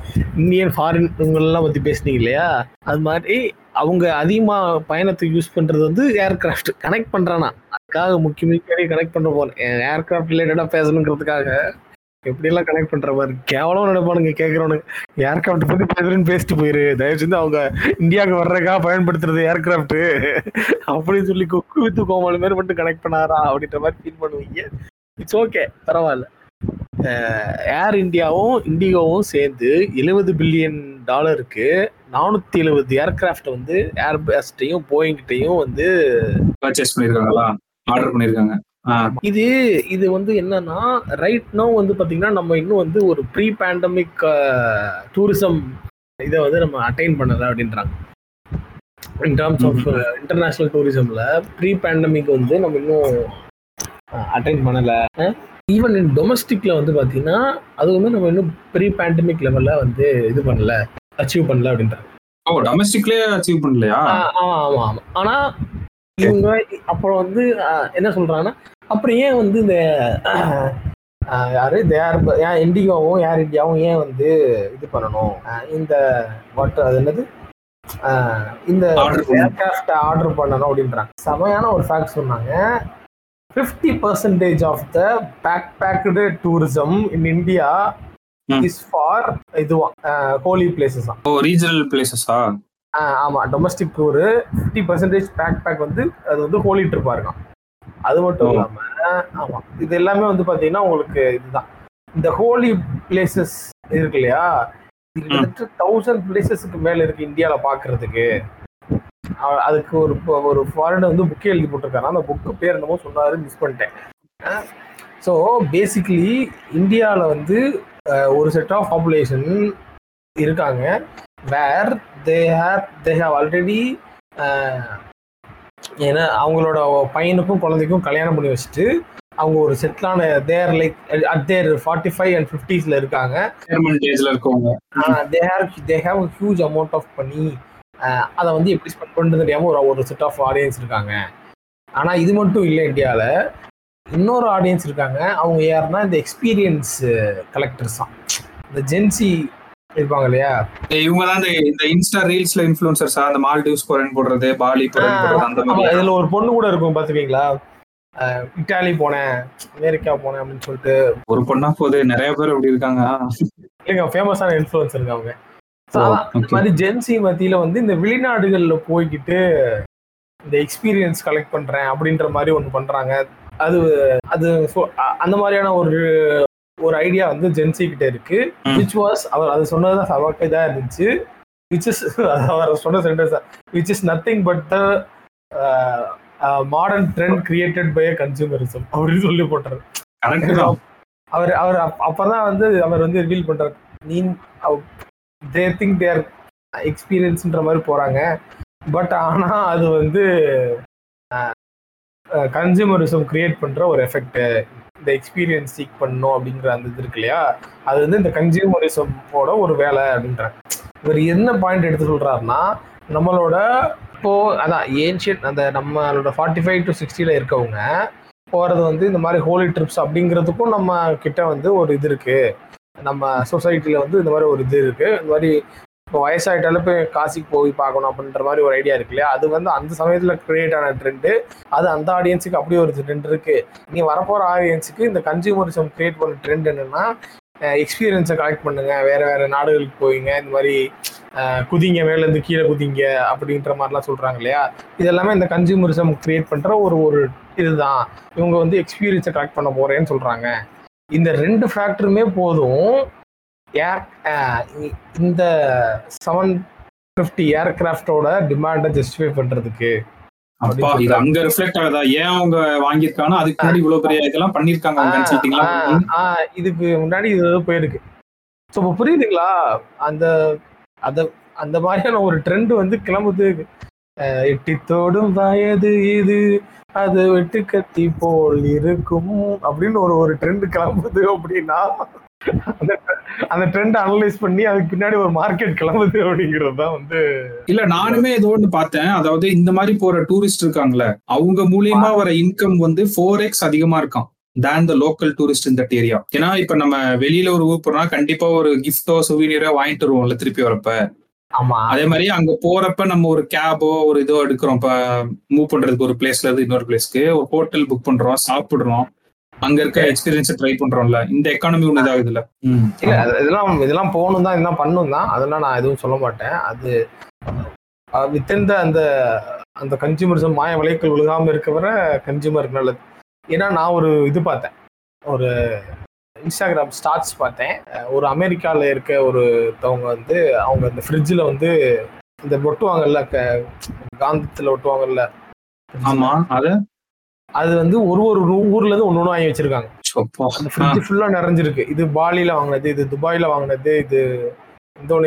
இந்தியன் ஃபாரின் உங்களெல்லாம் பத்தி பேசுனீங்க இல்லையா? அது மாதிரி அவங்க அதிகமா பயணத்துக்கு யூஸ் பண்றது வந்து ஏர்கிராஃப்ட் கனெக்ட் பண்றானா? அதுக்காக முக்கிய முக்கிய கனெக்ட் பண்ற போறேன் ஏர்கிராஃப்ட் ரிலேட்டடா பேசணுங்கிறதுக்காக எப்படியெல்லாம் கனெக்ட் பண்ற மாதிரி கேவலம் நினைப்பானுங்க கேட்கறவனுங்க ஏர்கிராஃப்ட் பத்தி பேசுறேன்னு பேசிட்டு போயிரு. தயவு செஞ்சு அவங்க இந்தியாவுக்கு வர்றதுக்காக பயன்படுத்துறது ஏர்கிராஃப்ட் அப்படின்னு சொல்லி கொக்கு வித்து கோமாளி மாதிரி மட்டும் கனெக்ட் பண்ணாரா அப்படின்ற மாதிரி ஃபீல் பண்ணுவீங்க. இட்ஸ் ஓகே பரவாயில்ல. ஏர் இந்தியாவும் இண்டிகோவும் சேர்ந்து எழுபது பில்லியன் டாலருக்கு நானூத்தி எழுபது ஏர்கிராஃப்ட் வந்து ஏர்பஸ்டையும் போயிங்கிட்டையும் வந்து பர்ச்சேஸ் பண்ணிருக்காங்களா ஆர்டர் பண்ணிருக்காங்க இது இது வந்து என்னன்னா ரைட் நோ வந்து பாத்தீங்கன்னா நம்ம இன்னும் வந்து ஒரு ப்ரீ பேண்டமிக் டூரிசம் இதை வந்து நம்ம அட்டைன் பண்ணல அப்படின்றாங்க. இன் டர்ம்ஸ் ஆஃப் இன்டர்நேஷனல் டூரிசம்ல ப்ரீ பேண்டமிக் வந்து நம்ம இன்னும் அட்டைன் பண்ணல. ஈவன் இன் டொமஸ்டிக்ல வந்து பாத்தீங்கன்னா அது வந்து நம்ம இன்னும் ப்ரீ பேண்டமிக் லெவல்ல வந்து இது பண்ணல அச்சீவ் பண்ணல அப்படின்றாங்க. ஓ டொமஸ்டிக்லயே அச்சீவ் பண்ணலையா? ஆ, ஆமா ஆமா ஆமா. ஆனா இவங்க அப்புறம் வந்து என்ன சொல்றாங்கன்னா அப்புறம் ஏன் வந்து இந்த யாரு? ஏர் ஏன் இண்டிகோவும் ஏர் இந்தியாவும் ஏன் வந்து இது பண்ணணும்? இந்த வாட் அது என்னது? இந்த. ஏர்கிராஃப்ட் ஆர்டர் பண்ணணும் அப்படின்றாங்க. செமையான ஒரு ஃபேக்ட் சொன்னாங்க. Fifty percentage of the pack packed tourism in India. Is for இதுவா ஹோலி பிளேசஸ் ஓ ரீஜனல் பிளேசஸா ஆமா domestic tour fifty percentage pack pack வந்து அது வந்து ஹோலி ட்ரிப்பா இருக்கும். அது மட்டும். இல்லாம ஆமா இது எல்லாமே வந்து பாத்தீங்கன்னா உங்களுக்கு இதுதான். இந்த ஹோலி பிளேசஸ் இருக்கு இல்லையா? கிட்டத்தட்ட தௌசண்ட் பிளேசஸ்க்கு மேல இருக்கு இந்தியால பாக்குறதுக்கு. அதுக்கு ஒரு ஒரு ஃபாரினர் வந்து புக்கே எழுதி போட்டிருக்காரு. அந்த புக்கு பேர் என்னமோ சொன்னாரு மிஸ் பண்ணிட்டேன். ஸோ பேசிக்கலி இந்தியாவில் வந்து ஒரு செட் ஆஃப் பாப்புலேஷன் இருக்காங்க. Where they here they have already ஏன்னா அவங்களோட பையனுக்கும் குழந்தைக்கும் கல்யாணம் பண்ணி வச்சுட்டு அவங்க ஒரு செட்டிலான there like at their forty five and ஃபிஃப்டிஸில் இருக்காங்க. They have they have huge amount of பண்ணி அதை வந்து எப்படி ஸ்பெண்ட் பண்ணுறது தெரியாமல் ஒரு ஒரு செட் ஆஃப் ஆடியன்ஸ் இருக்காங்க. ஆனால் இது மட்டும் இல்லை இந்தியாவில் இன்னொரு ஆடியன்ஸ் இருக்காங்க. அவங்க யாருன்னா இந்த எக்ஸ்பீரியன்ஸ் கலெக்டர்ஸ் தான். இந்த ஜென்சி இருப்பாங்க இல்லையா? இவங்க தான் இந்த இன்ஸ்டா ரீல்ஸ்ல இன்ஃபுளுசர்ஸா அந்த மால்டிவ்ஸ் போறேன்னு போடுறது பாலி போறேன்னு போடுறது அந்த மாதிரி இதுல ஒரு பொண்ணு கூட இருக்கும் பாத்துக்கீங்களா இட்டாலி போனேன் அமெரிக்கா போனேன் அப்படின்னு சொல்லிட்டு. ஒரு பொண்ணா போகுது நிறைய பேர் அப்படி இருக்காங்க. இல்லைங்க ஃபேமஸான இன்ஃபுளுசர் அவங்க மாதிரி ஜென்சி மத்தியில வந்து இந்த வெளிநாடுகள்ல போய்கிட்டு இந்த எக்ஸ்பீரியன்ஸ் கலெக்ட் பண்றேன் அப்படின்ற மாதிரி ஒன்று பண்றாங்க. அது அது அந்த மாதிரியான ஒரு ஒரு ஐடியா வந்து ஜென்சி கிட்ட இருக்கு. விச் வாஸ் அவர் அது சொன்னதுதான் சவாக்க இதா இருந்துச்சு. விச் இஸ் அவர் சொன்ன sentence which is nothing but the modern trend created by consumerism அப்படின்னு சொல்லி போட்டாரு அவர் அவர் அப்- அப்பதான் வந்து அவர் வந்து ரிவீல் பண்றாரு. நீ தே திங்க் தேர் எக்ஸ்பீரியன்ஸ்ன்ற மாதிரி போகிறாங்க பட் ஆனால் அது வந்து கன்சியூமரிசம் கிரியேட் பண்ணுற ஒரு எஃபெக்ட்டு இந்த எக்ஸ்பீரியன்ஸ் சீக் பண்ணணும் அப்படிங்கிற அந்த இது இருக்கு இல்லையா? அது வந்து இந்த கன்சியூமரிசமோட ஒரு வேலை அப்படின்றாங்க. இவர் என்ன பாயிண்ட் எடுத்து சொல்கிறாருன்னா நம்மளோட இப்போ அதான் ஏன்ஷியன் அந்த நம்மளோட ஃபார்ட்டி ஃபைவ் டு சிக்ஸ்டியில் இருக்கவங்க போகிறது வந்து இந்த மாதிரி ஹோலி ட்ரிப்ஸ் அப்படிங்கிறதுக்கும் நம்ம கிட்ட வந்து ஒரு இது இருக்குது நம்ம சொசைட்டியில் வந்து இந்த மாதிரி ஒரு இது இருக்குது இந்த மாதிரி இப்போ வயசாகிட்டாலும் போய் காசிக்கு போய் பார்க்கணும் அப்படின்ற மாதிரி ஒரு ஐடியா இருக்கு இல்லையா? அது வந்து அந்த சமயத்தில் கிரியேட் ஆன ட்ரெண்டு அது அந்த ஆடியன்ஸுக்கு அப்படி ஒரு ட்ரெண்ட் இருக்குது நீ வரப்போகிற ஆடியன்ஸுக்கு இந்த கன்சியூமரிசம் கிரியேட் பண்ண ட்ரெண்ட் என்னன்னா எக்ஸ்பீரியன்ஸை கலெக்ட் பண்ணுங்க. வேறு வேறு நாடுகளுக்கு போயிங்க இந்த மாதிரி குதிங்க மேலேருந்து கீழே குதிங்க அப்படின்ற மாதிரிலாம் சொல்கிறாங்க இல்லையா? இதெல்லாமே இந்த கன்சியூமரிசம் கிரியேட் பண்ணுற ஒரு ஒரு இதுதான். இவங்க வந்து எக்ஸ்பீரியன்ஸை கலெக்ட் பண்ண போகிறேன்னு சொல்கிறாங்க இந்த ரெண்டு ஃபேக்டருமே போதும். ஏர் இந்த செவன் ஃபிஃப்டி ஏர்கிராஃப்டோட டிமாண்டை ஜஸ்டிஃபை பண்றதுக்கு. இது அங்க ரிஃப்ளெக்ட் ஆகுதா? ஏன் அவங்க வாங்கியிருக்காங்க? அதுக்கு முன்னாடி இவ்வளவு பெரிய இதெல்லாம் பண்ணிருக்காங்க இதுக்கு முன்னாடி இது போயிருக்கு. ஸோ இப்போ புரியுதுங்களா? அந்த அந்த அந்த மாதிரியான ஒரு ட்ரெண்ட் வந்து கிளம்புது. எட்டித்தோடும் வயது இது. அது வெட்டு கத்தி போல் இருக்கும் அப்படின்னு ஒரு ஒரு ட்ரெண்ட் கிளம்புது அப்படின்னா அந்த அந்த ட்ரெண்ட் அனலைஸ் பண்ணி அதுக்கு பின்னாடி ஒரு மார்க்கெட் கிளம்புது அப்படிங்கிறது தான் வந்து இல்ல நானுமே ஏதோ ஒன்று பார்த்தேன். அதாவது இந்த மாதிரி போற டூரிஸ்ட் இருக்காங்கல்ல அவங்க மூலியமா வர இன்கம் வந்து ஃபோர் எக்ஸ் அதிகமா இருக்காம் தேன் த லோக்கல் டூரிஸ்ட் இந்த ஏரியா ஏன்னா இப்ப நம்ம வெளியில ஒரு ஊர் போறோம்னா கண்டிப்பா ஒரு கிஃப்டோ சுவீனியரோ வாங்கிட்டு வருவோம்ல திருப்பி வரப்ப. அதே மாதிரி அங்க போறப்ப நம்ம ஒரு கேபோ ஒரு இதோ எடுக்கிறோம். இப்ப மூவ் பண்றதுக்கு ஒரு பிளேஸ்ல இருந்து இன்னொரு பிளேஸ்க்கு ஒரு ஹோட்டல் புக் பண்றோம் சாப்பிடுறோம். அங்க இருக்க எக்ஸ்பீரியன்ஸ் ட்ரை பண்றோம்ல. இந்த எக்கானமி ஒண்ணு இதாகுதுல்ல ம். இல்ல இதெல்லாம் இதெல்லாம் போகணும் தான் இதெல்லாம் பண்ணும் தான். அதெல்லாம் நான் எதுவும் சொல்ல மாட்டேன். அது வித்தின் த அந்த அந்த கன்சியூமரிசம் மாய விலைக்குள் விழுகாம இருக்க வர கன்சியூமர் நல்லது. ஏன்னா நான் ஒரு இது பார்த்தேன். ஒரு இன்ஸ்டாகிராம் ஸ்டார்ட்ஸ் பார்த்தேன். ஒரு அமெரிக்காவில் இருக்க ஒருத்தவங்க வந்து அவங்க இந்த ஃப்ரிட்ஜில் வந்து இந்த ஒட்டுவாங்கல்ல க காந்தத்தில் ஒட்டுவாங்கல்ல ஆமா அது? அது வந்து ஒரு ஒரு ஊர்ல இருந்து ஒன்று ஒன்று வாங்கி வச்சிருக்காங்க. அந்த ஃப்ரிட்ஜ் ஃபுல்லா நிறைஞ்சிருக்கு. இது பாலில வாங்கினது இது துபாயில வாங்கினது இது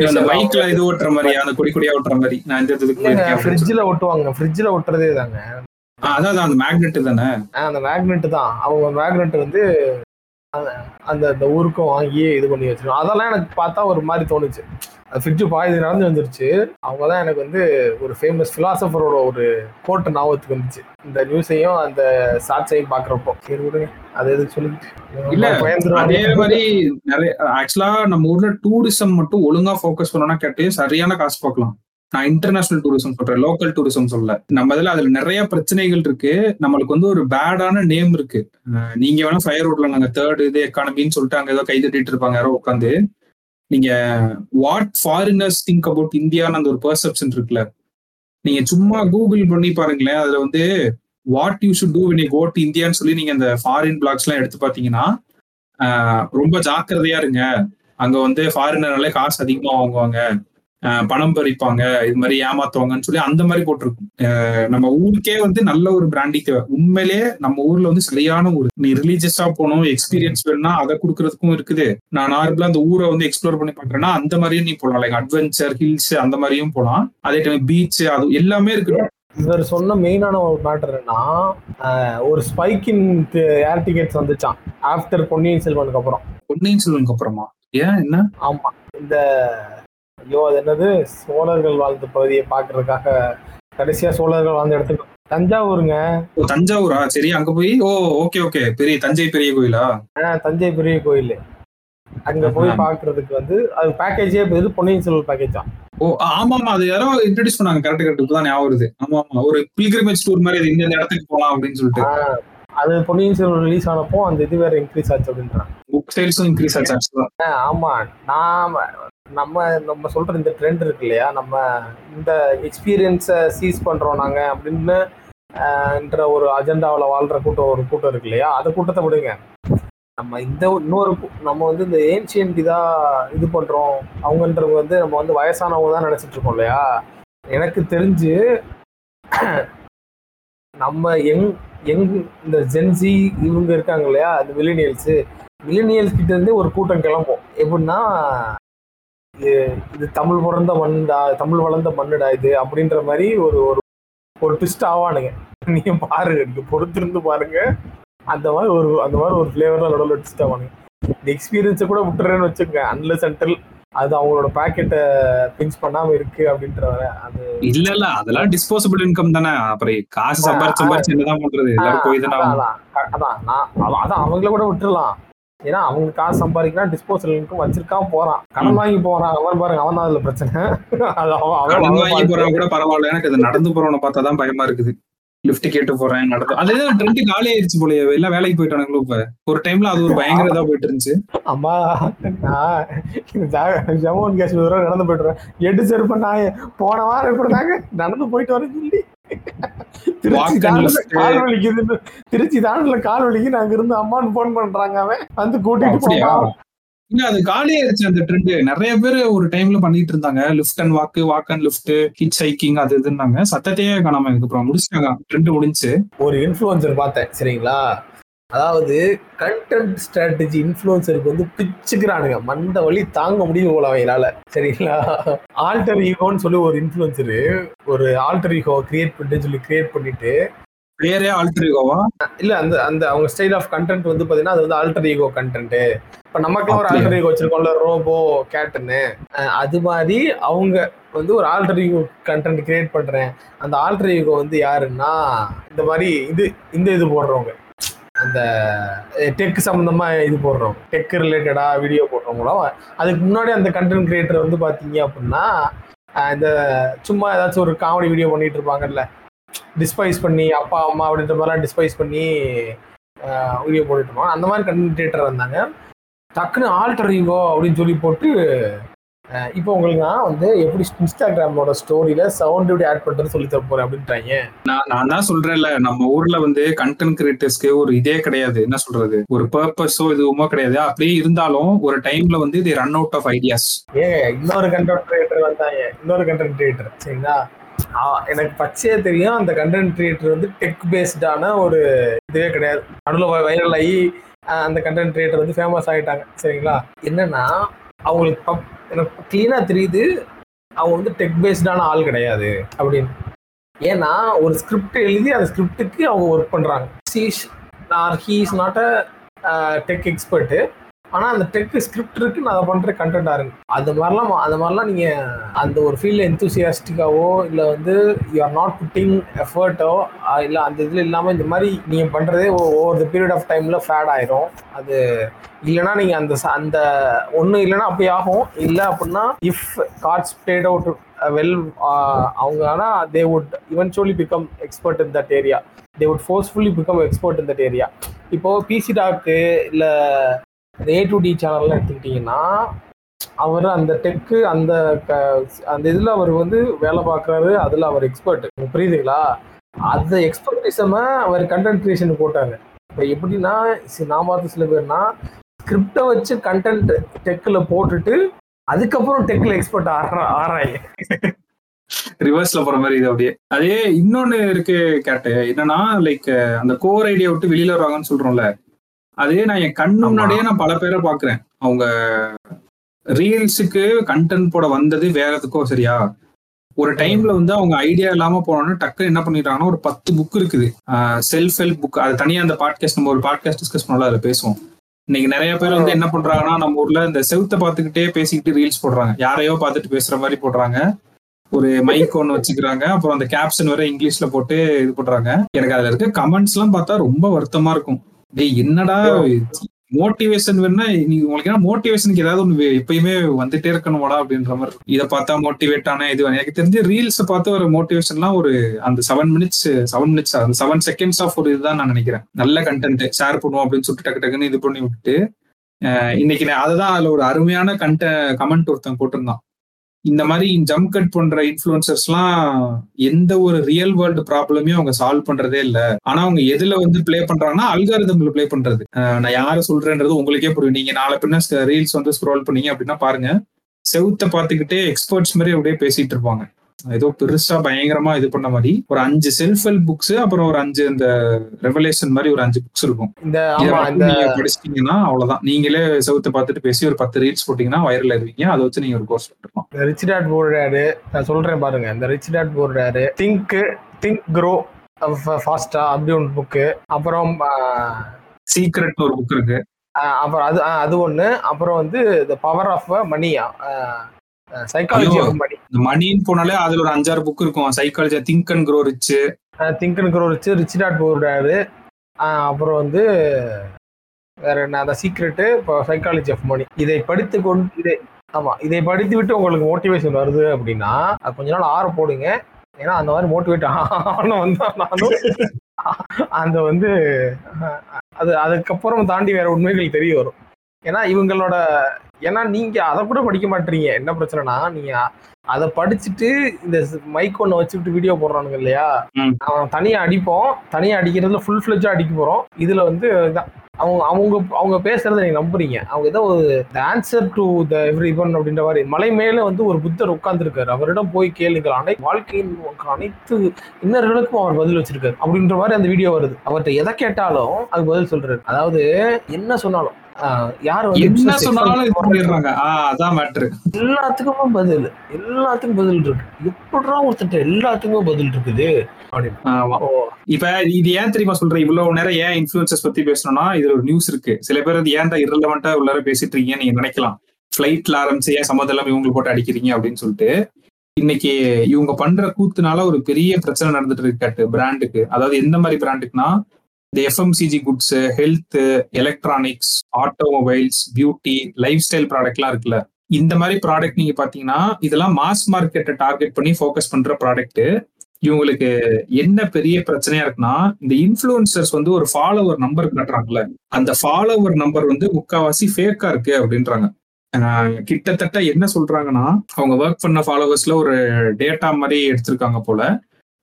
அந்த பைக்ல இது ஓட்டுற மாதிரி அந்த கொடி கொடியா ஓட்டுற மாதிரி. நான் இந்த இதுக்கு. ஃப்ரிட்ஜில் ஒட்டுறதே தாங்க. அதான் அந்த மேக்னெட் தானே? அந்த மேக்னெட் தான். அவங்க மேக்னெட் வந்து அந்த- அந்த ஊருக்கும் வாங்கி இது பண்ணி வச்சிருக்கோம். அதெல்லாம் எனக்கு பார்த்தா ஒரு மாதிரி தோணுச்சு. அந்த ஃப்ரிட்ஜ் பாதி நடந்து வந்துருச்சு. அவங்க தான் எனக்கு வந்து ஒரு ஃபேமஸ் ஃபிலாசபரோட ஒரு கோட்டு ஞாபகத்துக்கு வந்துச்சு. இந்த நியூஸையும் அந்த ஷார்ட்ஸையும் பார்க்குறப்போ. சரி விடுங்க. அது எதுக்கு சொல்லிட்டு? இல்ல. அதே மாதிரி நிறைய ஆக்சுவலா நம்ம ஊர்ல டூரிசம் மட்டும் ஒழுங்கா ஃபோக்கஸ் பண்ணோம்னா கேட்டு சரியான காசு பார்க்கலாம். நான் இன்டர்நேஷனல் டூரிசம் சொல்றேன் லோக்கல் டூரிசம் சொல்ல நம்ம இதுல அதுல நிறைய பிரச்சனைகள் இருக்கு. நம்மளுக்கு வந்து ஒரு பேடான நேம் இருக்கு. நீங்க வேணா ஃபயர் ரோட்ல நாங்க தேர்ட் இது எக்கானமின்னு சொல்லிட்டு அங்க ஏதோ கை தட்டிட்டு இருப்பாங்க யாரோ உட்காந்து நீங்க வாட் ஃபாரினர்ஸ் திங்க் அபவுட் இந்தியான்னு அந்த ஒரு பெர்செப்ஷன் இருக்குல்ல. நீங்க சும்மா கூகுள் பண்ணி பாருங்களேன் அதுல வந்து what you should do when quote இந்தியான்னு சொல்லி நீங்க அந்த ஃபாரின் பிளாக்ஸ் எல்லாம் எடுத்து பாத்தீங்கன்னா ரொம்ப ஜாக்கிரதையா இருங்க. அங்க வந்து ஃபாரினர்னாலே காசு அதிகமா வாங்குவாங்க. பணம் பறிப்பாங்க இது மாதிரி ஏமாத்துவாங்கன்னு சொல்லி அந்த மாதிரி போட்டிருக்கும். நம்ம ஊருக்கே வந்து நல்ல ஒரு பிராண்டிங் தேவை. உண்மையிலே நம்ம ஊர்ல வந்து சரியான ஊர். நீ ரிலீஜியஸா போகணும் எக்ஸ்பீரியன்ஸ் வேணும்னா அதை கொடுக்கறதுக்கும் இருக்குது. நான் நார்மலா அந்த ஊரை வந்து எக்ஸ்ப்ளோர் பண்ணி பாக்குறேன்னா அந்த மாதிரியும் நீ போகலாம் லைக் அட்வென்ச்சர் ஹில்ஸ் அந்த மாதிரியும் போகலாம் அதே டைம் பீச் அது எல்லாமே இருக்கு இவர் சொன்ன மெயினான ஒரு மேட்டர் என்னன்னா ஆஹ் ஒரு ஸ்பைக் இன் ஏர் டிக்கெட்ஸ் வந்துச்சான் ஆஃப்டர் பொன்னியின் செல்வனுக்கு அப்புறம். பொன்னியின் செல்வனுக்கு அப்புறமா? ஏன்? என்ன? ஆமா. இந்த ஐயோ அது என்னது? சோழர்கள் வாழ்ந்த பகுதியை பார்க்கறதுக்காக கடைசியா சோழர்கள் வாழ்ந்த இடத்துக்கு தஞ்சாவூருங்க. தஞ்சாவூரா? சரி அங்க போய் ஓ ஓகே ஓகே. பெரிய தஞ்சை பெரிய கோயிலா? ஆஹ் தஞ்சை பெரிய கோயில். அங்க போய் பார்க்கிறதுக்கு வந்து அது பேக்கேஜே இது பொன்னியின் செல்வன் பேக்கேஜ் தான். ஓ ஆமா ஆமா. அது யாரோ இன்ட்ரடியூஸ் பண்ணாங்க. கரெக்ட் கரெக்ட் இப்பதான் ஞாபகம் வருது. ஆமா ஆமா. ஒரு பில்கிரிமேஜ் டூர் மாதிரி இந்த இடத்துக்கு போலாம் அப்படின்னு சொல்லிட்டு. அது பொன்னியின் செல்வன் ரிலீஸ் ஆனப்போ அந்த இது வேற இன்க்ரீஸ் ஆச்சு அப்படின்றாங்க. புக் சேல்ஸும் இன்க்ரீஸ் ஆச்சு ஆமா. நாம நம்ம நம்ம சொல்ற இந்த ட்ரெண்ட் இருக்கு இல்லையா? நம்ம இந்த எக்ஸ்பீரியன்ஸை சீஸ் பண்றோம் நாங்க அப்படின்னு என்ற ஒரு அஜெண்டாவில் வாழ்ற கூட்டம் ஒரு கூட்டம் இருக்கு இல்லையா? அந்த கூட்டத்தை விடுங்க. நம்ம இந்த இன்னொரு நம்ம வந்து இந்த ஏன்ஷியன்ட் இதாக இது பண்ணுறோம் அவங்கன்றவங்க வந்து நம்ம வந்து வயசானவங்க தான் நினச்சிட்டு இருக்கோம் இல்லையா? எனக்கு தெரிஞ்சு நம்ம எங் எங் இந்த ஜென்சி இவங்க இருக்காங்க இல்லையா? இந்த மிலினியல்ஸு மில்லினியல்ஸ் கிட்டேருந்தே ஒரு கூட்டம் கிளம்பும். எப்படின்னா இது தமிழ் பிறந்த மண்ணுடா தமிழ் வளர்ந்த மண்ணுடா இது அப்படின்ற மாதிரி ஒரு ஒரு ஒரு ட்விஸ்ட் ஆவானுங்க. நீங்க பாருங்க நீங்க பொறுத்திருந்து பாருங்க. அந்த மாதிரி ஒரு அந்த மாதிரி ஒரு ஃபிளேவர்ல நடுவில் ட்விஸ்ட் ஆவானுங்க. இந்த எக்ஸ்பீரியன்ஸை கூட விட்டுறேன்னு வச்சுக்கோங்க. அன்லெஸ் அன்டில் அது அவங்களோட பாக்கெட்டை பிஞ்ச் பண்ணாம இருக்கு அப்படின்ற அது இல்ல இல்ல. அதெல்லாம் டிஸ்போசபிள் இன்கம் தானே. அப்புறம் காசு சம்பாரிச்சு சம்பாரிச்சு என்னதான் பண்றது? எல்லாரும் போய் தானே அதான், நான் அதான் அவங்கள கூட விட்டுறலாம். ஏன்னா அவங்க காசு சம்பாதிக்கலாம் டிஸ்போசல் இன்கம் வச்சிருக்காம போறான். கடன் வாங்கி போறான். அவன் பாருங்க அவன் தான் அதுல பிரச்சனை. அது அவன் வாங்கி போறவங்க கூட பரவாயில்ல. எனக்கு அது நடந்து போறவனை பார்த்தா தான் பயமா இருக்குது. லிஃப்ட் கேட்டு போறேன் நடந்து. அது ட்ரெண்ட் காலி ஆயிருச்சு போலயே. எல்லாம் வேலைக்கு போயிட்டானுங்களோ இப்ப. ஒரு டைம்ல அது ஒரு பயங்கர இதா போயிட்டு இருந்துச்சு அம்மா நான் ஜம்மு அண்ட் காஷ்மீர் நடந்து போயிட்டு வரேன் எட்டு செருப்பு நான் போன வாரம் எப்படி தாங்க நடந்து போயிட்டு வரேன் சொல்லி. திருச்சி தாண்டல. கால் வலிக்குதுன்னு. திருச்சி தாண்டல கால் வலிக்கு நாங்க இருந்து அம்மான்னு போன் பண்றாங்க அவன். வந்து கூட்டிட்டு போவான் இல்ல அது காலி ஆயிருச்சு அந்த ட்ரெண்ட் நிறைய பேர் ஒரு டைம்ல பண்ணிட்டு இருந்தாங்க. Lift and walk walk and lift hitchhiking அது இதுன்னாங்க. சத்தத்தையே காணாம இருக்கு அப்புறம் முடிச்சிட்டாங்க. ட்ரெண்ட் முடிஞ்சு. ஒரு இன்ஃப்ளூயன்சர் பார்த்தேன் சரிங்களா? அதாவது கண்டென்ட் ஸ்ட்ராட்டஜி இன்ஃப்ளூயன்சருக்கு வந்து பிச்சுக்கிறானுங்க. மந்த வழி தாங்க முடியும் போல அவங்களால சரிங்களா? ஆல்டர் ஈகோன்னு சொல்லி ஒரு இன்ஃப்ளூயன்சரு ஒரு ஆல்டர் ஈகோ கிரியேட் பண்ணிட்டு சொல்லி கிரியேட் பண்ணிட்டு பேரே ஆல்டர்கோவா இல்ல அந்த அந்த அவங்க ஸ்டைல் ஆஃப் கண்டென்ட் வந்து பாத்தீங்கன்னா அது வந்து ஆல்டர் ஈகோ கண்டென்ட் இப்ப நமக்கு ஒரு? ஆல்டர் ஈகோ வச்சிருக்கோம்ல ரோபோ கேட்டுன்னு. அது மாதிரி அவங்க வந்து ஒரு ஆல்டர் ஈகோ கண்டென்ட் கிரியேட் பண்றேன். அந்த ஆல்டர் ஈகோ வந்து யாருன்னா இந்த மாதிரி இது இந்த இது போடுறவங்க. அந்த டெக் சம்மந்தமாக இது போடுறோம். டெக் ரிலேட்டடாக வீடியோ போடுறவங்களும் அதுக்கு முன்னாடி அந்த கண்டென்ட் கிரியேட்டர் வந்து பார்த்தீங்க அப்படின்னா இந்த சும்மா ஏதாச்சும் ஒரு காமெடி வீடியோ பண்ணிட்டு இருப்பாங்கல்ல. டிஸ்பைஸ் பண்ணி அப்பா அம்மா அப்படின்ற மாதிரிலாம் டிஸ்பைஸ் பண்ணி வீடியோ போட்டுட்டு இருப்பாங்க. அந்த மாதிரி கண்டென்ட் கிரியேட்டர் வந்தாங்க டக்குன்னு ஆல்டர் ஈகோ அப்படின்னு சொல்லி போட்டு இப்போ உங்களுக்கு நான் வந்து எப்படி இன்ஸ்டாகிராமோட ஸ்டோரியில சவுண்ட் எப்படி ஆட் பண்றது சொல்லி தர போறேன் அப்படின்றாங்க நான் நான் தான் சொல்றேன்ல நம்ம ஊர்ல வந்து கண்டென்ட் கிரியேட்டர்ஸ்க்கு ஒரு இதே கிடையாது. என்ன சொல்றது? ஒரு பர்பஸோ இதுவுமோ கிடையாது. அப்படியே இருந்தாலும் ஒரு டைம்ல வந்து இது ரன் அவுட் ஆஃப் ஐடியாஸ் ஏங்க இன்னொரு கண்டென்ட் கிரியேட்டர் வந்தாங்க. இன்னொரு கண்டென்ட் கிரியேட்டர் சரிங்களா? எனக்கு பச்சையே தெரியும் அந்த கண்டென்ட் கிரியேட்டர் வந்து டெக் பேஸ்டான ஒரு இதுவே கிடையாது. நடுவில் வைரல் ஆகி அந்த கண்டென்ட் கிரியேட்டர் வந்து ஃபேமஸ் ஆகிட்டாங்க சரிங்களா? என்னன்னா அவங்களுக்கு எனக்கு கிளீனாக தெரியுது. அவங்க வந்து டெக் பேஸ்டான ஆள் கிடையாது அப்படின்னு. ஏன்னா ஒரு ஸ்கிரிப்ட் எழுதி அந்த ஸ்கிரிப்டுக்கு அவங்க ஒர்க் பண்ணுறாங்க she's or he is not a tech expert ஆனால் அந்த டெக்கு ஸ்கிரிப்ட் இருக்கு நான் அதை பண்ணுற கண்டென்ட்டாக இருக்கு. அது மாதிரிலாம் அந்த மாதிரிலாம் நீங்கள் அந்த ஒரு ஃபீல்டில் எந்தூசியாஸ்டிக்காவோ இல்லை வந்து யூ ஆர் நாட் புட்டிங் எஃபர்ட்டோ இல்லை அந்த இதில் இல்லாமல் இந்த மாதிரி நீங்கள் பண்ணுறதே ஓவர் த பீரியட் ஆஃப் டைமில் ஃபேட் ஆயிரும். அது இல்லைன்னா நீங்கள் அந்த ச- அந்த ஒன்று இல்லைன்னா அப்படி ஆகும். இல்லை அப்படின்னா if cards played out well அவங்க ஆனால் they would eventually become expert in that area they would forcefully become expert in that area இப்போது பிசி டாக்கு இல்லை ஏ டு டி சேனல்லாம் எடுத்துக்கிட்டிங்கன்னா அவர் அந்த டெக்கு அந்த அந்த இதில் அவர் வந்து வேலை பார்க்குறாரு அதில் அவர் எக்ஸ்பர்ட் புரியுதுங்களா? அந்த எக்ஸ்பர்டிசமை அவர் கண்டென்ட் கிரியேஷன் போட்டாங்க இப்போ எப்படின்னா நான் பார்த்த சில பேர்னா ஸ்கிரிப்டை வச்சு கண்டென்ட் டெக்கில் போட்டுட்டு அதுக்கப்புறம் டெக்கில் எக்ஸ்பர்ட் ஆறா ஆறாய். ரிவர்ஸ்ல போற மாதிரி இது அப்படியே. அதே இன்னொன்னு இருக்கு கேட்டு என்னன்னா லைக் அந்த கோர் ஐடியா விட்டு வெளியில வருவாங்கன்னு சொல்றோம்ல. அதே நான் என் கண். முன்னாடியே நான் பல பேரை பாக்குறேன் அவங்க ரீல்ஸுக்கு கண்டென்ட் போட வந்தது வேற எதுக்கோ சரியா? ஒரு டைம்ல வந்து அவங்க ஐடியா இல்லாம போனோம்னா டக்குன்னு என்ன பண்ணிட்டாங்கன்னா ஒரு பத்து புக் இருக்குது. செல்ஃப் ஹெல்ப் புக் அது தனியா அந்த பாட்காஸ்ட் நம்ம ஒரு பாட்காஸ்ட் டிஸ்கஸ் பண்ணல அதுல பேசுவோம். இன்னைக்கு நிறைய பேர் வந்து என்ன பண்றாங்கன்னா நம்ம ஊர்ல இந்த செவுத்த பார்த்துக்கிட்டே பேசிக்கிட்டு ரீல்ஸ் போடுறாங்க. யாரையோ பார்த்துட்டு பேசுற மாதிரி போடுறாங்க. ஒரு மைக் ஒன்று வச்சுக்கிறாங்க. அப்புறம் அந்த கேப்ஷன் வேற இங்கிலீஷ்ல போட்டு இது பண்றாங்க. எனக்கு அதுல இருக்க கமெண்ட்ஸ் எல்லாம் பார்த்தா ரொம்ப வருத்தமா இருக்கும். டேய் என்னடா மோட்டிவேஷன் வேணா நீ உங்களுக்கு என்ன மோட்டிவேஷனுக்கு ஏதாவது ஒன்று எப்பயுமே வந்துட்டே இருக்கணுமாடா அப்படின்ற மாதிரி. இதை பார்த்தா மோட்டிவேட் ஆன இது எனக்கு தெரிஞ்சு ரீல்ஸ் பார்த்து ஒரு மோட்டிவேஷன்லாம் ஒரு அந்த செவன் மினிட்ஸ் செவன் மினிட்ஸ் அந்த செவன் செகண்ட்ஸ் ஆஃப் ஒரு இதுதான் நான் நினைக்கிறேன். நல்ல கண்டென்ட் ஷேர் பண்ணுவோம் அப்படின்னு சொல்லிட்டு டக்கு டக்குன்னு இது பண்ணி விட்டுட்டு இன்னைக்கு நான் அதுதான் அதுல ஒரு அருமையான கண்ட கமெண்ட் ஒருத்தன் போட்டிருந்தான். இந்த மாதிரி ஜம்ப் கட் பண்ற இன்ஃபுளுசர்ஸ்லாம் எந்த ஒரு ரியல் வேர்ல்டு ப்ராப்ளமே அவங்க சால்வ் பண்றதே இல்ல. ஆனா அவங்க எதுல வந்து ப்ளே பண்றாங்கன்னா அல்காரிதம்ல ப்ளே பண்றது. நான் யாரை சொல்றேன்றது உங்களுக்கே புரியும். நீங்க நாளை பின்ன ரீல்ஸ் வந்து ஸ்க்ரோல் பண்ணீங்க அப்படின்னா பாருங்க. செவுத்த பார்த்துக்கிட்டே எக்ஸ்பர்ட்ஸ் மாதிரி அப்படியே பேசிட்டு இருப்பாங்க. ஏதோ பெருசா பயங்கரமா இது பண்ண மாதிரி ஒரு அஞ்சு செல்ஃப் ஹெல்ப் புக்ஸ் அப்புறம் ஒரு அஞ்சு இந்த ரெவலேஷன் மாதிரி ஒரு அஞ்சு புக்ஸ் இருக்கும். நீங்க படிச்சிட்டீங்கன்னா அவ்வளவுதான். நீங்களே செவுத்த பார்த்துட்டு பேசி ஒரு பத்து ரீல்ஸ் போட்டீங்கன்னா வைரல் ஆயிருவீங்க அதை வச்சு நீங்க ஒரு கோர்ஸ் பண்ணிருக்கலாம் ரிச் டாட் போர்டாரு நான் சொல்றேன் பாருங்க. இந்த rich dad poor dad think think grow ஃபாஸ்டா அப்படி ஒன்று புக்கு அப்புறம் ஆஹ், சீக்ரெட்னு ஒரு புக் இருக்கு. அப்புறம் அது அது ஒன்று அப்புறம் வந்து த பவர் ஆஃப் மணியா சைக்காலஜி மணி இந்த மணின்னு போனாலே அதுல ஒரு அஞ்சாறு புக் இருக்கும். Psychology think and grow rich think and grow rich rich dad poor dad அப்புறம் வந்து வேற என்ன அந்த சீக்ரெட்டு இப்போ சைக்காலஜி ஆஃப் மணி இதை படித்து கொண்டு இதை ஆமா இதை படித்து விட்டு உங்களுக்கு மோட்டிவேஷன் வருது அப்படின்னா கொஞ்ச நாள் ஆற போடுங்க. ஏன்னா அந்த மாதிரி மோட்டிவேட் ஆன வந்தா நானும். அந்த வந்து அது அதுக்கப்புறம் தாண்டி வேற உண்மைகள் தெரிய வரும். ஏன்னா இவங்களோட ஏன்னா நீங்க அதை கூட படிக்க மாட்டீங்க. என்ன பிரச்சனைனா நீங்க அதை படிச்சுட்டு இந்த மைக் ஒன்று வச்சுக்கிட்டு வீடியோ போடுறானுங்க இல்லையா. அவன் தனியா அடிப்போம் தனியா அடிக்கிறதுல ஃபுல் ஃபிளஜா அடிக்க போறோம். இதுல வந்து அவங்க அவங்க அவங்க பேசுறத நீங்க நம்புறீங்க. அவங்க ஏதோ ஒரு answer to the every one அப்படின்ற மாதிரி. மலை மேல வந்து ஒரு புத்தர் உட்கார்ந்துருக்காரு. அவரிடம் போய் கேளுங்கள். அனை வாழ்க்கையின் அனைத்து இன்னர்களுக்கும் அவர் பதில் வச்சிருக்காரு. அப்படின்ற மாதிரி அந்த வீடியோ வருது. அவர்கிட்ட எதை கேட்டாலும் அது பதில் சொல்றாரு. அதாவது என்ன சொன்னாலும் யார் என்ன சொன்னாலும் இது பண்ணிடுறாங்க? அதான் மேட்ரு எல்லாத்துக்குமே பதில். எல்லாத்துக்கும் பதில் இருக்கு. எப்படிடா ஒருத்தட்ட எல்லாத்துக்குமே பதில் இருக்குது? இப்ப இது ஏன் தெரியுமா சொல்றேன்? இவ்வளவு நேரம் ஏன் இன்ஃபுளுசஸ் பத்தி பேசணும்னா இதுல ஒரு நியூஸ் இருக்கு. சில பேர் அது ஏன்டா இரலவெண்டா உள்ளார பேசிட்டு இருக்கீங்கன்னு நீங்க நினைக்கலாம். ஃபிளைட்ல ஆரம்பிச்சு ஏன் சம்மந்தம் இல்லாம இவங்களுக்கு போட்டு அடிக்கிறீங்க அப்படின்னு சொல்லிட்டு இன்னைக்கு இவங்க பண்ற கூத்துனால ஒரு பெரிய பிரச்சனை நடந்துட்டு இருக்கு பிராண்டுக்கு அதாவது எந்த மாதிரி பிராண்டுக்குன்னா இந்த FMCG goods health electronics automobiles beauty lifestyle ப்ராடக்ட்லாம் இருக்குல்ல. இந்த மாதிரி ப்ராடக்ட் நீங்க பாத்தீங்கன்னா இதெல்லாம் மாஸ் மார்க்கெட்டை டார்கெட் பண்ணி ஃபோக்கஸ் பண்ற ப்ராடக்ட் இவங்களுக்கு என்ன பெரிய பிரச்சனையா இருக்குன்னா இந்த இன்ஃபுளுசர்ஸ் வந்து ஒரு ஃபாலோவர் நம்பர் கட்டுறாங்கல்ல. அந்த ஃபாலோவர் நம்பர் வந்து முக்காவாசி ஃபேக்கா இருக்கு அப்படின்றாங்க. கிட்டத்தட்ட என்ன சொல்றாங்கன்னா அவங்க ஒர்க் பண்ண ஃபாலோவர்ஸ்ல ஒரு டேட்டா மாதிரி எடுத்திருக்காங்க போல.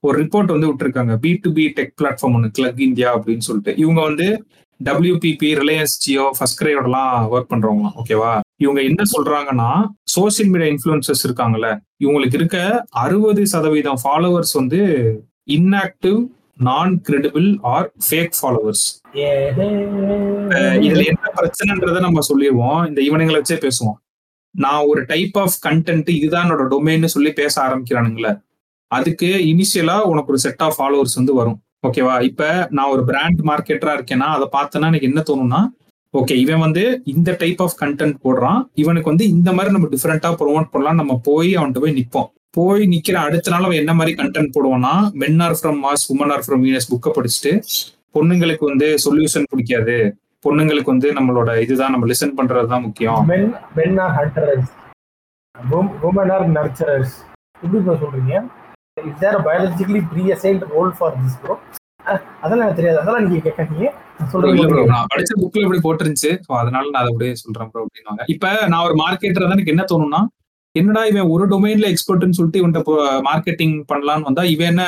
ஒரு ரிப்போர்ட் வந்து விட்டுருக்காங்க. B to B tech platform ஒன்று கிளக் இந்தியா அப்படின்னு சொல்லிட்டு. இவங்க வந்து டபிள்யூபிபி ரிலையன்ஸ் ஜியோ ஃபர்ஸ்ட் கிரேடெல்லாம் ஒர்க் பண்றவங்களாம் ஓகேவா இவங்க என்ன சொல்றாங்கன்னா சோசியல் மீடியா இன்ஃபுளுசர்ஸ் இருக்காங்கல்ல இவங்களுக்கு இருக்க அறுபது சதவீதம் ஃபாலோவர்ஸ் வந்து இன்ஆக்டிவ் நான் கிரெடிபிள் ஆர் ஃபேக் ஃபாலோவர்ஸ் இதுல என்ன பிரச்சனைன்றத நம்ம சொல்லிடுவோம் இந்த இவனுங்களை வச்சே பேசுவோம். நான் ஒரு டைப் ஆஃப் கண்டென்ட் இதுதான் என்னோட டொமைன்னு சொல்லி பேச ஆரம்பிக்கிறானுங்களே. அதுக்கு இனிஷியலா உனக்கு ஒரு செட் ஆஃப் ஃபாலோவர்ஸ் வந்து வரும். ஓகேவா இப்ப நான் ஒரு பிராண்ட் மார்க்கெட்டரா இருக்கேன்னா அதை பார்த்தேன்னா எனக்கு என்ன தோணும்னா ஓகே இவன் வந்து இந்த டைப் ஆஃப் கண்டென்ட் போடுறான். இவனுக்கு வந்து இந்த மாதிரி நம்ம டிஃப்ரெண்டா ப்ரொமோட் பண்ணலாம் நம்ம போய் அவன்கிட்ட போய் நிப்போம். போய் நிக்கிற அடுத்த நாள் அவன் என்ன மாதிரி content போடுவான்னா men are from Mars women are from Venus புக்கை படிச்சுட்டு பொண்ணுங்களுக்கு வந்து சொல்யூஷன் பிடிக்காது. பொண்ணுங்களுக்கு வந்து நம்மளோட இதுதான் நம்ம லிசன் பண்றதுதான் முக்கியம். Men are hunters women are women எப்படி சொல்றீங்க? Is there biologically pre assigned role for this bro அதெல்லாம் எனக்கு தெரியாது. அதெல்லாம் நீங்க கேட்காதீங்க. சொல்றீங்க நான் படிச்ச புக்ல இப்படி போட்டிருந்துச்சு. So, அதனால நான் அதை அப்படியே சொல்றேன் ப்ரோ அப்படின்னாங்க இப்ப நான் ஒரு மார்க்கெட்டர் தான் எனக்கு என்ன தோணும்னா என்னடா இவன் ஒரு டொமைன்ல எக்ஸ்பர்ட்னு சொல்லிட்டு இவன்ட்ட மார்க்கெட்டிங் பண்ணலாம்னு வந்தா இவன் என்ன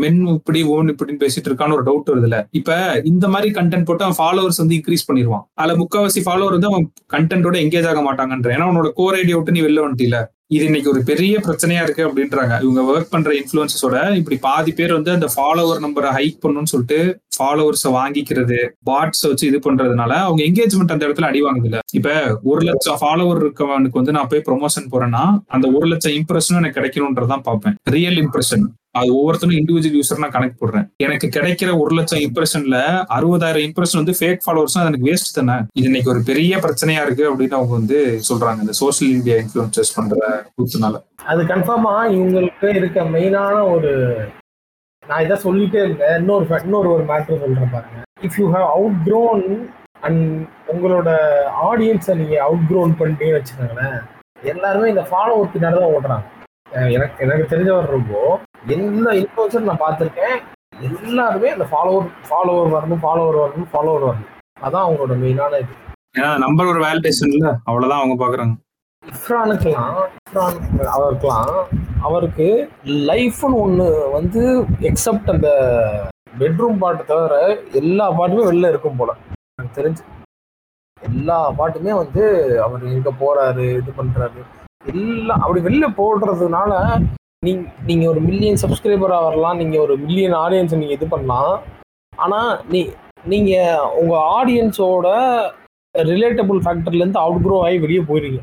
மென் இப்படி ஓன் இப்படின்னு பேசிட்டு இருக்கான்னு ஒரு டவுட் வருதுல இப்ப இந்த மாதிரி கண்டென்ட் போட்டு அவன் ஃபாலோவர்ஸ் வந்து இன்க்ரீஸ் பண்ணிடுவான். அதுல முக்காவாசி ஃபாலோவர் வந்து அவன் கண்டென்ட்டோட எங்கேஜ் ஆக மாட்டாங்கன்ற. ஏன்னா அவனோட கோர் ஐடியா விட்டு நீ வெளில வந்துட்டீல இது இன்னைக்கு ஒரு பெரிய பிரச்சனையா இருக்கு அப்படின்றாங்க. இவங்க ஒர்க் பண்ற இன்ஃபுளுசஸோட இப்படி பாதி பேர் வந்து அந்த ஃபாலோவர் நம்பரை ஹைக் பண்ணணும்னு சொல்லிட்டு ஃபாலோவர்ஸை வாங்கிக்கிறது பாட்ஸ் வச்சு இது பண்றதுனால அவங்க என்கேஜ்மெண்ட் அந்த இடத்துல அடி வாங்குது இல்ல இப்ப ஒரு லட்சம் ஃபாலோவர் இருக்கவனுக்கு வந்து நான் போய் ப்ரொமோஷன் போறேன்னா அந்த ஒரு லட்சம் இம்ப்ரெஷனும் எனக்கு கிடைக்கணும்ன்றதான் பார்ப்பேன். ரியல் இம்ப்ரெஷன் அது ஒவ்வொருத்தரும் இண்டிவிஜுவல் யூசர் நான் கனெக்ட் போடுறேன். எனக்கு கிடைக்கிற ஒரு லட்சம் இம்ப்ரெஷன்ல அறுபதாயிரம் இம்ப்ரெஷன் வந்து ஃபேக் ஃபாலோவர்ஸ் எனக்கு வேஸ்ட் தானே? இது இன்னைக்கு ஒரு பெரிய பிரச்சனையா இருக்கு அப்படின்னு அவங்க வந்து சொல்றாங்க. இந்த சோசியல் மீடியா இன்ஃபுளுசஸ் பண்ற கூத்துனால அது கன்ஃபார்மா இவங்களுக்கு இருக்க மெயினான ஒரு நான் இதை சொல்லிட்டே இருந்தேன். இன்னொரு இன்னொரு ஒரு மேட்ரு சொல்கிறேன் பாருங்க. If you have outgrown and உங்களோட ஆடியன்ஸை நீங்கள் அவுட் க்ரோன் பண்ணிட்டே வச்சுக்கோங்களேன். எல்லாருமே இந்த ஃபாலோவர் பின்னாடி தான் ஓடுறாங்க. எனக்கு எனக்கு தெரிஞ்சவர் ரொம்ப எல்லா இன்ஃபுளுசர் நான் பார்த்துருக்கேன். எல்லாருமே அந்த ஃபாலோவர் ஃபாலோவர் வரணும் ஃபாலோவர் வரணும் ஃபாலோவர் வரணும். அதான் அவங்களோட மெயினான இது. ஏன்னா நம்பர் ஒரு வேலிடேஷன் இல்லை. அவ்வளோதான் அவங்க பார்க்குறாங்க இஃப்ரானுக்கெல்லாம் இஃப்ரான் அவருக்கெல்லாம் அவருக்கு லைஃப்னு ஒன்று வந்து எக்ஸப்ட் அந்த பெட்ரூம் பாட்டு தவிர எல்லா பாட்டுமே வெளில இருக்கும் போல. எனக்கு தெரிஞ்சு. எல்லா பாட்டுமே வந்து அவர் எங்க போறாரு இது பண்றாரு. எல்லாம் அப்படி வெளில போடுறதுனால நீங்க நீங்க ஒரு மில்லியன் சப்ஸ்கிரைபரா வரலாம் நீங்க ஒரு மில்லியன் ஆடியன்ஸ் நீங்க இது பண்ணலாம். ஆனா நீ நீங்க உங்க ஆடியன்ஸோட ரிலேட்டபிள் ஃபேக்டர்லேருந்து அவுட் க்ரோ ஆகி வெளியே போயிருங்க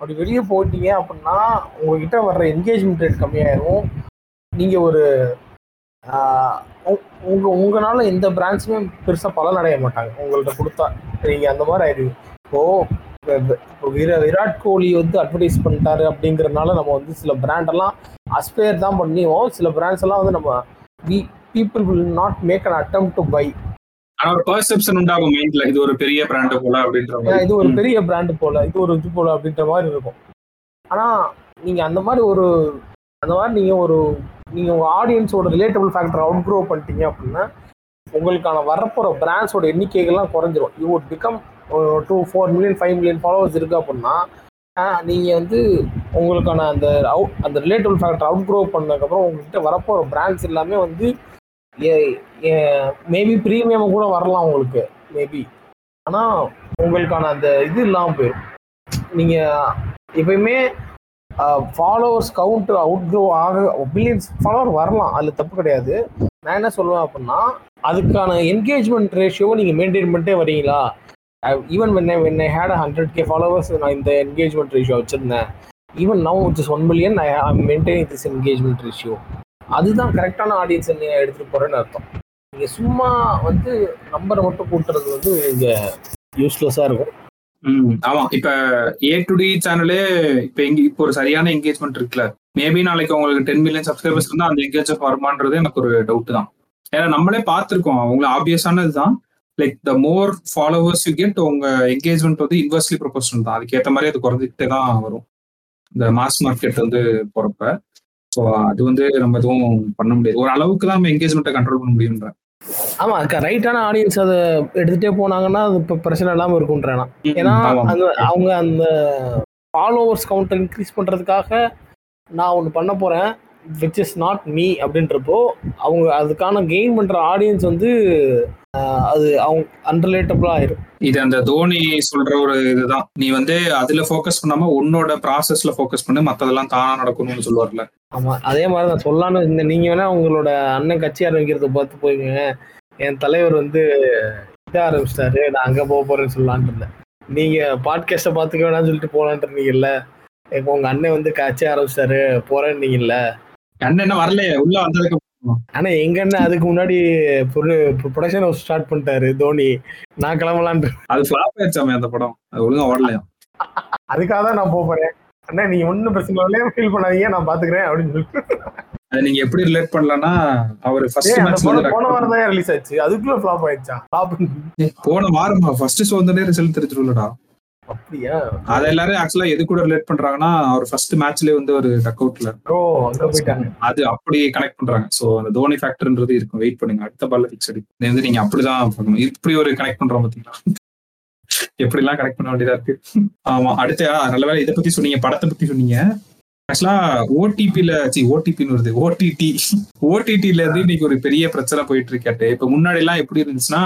அப்படி வெளியே போயிட்டீங்க அப்படின்னா உங்ககிட்ட வர்ற என்கேஜ்மெண்ட் ரேட் கம்மியாயிரும். நீங்க ஒரு ஆஹ், உ- உங்க உங்களால எந்த பிரான்ச்சுமே பெருசா பலன் அடைய மாட்டாங்க. உங்கள்ட்ட கொடுத்தா நீங்க அந்த மாதிரி ஆயிடுவீங்க. இப்போ இப்போ விரா- விராட் கோலி வந்து அட்வர்டைஸ் பண்ணிட்டாரு அப்படிங்கறதுனால நம்ம வந்து சில பிராண்டெல்லாம் அஸ்பயர் தான் பண்ணியும் சில பிராண்ட்ஸ் எல்லாம் வந்து நம்ம people will not make an attempt to buy ஆனா ஒரு பர்செப்ஷன் உண்டாகும் மைண்ட்ல இது ஒரு பெரிய பிராண்ட் போல அப்படின்ற மாதிரி. இது ஒரு. பெரிய பிராண்ட் போல. இது ஒரு இது போல அப்படின்ற மாதிரி இருக்கும். ஆனா நீங்க அந்த மாதிரி ஒரு அந்த மாதிரி நீங்க ஒரு நீங்க உங்க ஆடியன்ஸோட ரிலேட்டபிள் ஃபேக்டர் அவுட் க்ரோ பண்ணிட்டீங்க அப்படின்னா உங்களுக்கான வரப்போற பிராண்ட்ஸோட எண்ணிக்கைகள்லாம் குறைஞ்சிரும். You would become two four million five million followers இருக்கு அப்படின்னா ஆஹ், நீங்க வந்து உங்களுக்கான அந்த அவுட் அந்த ரிலேட்டபிள் ஃபேக்டர் அவுட் க்ரோ பண்ணதுக்கப்புறம் உங்ககிட்ட வரப்போற பிராண்ட்ஸ் எல்லாமே வந்து மேபி ப்ரீமியம் கூட வரலாம் உங்களுக்கு மேபி ஆனால் உங்களுக்கான அந்த இது இல்லாமல் போயிடும் நீங்கள் எப்பயுமே ஃபாலோவர்ஸ் கவுண்ட் அவுட் க்ரோ ஆக பில்லியன்ஸ் ஃபாலோவர் வரலாம் அதில் தப்பு கிடையாது. நான் என்ன சொல்லுவேன் அப்படின்னா அதுக்கான என்கேஜ்மெண்ட் ரேஷியோவை நீங்கள் மெயின்டைன் பண்ணிட்டே வரீங்களா? Even when when I had hundred K followers நான் இந்த என்கேஜ்மெண்ட் ரேஷியோ வச்சுருந்தேன். Even now it's one million I maintain this engagement ratio அதுதான் கரெக்டான ஆடியன்ஸ் நீங்கள் எடுத்துகிட்டு போகிறேன்னு அர்த்தம். நீங்கள் சும்மா வந்து நம்பரை மட்டும் கூட்டுறது வந்து இங்கே யூஸ்லெஸ்ஸாக இருக்கும். உம் ஆமா. இப்ப ஏ டு டி சேனலே இப்ப எங்க இப்போ ஒரு சரியான என்கேஜ்மெண்ட் இருக்குல்ல. மேபி நாளைக்கு உங்களுக்கு டென் மில்லியன் சப்ஸ்கிரைபர்ஸ் இருந்தா அந்த என்கேஜ் வருமானது எனக்கு ஒரு டவுட் தான். ஏன்னா நம்மளே பார்த்துருக்கோம். அவங்கள ஆப்வியஸானது தான். Like the more followers you get உங்க என்கேஜ்மெண்ட் வந்து இன்வெர்ஸ்லி ப்ரொபோஷனல் தான். அதுக்கேற்ற மாதிரி அது குறைஞ்சிக்கிட்டே தான் வரும். இந்த மாஸ் மார்க்கெட் வந்து போறப்ப. ஸோ அது வந்து நம்ம எதுவும் பண்ண முடியாது ஒரு அளவுக்கு தான் நம்ம என்கேஜ்மெண்ட்டை கண்ட்ரோல் பண்ண முடியுன்ற ஆமா கரெக்டான ஆடியன்ஸ் அதை எடுத்துட்டே போனாங்கன்னா அது இப்போ பிரச்சனை இல்லாம இருக்கும்ன்றேன். ஏன்னா. அந்த அவங்க அந்த ஃபாலோவர்ஸ் கவுண்டர் இன்க்ரீஸ் பண்றதுக்காக நான் ஒன்று பண்ண போறேன் விச் இஸ் நாட் மீ அப்படின்றப்போ அவங்க அதுக்கான கெயின் பண்ற ஆடியன்ஸ் வந்து அது அவங்க அன்ரிலேட்டபிளா ஆயிரும். இது அந்த தோனி சொல்ற ஒரு இதுதான். நீ வந்து அதுல ஃபோக்கஸ் பண்ணாம உன்னோட ப்ராசஸ்ல ஃபோக்கஸ் பண்ணு மத்ததெல்லாம் தானா நடக்கணும்னு சொல்லுவார்ல. ஆமா அதே மாதிரி தான் சொல்லலாம்னு இந்த நீங்க வேணா உங்களோட அண்ணன் கட்சி ஆரம்பிக்கிறத பார்த்து போய்ங்க என் தலைவர் வந்து இத ஆரம்பிச்சிட்டாரு நான் அங்க போக போறேன்னு சொல்லலான்ட்டு இருந்தேன். நீங்க பாட்காஸ்ட பாத்துக்க வேணாம்னு சொல்லிட்டு போலான்ட்டு இருந்தீங்கல்ல. இப்போ உங்க அண்ணன் வந்து கட்சி ஆரம்பிச்சிட்டாரு போறேன்னீங்கல்ல. என்ன வரலையே. உள்ள வந்ததுக்கு ஆனா எங்க அண்ணன் அதுக்கு முன்னாடி ப்ரொடக்ஷன் ஹவுஸ் ஸ்டார்ட் பண்ணிட்டாரு தோனி. நான் கிளம்பலான்ட்டு. அது ஃபிளாப் ஆயிடுச்சாமே அந்த படம். அது ஒழுங்கா ஓடலையா? அதுக்காக தான் நான் போறேன் அண்ணா நீங்க ஒன்றும் பிரச்சனை இல்லையே ஃபீல் பண்ணாதீங்க நான் பாத்துக்கிறேன் அப்படின்னு சொல்லிட்டு. அது நீங்க எப்படி ரிலேட் பண்ணலன்னா அவர் ஃபர்ஸ்ட் படம் போன வாரம் தான் ரிலீஸ் ஆச்சு. அதுக்குள்ள ஃபிளாப் ஆயிடுச்சா? போன வாரமா? ஃபர்ஸ்ட் ஷோ வந்தனே ரிசல்ட் தெரிஞ்சிருலடா அப்படியா? அத எல்லாரும் ஆக்சுவலா எது கூட ரிலேட் பண்றாங்கன்னா அவர் ஃபர்ஸ்ட் மேட்ச்லயே வந்து ஒரு டக் அவுட்ல அது அப்படி கனெக்ட் பண்றாங்க. சோ அந்த தோனி ஃபேக்டர்ன்றது இருக்கும். வெயிட் பண்ணுங்க. அடுத்த பால்ல பிக்ஸ் அடி. வந்து நீங்க அப்படிதான் பார்க்கணும். இப்படி ஒரு கனெக்ட் பண்றோம் பாத்தீங்களா எப்படி எல்லாம் கனெக்ட் பண்ண வேண்டியதா இருக்கு? ஆமா அடுத்து நல்ல வேலை இதை பத்தி சொன்னீங்க படத்தை பத்தி சொன்னீங்க. ஆக்சுவலா ஓடிபில சி ஓடிபின்னு வருது. ஓடிடி ஓடிடில இருந்து இன்னைக்கு ஒரு பெரிய பிரச்சனை போயிட்டு இருக்காட்டு இப்ப முன்னாடி எல்லாம் எப்படி இருந்துச்சுன்னா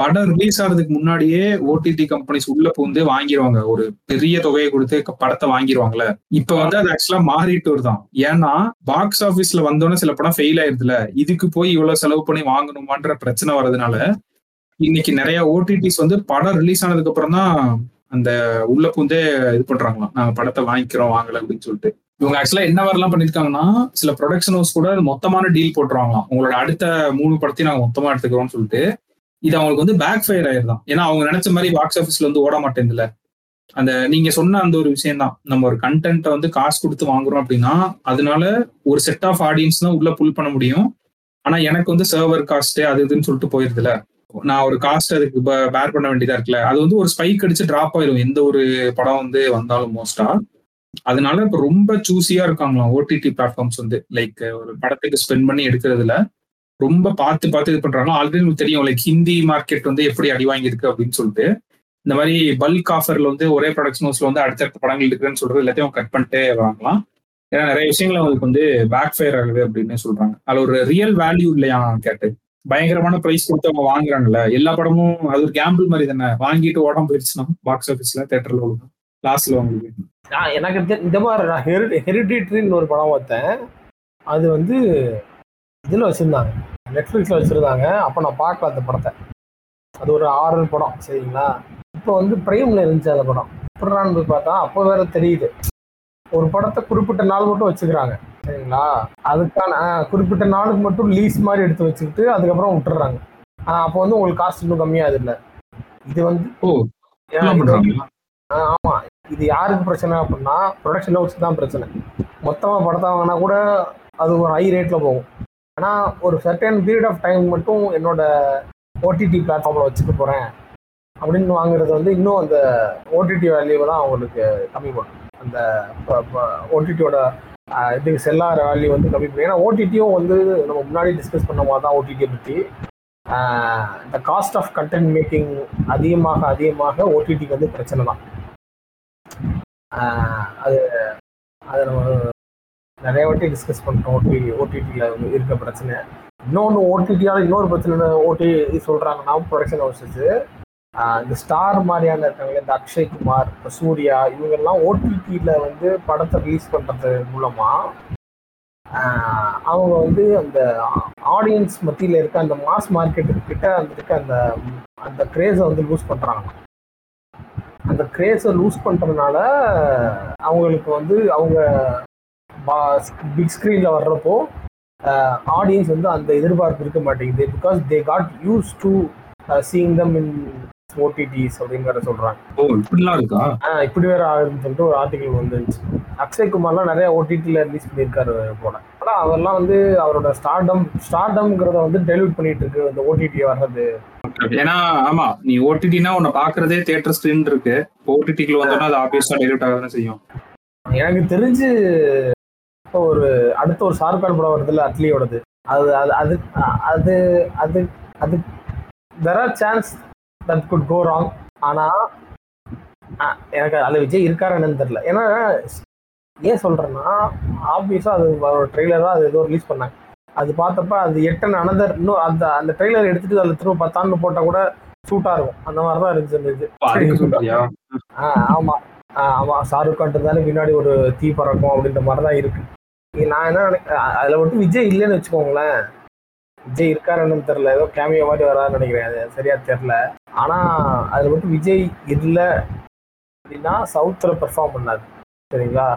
படம் ரிலீஸ் ஆகிறதுக்கு முன்னாடியே ஓடிடி கம்பெனிஸ் உள்ள பூந்து வாங்கிடுவாங்க ஒரு பெரிய தொகையை கொடுத்து படத்தை வாங்கிடுவாங்கல்ல இப்ப வந்து அது ஆக்சுவலா மாறிட்டு வருதான் ஏன்னா பாக்ஸ் ஆபீஸ்ல வந்தோடனே சில படம் ஃபெயில் ஆயிருதுல. இதுக்கு போய் இவ்வளவு செலவு பண்ணி வாங்கணுமான்ற பிரச்சனை வர்றதுனால இன்னைக்கு நிறைய ஓடிடிஸ் வந்து படம் ரிலீஸ் ஆனதுக்கு அப்புறம் தான் அந்த உள்ள பூந்தே இது பண்றாங்களாம். நாங்க படத்தை வாங்கிக்கிறோம் வாங்கல அப்படின்னு சொல்லிட்டு. இவங்க ஆக்சுவலா என்ன மாதிரிலாம் பண்ணிருக்காங்கன்னா சில ப்ரொடக்ஷன் ஹவுஸ் கூட மொத்தமான டீல் போட்டுருவாங்களாம். உங்களோட அடுத்த மூணு படத்தையும் நாங்க மொத்தமா எடுத்துக்கிறோம்னு சொல்லிட்டு இது அவங்களுக்கு வந்து பேக் ஃபயர் ஆயிருதான். ஏன்னா அவங்க நினைச்ச மாதிரி பாக்ஸ் ஆஃபீஸ்ல வந்து ஓட மாட்டேங்குதுல அந்த நீங்க சொன்ன அந்த ஒரு விஷயம் தான் நம்ம ஒரு கண்டென்ட்டை வந்து காசு கொடுத்து வாங்குறோம் அப்படின்னா அதனால ஒரு செட் ஆஃப் ஆடியன்ஸ் தான் உள்ள புல் பண்ண முடியும். ஆனா எனக்கு வந்து சர்வர் காஸ்ட் அது இதுன்னு சொல்லிட்டு போயிருதுல. நான் ஒரு காஸ்ட் அதுக்கு பேர் பண்ண வேண்டியதா இருக்குல்ல. அது வந்து ஒரு ஸ்பைக் அடிச்சு டிராப் ஆயிரும். எந்த ஒரு படம் வந்து வந்தாலும் மோஸ்டா அதனால இப்ப ரொம்ப சூஸியா இருக்காங்களாம் ஓடிடி பிளாட்ஃபார்ம்ஸ் வந்து. லைக் ஒரு படத்துக்கு ஸ்பெண்ட் பண்ணி எடுக்கிறதுல ரொம்ப பார்த்து பார்த்து இது பண்றாங்க. ஆல்ரெடி நமக்கு தெரியும் லைக் ஹிந்தி மார்க்கெட் வந்து எப்படி அடி வாங்கியிருக்கு அப்படின்னு சொல்லிட்டு. இந்த மாதிரி பல்க் ஆஃபர்ல வந்து ஒரே ப்ரொடக்ஷன் ஹவுஸ்ல வந்து அடுத்தடுத்த படங்கள் இருக்குன்னு சொல்றது எல்லாத்தையும் கட் பண்ணிட்டே வாங்கலாம் ஏன்னா நிறைய விஷயங்கள் அவங்களுக்கு வந்து பேக் ஃபயர் ஆகுது அப்படின்னு சொல்றாங்க. அதுல ஒரு ரியல் வேல்யூ இல்லையா கேட்டு பயங்கரமான ப்ரைஸ் கொடுத்து அவங்க வாங்குறாங்கல்ல. எல்லா படமும் அது ஒரு கேம்பிள் மாதிரி தானே. வாங்கிட்டு ஓடம் போயிடுச்சுன்னா பாக்ஸ் ஆஃபீஸ்ல தேட்டர்ல லாஸ்ட்ல அவங்களுக்கு நான் எனக்கு இந்த மாதிரி நான் ஹெரி ஹெரிடிட்ரின்னு ஒரு படம் பார்த்தேன். அது வந்து இதில் வச்சுருந்தாங்க. நெட்ஃப்ளிக்ஸில் வச்சுருந்தாங்க. அப்போ நான் பார்க்கல அந்த படத்தை. அது ஒரு ஆறு படம் சரிங்களா? இப்போ வந்து பிரைமில் இருந்துச்சு அந்த படம். எப்படின்னு போய் பார்த்தா அப்போ வேற தெரியுது. ஒரு படத்தை குறிப்பிட்ட நாள் மட்டும் வச்சுக்கிறாங்க சரிங்களா? அதுக்கான குறிப்பிட்ட நாளுக்கு மட்டும் லீஸ் மாதிரி எடுத்து வச்சுக்கிட்டு அதுக்கப்புறம் விட்டுறாங்க அப்போ வந்து உங்களுக்கு காஸ்ட் இன்னும் கம்மியாது இல்லை. இது வந்து ஓ ஆ, என்ன இது யாருக்கு பிரச்சனை அப்படின்னா ப்ரொடக்ஷன் ஹவுஸ் தான் பிரச்சனை. மொத்தமாக படத்தை வாங்கினா கூட அது ஒரு ஹை ரேட்டில் போகும். ஆனால் ஒரு சர்டன் பீரியட் ஆஃப் டைம் மட்டும் என்னோட ஓடிடி பிளாட்ஃபார்மில் வச்சுக்க போகிறேன் அப்படின்னு வாங்குறது வந்து இன்னும் அந்த ஓடிடி வேல்யூவை தான் அவங்களுக்கு கம்மி பண்ணும். அந்த ஓடிடியோட இதுக்கு செல்லாத வேல்யூ வந்து கம்மி பண்ணும் ஏன்னா ஓடிடியும் வந்து நம்ம முன்னாடி டிஸ்கஸ் பண்ண மாதிரி தான் ஓடிடியை பற்றி இந்த காஸ்ட் ஆஃப் கண்டென்ட் மேக்கிங் அதிகமாக அதிகமாக ஓடிடிக்கு வந்து பிரச்சனை தான். அது அதை நம்ம நிறைய வாட்டி டிஸ்கஸ் பண்ணுறோம் ஓடிடி ஓடிடியில் வந்து இருக்க பிரச்சனை. இன்னொன்று ஓடிடியால் இன்னொரு பிரச்சனை ஓடி சொல்கிறாங்கன்னா ப்ரொடக்ஷன் ஹவுசஸ் இந்த ஸ்டார் மாதிரியான இருக்காங்களே இந்த அக்ஷய் குமார் சூர்யா இவங்கெல்லாம் ஓடிடியில் வந்து படத்தை ரிலீஸ் பண்ணுறது மூலமாக அவங்க வந்து அந்த ஆடியன்ஸ் மத்தியில் இருக்க அந்த மாஸ் மார்க்கெட்டுக்கிட்ட அந்த இருக்க அந்த அந்த கிரேஸை வந்து லூஸ் பண்ணுறாங்க கிரேஸை லூஸ் பண்ணுறதுனால அவங்களுக்கு வந்து அவங்க பிக் ஸ்க்ரீனில் வர்றப்போ ஆடியன்ஸ் வந்து அந்த எதிர்பார்ப்பு இருக்க மாட்டேங்குது. Because they got used to seeing them in OTTs அப்படிங்கிற சொல்கிறாங்க ஓ இப்படிலாம் இருக்கா? இப்படி வேற ஆகுதுன்னு சொல்லிட்டு ஒரு ஆர்டிகல் வந்துருந்துச்சு அக்ஷய் குமார்லாம் நிறைய ஓடிடியில் ரிலீஸ் பண்ணியிருக்காரு போல. ஆனால் அவர்லாம் வந்து அவரோட ஸ்டார்டம் ஸ்டார்டம்ங்கிறத வந்து டெலிவட் பண்ணிட்டு இருக்கு இந்த ஓடிடி வர்றது. ஏன்னா ஆமா நீ ஓடிடினா உன்னை பாக்குறதே தியேட்டர் ஸ்கிரீன் இருக்கு. ஓடிடிக்குள்ள வந்தோம்னா அது ஆப்வியஸா டைலூட் ஆக செய்யும். எனக்கு தெரிஞ்சு இப்போ ஒரு அடுத்த ஒரு ஷாருக்கான் படம் வருதுல்ல அட்லியோடது. அது அது அது அது அது அது there are chance that could go wrong ஆனால் எனக்கு அதில் விஜய் இருக்காரு என்னன்னு தெரியல. ஏன்னா ஏன் சொல்கிறேன்னா ஆப்வியஸாக அது ஒரு ட்ரெய்லராக அது ஏதோ ரிலீஸ் பண்ணாங்க. அது பார்த்தப்ப அது எட்டன் அனதர் இன்னும் அந்த அந்த ட்ரெய்லர் எடுத்துட்டு அதில் திரும்ப பத்தாண்டு போட்டால் கூட சூட்டாக இருக்கும். அந்த மாதிரி தான் இருந்துச்சு அந்த ஆ? ஆமா. ஆ, ஆமா. ஷாருக் கான் இருந்தாலும் பின்னாடி ஒரு தீ பறக்கும் அப்படின்ற மாதிரி தான் இருக்கு. நான் என்ன நினை- அ- அதுல மட்டும் விஜய் இல்லைன்னு வச்சுக்கோங்களேன். விஜய் இருக்காருன்னு தெரியல. ஏதோ கேமியோ மாதிரி வராதுன்னு நினைக்கிறேன். அது சரியா தெரியல. ஆனா அதுல மட்டும் விஜய் இல்ல அப்படின்னா சவுத்துல பெர்ஃபார்ம் பண்ணாது. சரிங்களா?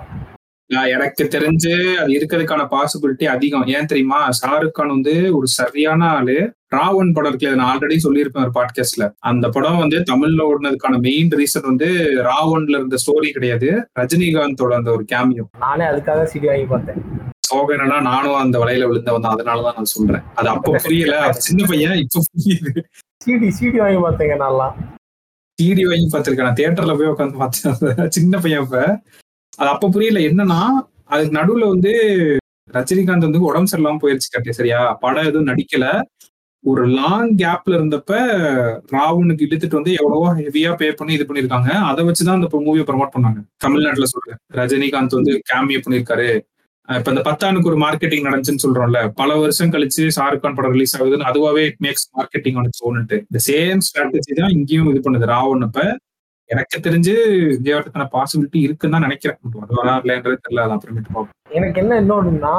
எனக்கு தெரிஞ்சு அது இருக்கிறதுக்கான பாசிபிலிட்டி அதிகம். ஏன் தெரியுமா? ஷாருக் கான் வந்து ஒரு சரியான ஆளு. ராவன் படம் இருக்குல்ல நான் ஆல்ரெடி சொல்லியிருப்பேன் ஒரு பாட்காஸ்ட்ல அந்த படம் வந்து தமிழ்ல ஓடுனதுக்கான மெயின் ரீசன் வந்து ராவன்ல இருந்த ஸ்டோரி கிடையாது. ரஜினிகாந்தோட அந்த ஒரு கேமியோ நானே அதுக்காக சிடி வாங்கி பார்த்தேன். என்னன்னா நானும் அந்த வலையில விழுந்தவன் தான் அதனாலதான் நான் சொல்றேன். அது அப்போ புரியல. அது சின்ன பையன் இப்ப புரியுது. சிடி சிடி வாங்கி பார்த்தேங்க நான்லாம். டிடி வாங்கி பார்த்திருக்கேன். நான் தியேட்டர்ல போய் உட்காந்து பார்த்தேன். சின்ன பையன் இப்ப. அது அப்ப புரியல. என்னன்னா அதுக்கு நடுவுல வந்து ரஜினிகாந்த் வந்து உடம்பு சரியில்லாம போயிருச்சு கட்டி சரியா? படம் எதுவும் நடிக்கல. ஒரு லாங் கேப்ல இருந்தப்ப ராவனுக்கு இழுத்துட்டு வந்து எவ்வளவோ ஹெவியா பே பண்ணி இது பண்ணிருக்காங்க அதை வச்சுதான் அந்த மூவியை ப்ரமோட் பண்ணாங்க. தமிழ்நாட்டுல சொல்றேன். ரஜினிகாந்த் வந்து கேமியோ பண்ணிருக்காரு இப்ப இந்த பத்தானுக்கு ஒரு மார்க்கெட்டிங் நடந்துச்சுன்னு சொல்றோம்ல பல வருஷம் கழிச்சு ஷாருக் கான் படம் ரிலீஸ் ஆகுதுன்னு அதுவாவே மேக்ஸ் மார்க்கெட்டிங் ஒன்று இந்த சேம் ஸ்ட்ராட்டஜி தான் இங்கேயும் இது பண்ணுது ராவன் இப்ப எனக்கு தெரிஞ்சு விஜயவர்த்தன பாசிபிலிட்டி இருக்குன்னு தான் நினைக்கிறேன். பட் இல்லைன்றது தெரியல அது அப்புறமேட்டு பார்ப்போம். எனக்கு என்ன இன்னொன்றுனா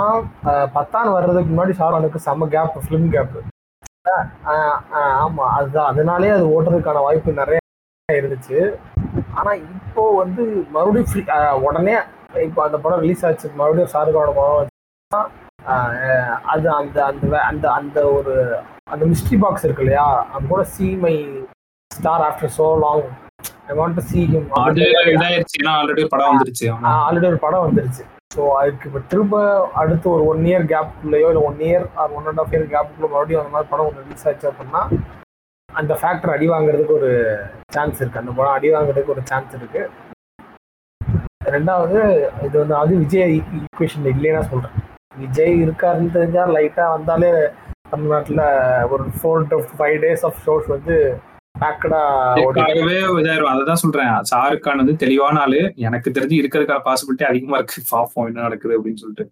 பத்தான் வர்றதுக்கு முன்னாடி ஷாருக்கானுக்கு செம்ம கேப் ஃபிலிம் கேப் ஆமா அதுதான். அதனாலே அது ஓட்டுறதுக்கான வாய்ப்பு நிறைய இருந்துச்சு. ஆனா இப்போ வந்து மறுபடியும் உடனே இப்போ அந்த படம் ரிலீஸ் ஆச்சு மறுபடியும் ஷாருக்கானோட படம் அது அந்த அந்த அந்த அந்த ஒரு அந்த மிஸ்ட்ரி பாக்ஸ் இருக்கு இல்லையா? அது கூட see my star after so long I want to see him. அது இதாயிருச்சு. ஏன்னா ஆல்ரெடி ஒரு படம் வந்துருச்சு. ஆல்ரெடி ஒரு படம் வந்துருச்சு. ஸோ அதுக்கு இப்போ திரும்ப அடுத்து ஒரு ஒன் இயர் கேப்புக்குள்ளேயோ இல்லை one year or one and half year கேப்புக்குள்ள மறுபடியும் அந்த மாதிரி படம் ஒன்று ரிலீஸ் ஆச்சு அப்படின்னா அந்த ஃபேக்டர் அடி வாங்குறதுக்கு ஒரு சான்ஸ் இருக்கு. அந்த படம் அடி வாங்குறதுக்கு ஒரு சான்ஸ் இருக்கு. ரெண்டாவது இது வந்து அது விஜய் ஈக்குவேஷன் இல்லைன்னா சொல்றேன். விஜய் இருக்காருன்னு தெரிஞ்சா லைட்டா வந்தாலே தமிழ்நாட்டில் ஒரு four to five days of shows வந்து அததான் சொல்றேன். ஷாருக் கான் வந்து தெளிவான ஆளு. எனக்கு தெரிஞ்சு இருக்கிறதுக்கான பாசிபிலிட்டி அதிகமா இருக்கு. பாப்போம் என்ன நடக்குது அப்படின்னு சொல்லிட்டு.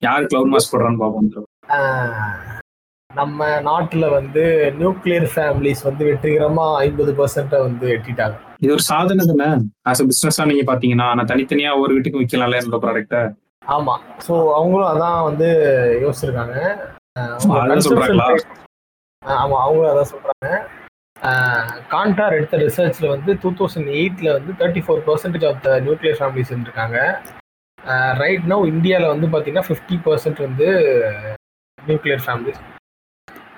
யாரு கிளவுட் மாஸ் போடுறான்னு பாப்போம். நம்ம நாட்டுல வந்து நியூக்ளியர் ஃபேமிலிஸ் வந்து வெற்றிகரமா ஐம்பது பர்சன்ட வந்து எட்டிட்டாங்க. இது ஒரு சாதனை தானே? ஆஸ் அ பிசினஸா நீங்க பாத்தீங்கன்னா நான் தனித்தனியா ஒரு வீட்டுக்கு விற்கலாம்ல என்னோட ப்ராடக்ட்ட ஆமா. ஸோ அவங்களும் அதான் வந்து யோசிச்சிருக்காங்க. அவங்க ஆமா அவங்களும் அதான் சொல்றாங்க. கான்டார் எடுத்த ரிசர்ச்ல வந்து டூ தௌசண்ட் எயிட்ல வந்து thirty four percentage of the nuclear families இருக்காங்க ரைட் நோ இந்தியாவில் வந்து பார்த்தீங்கன்னா ஃபிஃப்டி பர்சன்ட் வந்து நியூக்ளியர் ஃபேமிலிஸ்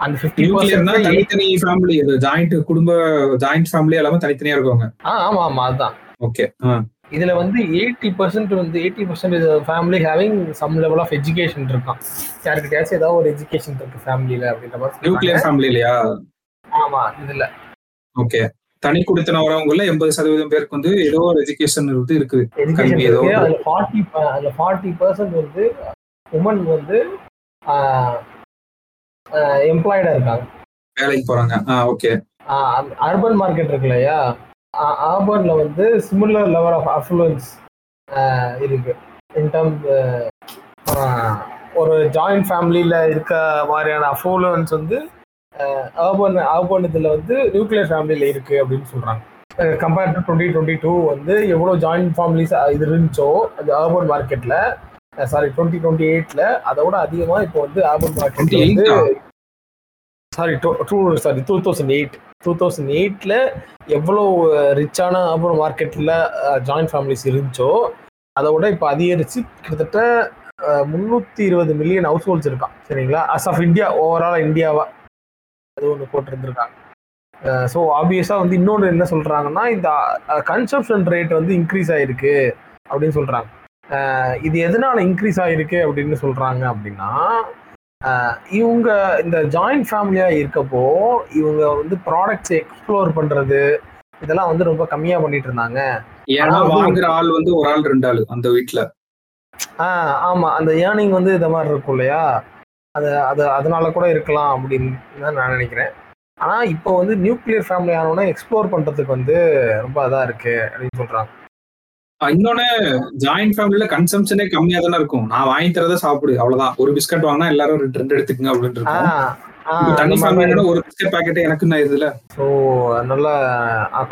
அந்த ஃபிஃப்டி பர்சன்ட் தனித்தனி ஃபேமிலி இது ஜாயிண்ட் குடும்ப ஜாயிண்ட் ஃபேமிலி எல்லாமே தனித்தனியா இருக்கவங்க. ஆ ஆமா ஆமா அதுதான். ஓகே இதுல வந்து எயிட்டி பர்சன்ட் வந்து eighty percentage family having some level of education இருக்கான் யாருக்கிட்டயாச்சும் ஏதாவது ஒரு எஜுகேஷன் இருக்கு ஃபேமிலியில அப்படின்ற மாதிரி. நியூக்ளியர் ஃபேமிலி இல்லையா ஆமா இதுல. ஓகே. தனி குடித்தன வரவங்கள எண்பது சதவீதம் பேருக்கு வந்து ஏதோ ஒரு எஜுகேஷன் இருந்து இருக்குது. கல்வி ஏதோ அதுல ஃபார்ட்டி அதுல ஃபார்ட்டி பர்சன்ட் வந்து உமன் வந்து எம்ப்ளாய்டா இருக்காங்க. வேலைக்கு போறாங்க. ஓகே. அர்பன் மார்க்கெட் இருக்கு இல்லையா? அர்பன்ல வந்து சிமிலர் லெவல் ஆஃப் அஃப்ளூயன்ஸ் இருக்கு. இன் டர்ம் ஒரு ஜாயிண்ட் ஃபேமிலியில இருக்க மாதிரியான அஃப்ளூயன்ஸ் வந்து அர்பன் அர்பன் இதில் வந்து நியூக்ளியர் ஃபேமிலியில் இருக்கு அப்படின்னு சொல்றாங்க. Compare to twenty twenty two வந்து எவ்வளோ ஜாயிண்ட் ஃபேமிலிஸ் இது இருந்துச்சோ அது அர்பன் மார்க்கெட்டில் சாரி டுவெண்ட்டி டுவெண்ட்டி எயிட்ல அதோட அதிகமாக இப்போ வந்து அர்பன் மார்க்கெட்ல வந்து 28 sorry two sorry two thousand eight two thousand எயிட்டில் எவ்வளோ ரிச்சான அப்புறம் மார்க்கெட்டில் ஜாயிண்ட் ஃபேமிலிஸ் இருந்துச்சோ அதை விட இப்போ அதிகரித்து கிட்டத்தட்ட முந்நூற்றி இருபது மில்லியன் ஹவுஸ் ஹோல்ட்ஸ் இருக்கான். சரிங்களா? அஸ் ஆஃப் இந்தியா ஓவரால் இந்தியாவா அது ஒன்று போட்டிருந்துருக்காங்க. ஸோ ஆப்வியஸாக வந்து இன்னொன்று என்ன சொல்கிறாங்கன்னா இந்த கன்சப்ஷன் ரேட் வந்து இன்க்ரீஸ் ஆகிருக்கு அப்படின்னு சொல்கிறாங்க இது எதனால இன்க்ரீஸ் ஆகிருக்கு அப்படின்னு சொல்கிறாங்க அப்படின்னா இவங்க இந்த ஜாயிண்ட் ஃபேமிலியா இருக்கப்போ இவங்க வந்து ப்ராடக்ட்ஸ் எக்ஸ்ப்ளோர் பண்றது இதெல்லாம் வந்து ரொம்ப கம்மியா பண்ணிட்டு இருந்தாங்க. ஏன்னா வாங்குற ஆள் வந்து ஒரு ஆள் ரெண்டு ஆள் அந்த வீட்டுல ஆஹ் ஆமா. அந்த ஏர்னிங் வந்து இந்த மாதிரி இருக்கும் இல்லையா? அது அது அதனால கூட இருக்கலாம் அப்படின்னு தான் நான் நினைக்கிறேன். ஆனா இப்போ வந்து நியூக்ளியர் ஃபேமிலி ஆனோடனே எக்ஸ்ப்ளோர் பண்றதுக்கு வந்து ரொம்ப அதா இருக்கு அப்படின்னு சொல்றாங்க. ஆஹ் இன்னொன்னு ஜாயிண்ட் ஃபேமிலில கன்சம்ஷனே கம்மியா தானே இருக்கும். நான் வாங்கி தரத சாப்பிடு அவ்வளவுதான். ஒரு பிஸ்கட் வாங்கினா எல்லாரும் ரெண்டு ரெண்டு எடுத்துக்கங்க அப்படின்னு தனி ஃபேமிலியோட ஒரு பிஸ்கட் பாக்கெட் எனக்கு நான் இதுல? ஸோ நல்ல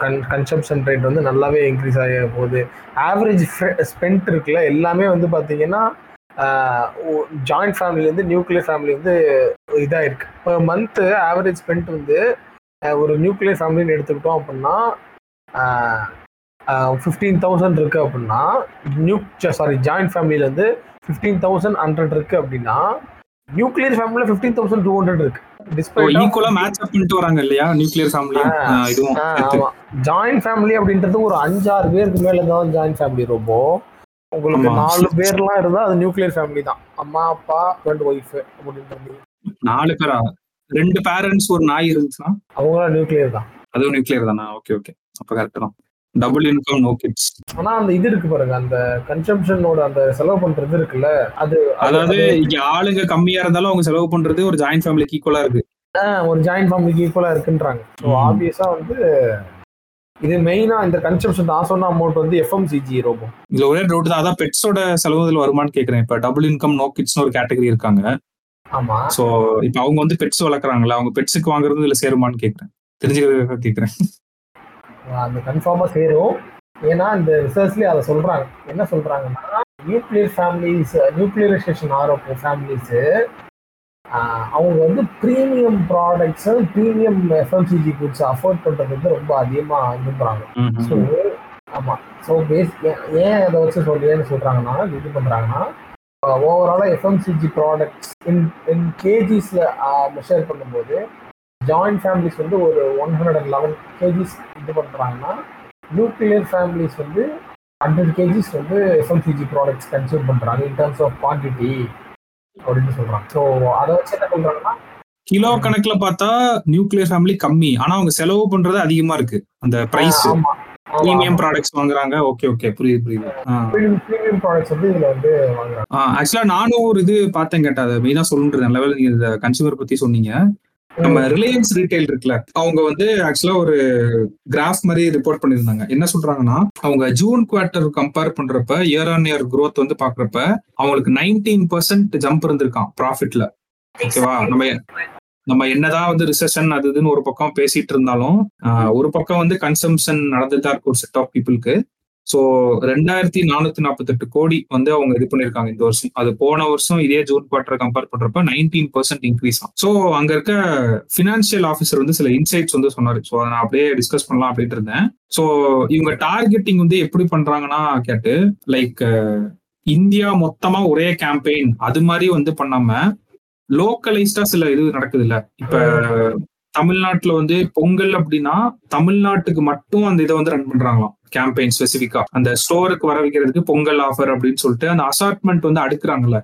கன் கன்சம்ஷன் ரேட் வந்து நல்லாவே இன்க்ரீஸ் ஆகி போகுது. ஆவரேஜ் ஸ்பெண்ட் இருக்குல்ல எல்லாமே வந்து பார்த்தீங்கன்னா ஜாயிண்ட் ஃபேமிலிலேருந்து நியூக்ளியர் ஃபேமிலி வந்து இதாக இருக்கு இப்போ மந்த்து ஆவரேஜ் ஸ்பெண்ட் வந்து ஒரு நியூக்ளியர் ஃபேமிலின்னு எடுத்துக்கிட்டோம் அப்படின்னா ஃபிஃப்டீன் தௌசண்ட் இருக்கு அப்படின்னா நியூ சாரி ஜாயிண்ட் ஃபேமிலியில வந்து ஃபிஃப்டீன் தௌசண்ட் ஹண்ட்ரட் இருக்கு அப்படின்னா நியூக்ளியர் ஃபேமிலியில் ஃபிஃப்டீன் தௌசண்ட் டூ ஹண்ட்ரட் இருக்கு. ஜாயிண்ட் ஃபேமிலி அப்படின்றது ஒரு அஞ்சாறு பேருக்கு மேல தான் ஜாயிண்ட் ஃபேமிலி ரொம்ப. உங்களுக்கு. நாலு பேர்லாம் இருந்தா அது நியூக்ளியர் ஃபேமிலி தான். அம்மா அப்பா ரெண்டு ஒய்ஃப் அப்படின்றது நாலு பேரா? ரெண்டு பேரண்ட்ஸ் ஒரு நாய் இருந்துச்சுன்னா? அவங்களாம் நியூக்ளியர் தான். அதுவும் நியூக்ளியர் தானா? ஓகே ஓகே அப்ப கரெக்ட் தான். டபுள் இன்கம் நோ கிட்ஸ் ஆனா அந்த இது இருக்கு பாருங்க. அந்த கன்சம்ஷனோட அந்த செலவு பண்றது இருக்குல்ல அது அது- அதாவது அது, இங்க ஆளுங்க கம்மியா இருந்தாலும் அவங்க செலவு பண்றது ஒரு ஜாயிண்ட் ஃபேமிலிக்கு ஈக்குவலா இருக்கு. ஒரு ஜாயிண்ட் ஃபேமிலிக்கு ஈக்குவலா இருக்குன்றாங்க. ஸோ. ஆப்வியஸா வந்து இது மெயினா இந்த கன்சம்ஷன் நான் சொன்ன அமௌண்ட் வந்து எஃப்எம்சிஜி ரொம்ப இதுல ஒரே டவுட் தான். அதான் பெட்ஸோட செலவு இதுல வருமான்னு கேக்குறேன். இப்ப டபுள் இன்கம் நோ கிட்ஸ்னு ஒரு கேட்டகரி இருக்காங்க. ஆமா. சோ இப்ப அவங்க வந்து பெட்ஸ் வளர்க்குறாங்களா அவங்க பெட்ஸுக்கு வாங்குறது இதுல சேருமான்னு கேக்குறேன். தெரிஞ்சுக்கிறதுக்காக கேக்குறேன். அந்த கன்ஃபார்மாக சேரும். ஏன்னா இந்த ரிசர்ச்லேயே அதை சொல்றாங்க. என்ன சொல்றாங்கன்னா நியூக்ளியர் ஃபேமிலிஸ் நியூக்ளியரைசேஷன் ஆகிற ஃபேமிலிஸு அவங்க வந்து premium products premium FMCG goods afford பண்ணுறது வந்து ரொம்ப அதிகமாக விரும்புகிறாங்க ஸோ ஆமாம் ஸோ பேஸ் ஏன் அதை வச்சு சொல்லியேன்னு சொல்கிறாங்கன்னா இது பண்ணுறாங்கன்னா ஓவராலாக எஃப்எம்சிஜி ப்ராடக்ட்ஸ் இன் இன் கேஜிஸில் மெஷர் பண்ணும்போது ஜாயிண்ட் ஃபேமிலிஸ் வந்து ஒரு one hundred and eleven KGs இது பண்ணுறாங்கன்னா நியூக்ளியர் ஃபேமிலிஸ் வந்து ஹண்ட்ரட் கேஜிஸ் வந்து எஃப்எம்சிஜி ப்ராடக்ட்ஸ் கன்சியூம் பண்ணுறாங்க இன் டர்ம்ஸ் ஆஃப் குவான்டிட்டி அப்படின்னு சொல்கிறாங்க ஸோ அதை வச்சு என்ன சொல்கிறாங்கன்னா கிலோ கணக்குல பார்த்தா நியூக்ளியர் ஃபேமிலி கம்மி. ஆனா அவங்க செலவு பண்றது அதிகமா இருக்கு. அந்த பிரைஸ் பிரீமியம் ப்ராடக்ட்ஸ் வாங்குறாங்க. ஓகே ஓகே புரியுது புரியுது. ப்ரீமியம் ப்ராடக்ட்ஸ் வந்து இதில் வந்து வாங்குறாங்க. ஆக்சுவலா நானும் ஒரு இது பார்த்தேன் கேட்டா அதை மெயினா சொல்லுன்றது நல்ல வேலை நீங்க இந்த கன்சூமர் பத்தி சொன்னீங்க. நம்ம ரிலையன்ஸ் ரீட்டைல் இருக்குல்ல அவங்க வந்து ஆக்சுவலா ஒரு கிராஃப் மாதிரி ரிப்போர்ட் பண்ணியிருந்தாங்க. என்ன சொல்றாங்கன்னா அவங்க ஜூன் குவார்டர் கம்பேர் பண்றப்ப இயர் ஆன் இயர் க்ரோத் வந்து பாக்குறப்ப அவங்களுக்கு நைன்டீன் பர்சன்ட் ஜம்ப் இருந்திருக்கான் ப்ராஃபிட்ல ஓகேவா நம்ம நம்ம என்னதான் வந்து ரிசெஷன் அது இதுன்னு ஒரு பக்கம் பேசிட்டு இருந்தாலும் ஒரு பக்கம் வந்து கன்சம்ஷன் நடந்துட்டு தான் இருக்கு ஒரு செட் ஆஃப் பீப்புளுக்கு ஸோ ரெண்டாயிரத்தி நானூத்தி நாற்பத்தெட்டு கோடி வந்து அவங்க இது பண்ணிருக்காங்க இந்த வருஷம். அது போன வருஷம் இதே ஜூன் குவார்டர் கம்பேர் பண்றப்ப நைன்டீன் பர்சன்ட் இன்க்ரீஸ் ஆகும். ஸோ அங்க இருக்க ஃபினான்ஷியல் ஆஃபீஸர் வந்து சில இன்சைட்ஸ் வந்து சொன்னாரு. ஸோ அதை நான் அப்படியே டிஸ்கஸ் பண்ணலாம் அப்படின்ட்டு இருந்தேன். ஸோ இவங்க டார்கெட்டிங் வந்து எப்படி பண்றாங்கன்னா கேட்டு லைக் இந்தியா மொத்தமா ஒரே கேம்பெயின் அது மாதிரி வந்து பண்ணாம லோக்கலைஸ்டா சில இது நடக்குது இல்ல இப்ப தமிழ்நாட்டுல வந்து பொங்கல் அப்படின்னா தமிழ்நாட்டுக்கு மட்டும் அந்த இதை வந்து ரன் பண்றாங்களாம். கேம்பெயின் ஸ்பெசிஃபிக்கா அந்த ஸ்டோருக்கு வர வைக்கிறதுக்கு பொங்கல் ஆஃபர் அப்படின்னு சொல்லிட்டு அந்த அசார்ட்மெண்ட் வந்து அடுக்குறாங்கல்ல.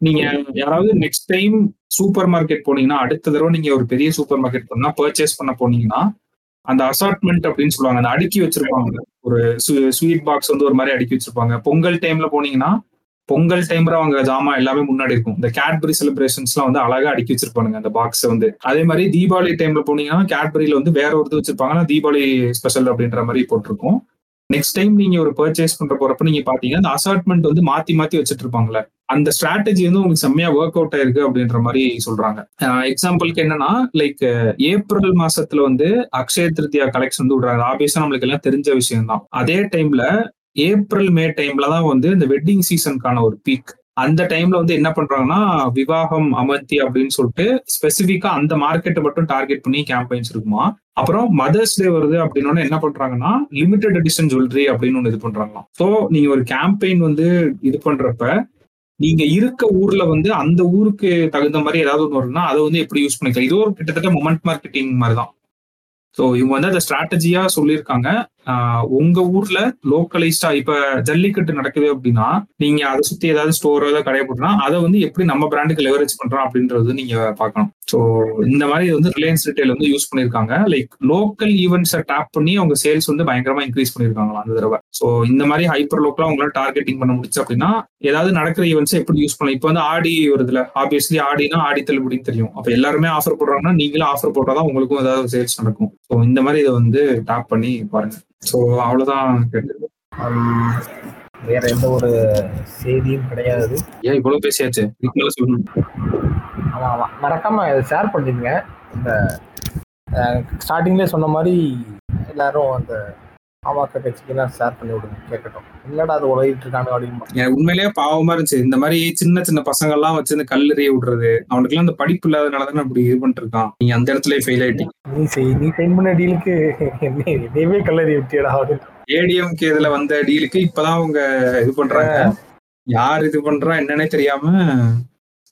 நீங்க யாராவது நெக்ஸ்ட் டைம் சூப்பர் மார்க்கெட் போனீங்கன்னா அடுத்த தடவை நீங்க ஒரு பெரிய சூப்பர் மார்க்கெட் போனா பர்ச்சேஸ் பண்ண போனீங்கன்னா அந்த அசார்ட்மெண்ட் அப்படின்னு சொல்லுவாங்க. அந்த அடுக்கி வச்சிருப்பாங்க. ஒரு ஸ்வீட் பாக்ஸ் வந்து ஒரு மாதிரி அடுக்கி வச்சிருப்பாங்க. பொங்கல் டைம்ல போனீங்கன்னா பொங்கல் டைம்ல அவங்க ஜாமான் எல்லாமே முன்னாடி இருக்கும். இந்த கேட்பரி செலிப்ரேஷன்ஸ்லாம் வந்து அழகா அடுக்கி வச்சிருப்பானுங்க அந்த பாக்ஸ் வந்து. அதே மாதிரி தீபாவளி டைம்ல போனீங்கன்னா கேட்பரியில வந்து வேற ஒரு இது வச்சிருப்பாங்கன்னா தீபாவளி ஸ்பெஷல் அப்படின்ற மாதிரி போட்டிருக்கும். நெக்ஸ்ட் டைம் நீங்க ஒரு பர்ச்சேஸ் பண்ற போறப்ப நீங்க பாத்தீங்கன்னா அந்த அசார்ட்மெண்ட் வந்து மாத்தி மாத்தி வச்சிட்டு இருப்பாங்கல்ல. அந்த ஸ்ட்ராட்டஜி வந்து உங்களுக்கு செம்மையா ஒர்க் அவுட் ஆயிருக்கு அப்படின்ற மாதிரி சொல்றாங்க. எக்ஸாம்பிளுக்கு என்னன்னா லைக் ஏப்ரல் மாசத்துல வந்து அக்ஷய திருத்தியா கலெக்ஷன் வந்து விடுறாங்க. ஆப்வியஸா நம்மளுக்கு எல்லாம் தெரிஞ்ச விஷயம் தான் அதே டைம்ல ஏப்ரல் மே டைம்ல தான் வந்து இந்த வெட்டிங் சீசனுக்கான ஒரு பீக் அந்த டைம்ல வந்து என்ன பண்றாங்கன்னா விவாகம் அமர்த்தி அப்படின்னு சொல்லிட்டு ஸ்பெசிபிக்கா அந்த மார்க்கெட்டை மட்டும் டார்கெட் பண்ணி கேம்பெயின்ஸ் இருக்குமா? அப்புறம் மதர்ஸ் டே வருது அப்படின்னு என்ன பண்றாங்கன்னா லிமிடெட் எடிஷன் ஜுவல்லரி அப்படின்னு ஒன்று இது பண்றாங்களாம். ஸோ நீங்க ஒரு கேம்பெயின் வந்து இது பண்றப்ப நீங்க இருக்க ஊர்ல வந்து அந்த ஊருக்கு தகுந்த மாதிரி ஏதாவது ஒன்று வரும்னா அதை வந்து எப்படி யூஸ் பண்ணிக்கலாம்? இது ஒரு கிட்டத்தட்ட மொமெண்ட் மார்க்கெட்டிங் மாதிரி தான். ஸோ இவங்க வந்து அதை ஸ்ட்ராட்டஜியா சொல்லியிருக்காங்க. உங்க ஊர்ல லோக்கலைஸ்டா இப்ப ஜல்லிக்கட்டு நடக்குது அப்படின்னா நீங்க அதை சுத்தி ஏதாவது ஸ்டோரோ ஏதாவது கடையை போட்டுனா அதை வந்து எப்படி நம்ம பிராண்டுக்கு லெவரேஜ் பண்றோம் அப்படின்றது நீங்க பார்க்கணும். ஸோ இந்த மாதிரி வந்து ரிலையன்ஸ் ரிட்டைல் வந்து யூஸ் பண்ணியிருக்காங்க. லைக் லோக்கல் ஈவெண்ட்ஸை டேப் பண்ணி அவங்க சேல்ஸ் வந்து பயங்கரமா இன்க்ரீஸ் பண்ணியிருக்காங்களா அந்த தடவை. ஸோ இந்த மாதிரி ஹைப்பர் லோக்கலா அவங்களால டார்கெட்டிங் பண்ண முடிச்சு அப்படின்னா ஏதாவது நடக்கிற ஈவெண்ட்ஸை எப்படி யூஸ் பண்ணலாம்? இப்போ வந்து ஆடி வருதுல ஆப்வியஸ்லி ஆடினா ஆடி தள்ளுபடின்னு தெரியும். அப்ப எல்லாருமே ஆஃபர் போடுறாங்கன்னா நீங்களும் ஆஃபர் போட்டாதான் உங்களுக்கும் ஏதாவது சேல்ஸ் நடக்கும். ஸோ இந்த மாதிரி இதை வந்து டேப் பண்ணி பாருங்க. ஸோ அவ்வளவுதான் கேட்டு ஹம், வேற எந்த ஒரு செய்தியும் கிடையாது. ஏன் இவ்வளவு பேசியாச்சு? சொல்லணும். ஆமா ஆமா. மறக்காம இதை ஷேர் பண்ணிடுங்க. இந்த ஸ்டார்டிங்லேயே சொன்ன மாதிரி எல்லாரும் அந்த பாமக கட்சிக்கெல்லாம் ஷேர் பண்ணி விடுங்க கேட்கட்டும். என்னடா அது உலகிட்டு இருக்கானு அப்படின்னு உண்மையிலேயே பாவமா இருந்துச்சு. இந்த மாதிரி சின்ன சின்ன பசங்க எல்லாம் வச்சு இந்த கல்லெறிய விடுறது அவனுக்குலாம் அந்த படிப்பு இல்லாதனாலதான் அப்படி இது பண்ணிட்டு இருக்கான் நீங்க அந்த இடத்துல ஃபெயில் ஆயிட்டீங்க நீ செய் நீ சைன் பண்ண டீலுக்கு என்னையவே கல்லறி விட்டியடா அப்படின்னு. ஏடிஎம்கே இதுல வந்த டீலுக்கு இப்பதான் அவங்க இது பண்றாங்க. யார் இது பண்றா என்னன்னே தெரியாம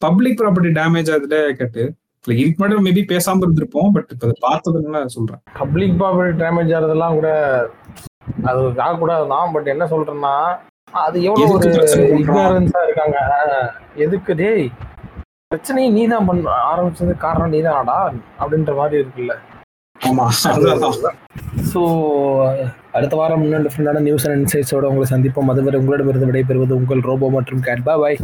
பப்ளிக் ப்ராப்பர்ட்டி டேமேஜ் ஆகுதுல கேட்டு. இதுக்கு முன்னாடி மேபி பேசாம இருந்திருப்போம் பட் இப்ப பார்த்ததுனால சொல்றேன். பப்ளிக் ப்ராப்பர்ட்டி டேமேஜ் ஆகிறதெல்லாம் கூட அது ஆகக்கூடாது தான் பட் என்ன சொல்றேன்னா அது எவ்வளவு ஒரு? இக்னாரன்ஸா இருக்காங்க. எதுக்கு? டேய் பிரச்சனையை நீ தான் பண்ண ஆரம்பிச்சது காரணம் நீ தானடா அப்படின்ற மாதிரி இருக்குல்ல. ஆமா. அதுதான். ஸோ அடுத்த வாரம் இன்னும் டிஃப்ரெண்டான நியூஸ் அண்ட் இன்சைட்ஸோட உங்களை சந்திப்போம். அதுவரை உங்களிடமிருந்து விடைபெறுவது உங்கள் ரோபோ மற்றும் கேட் பாய்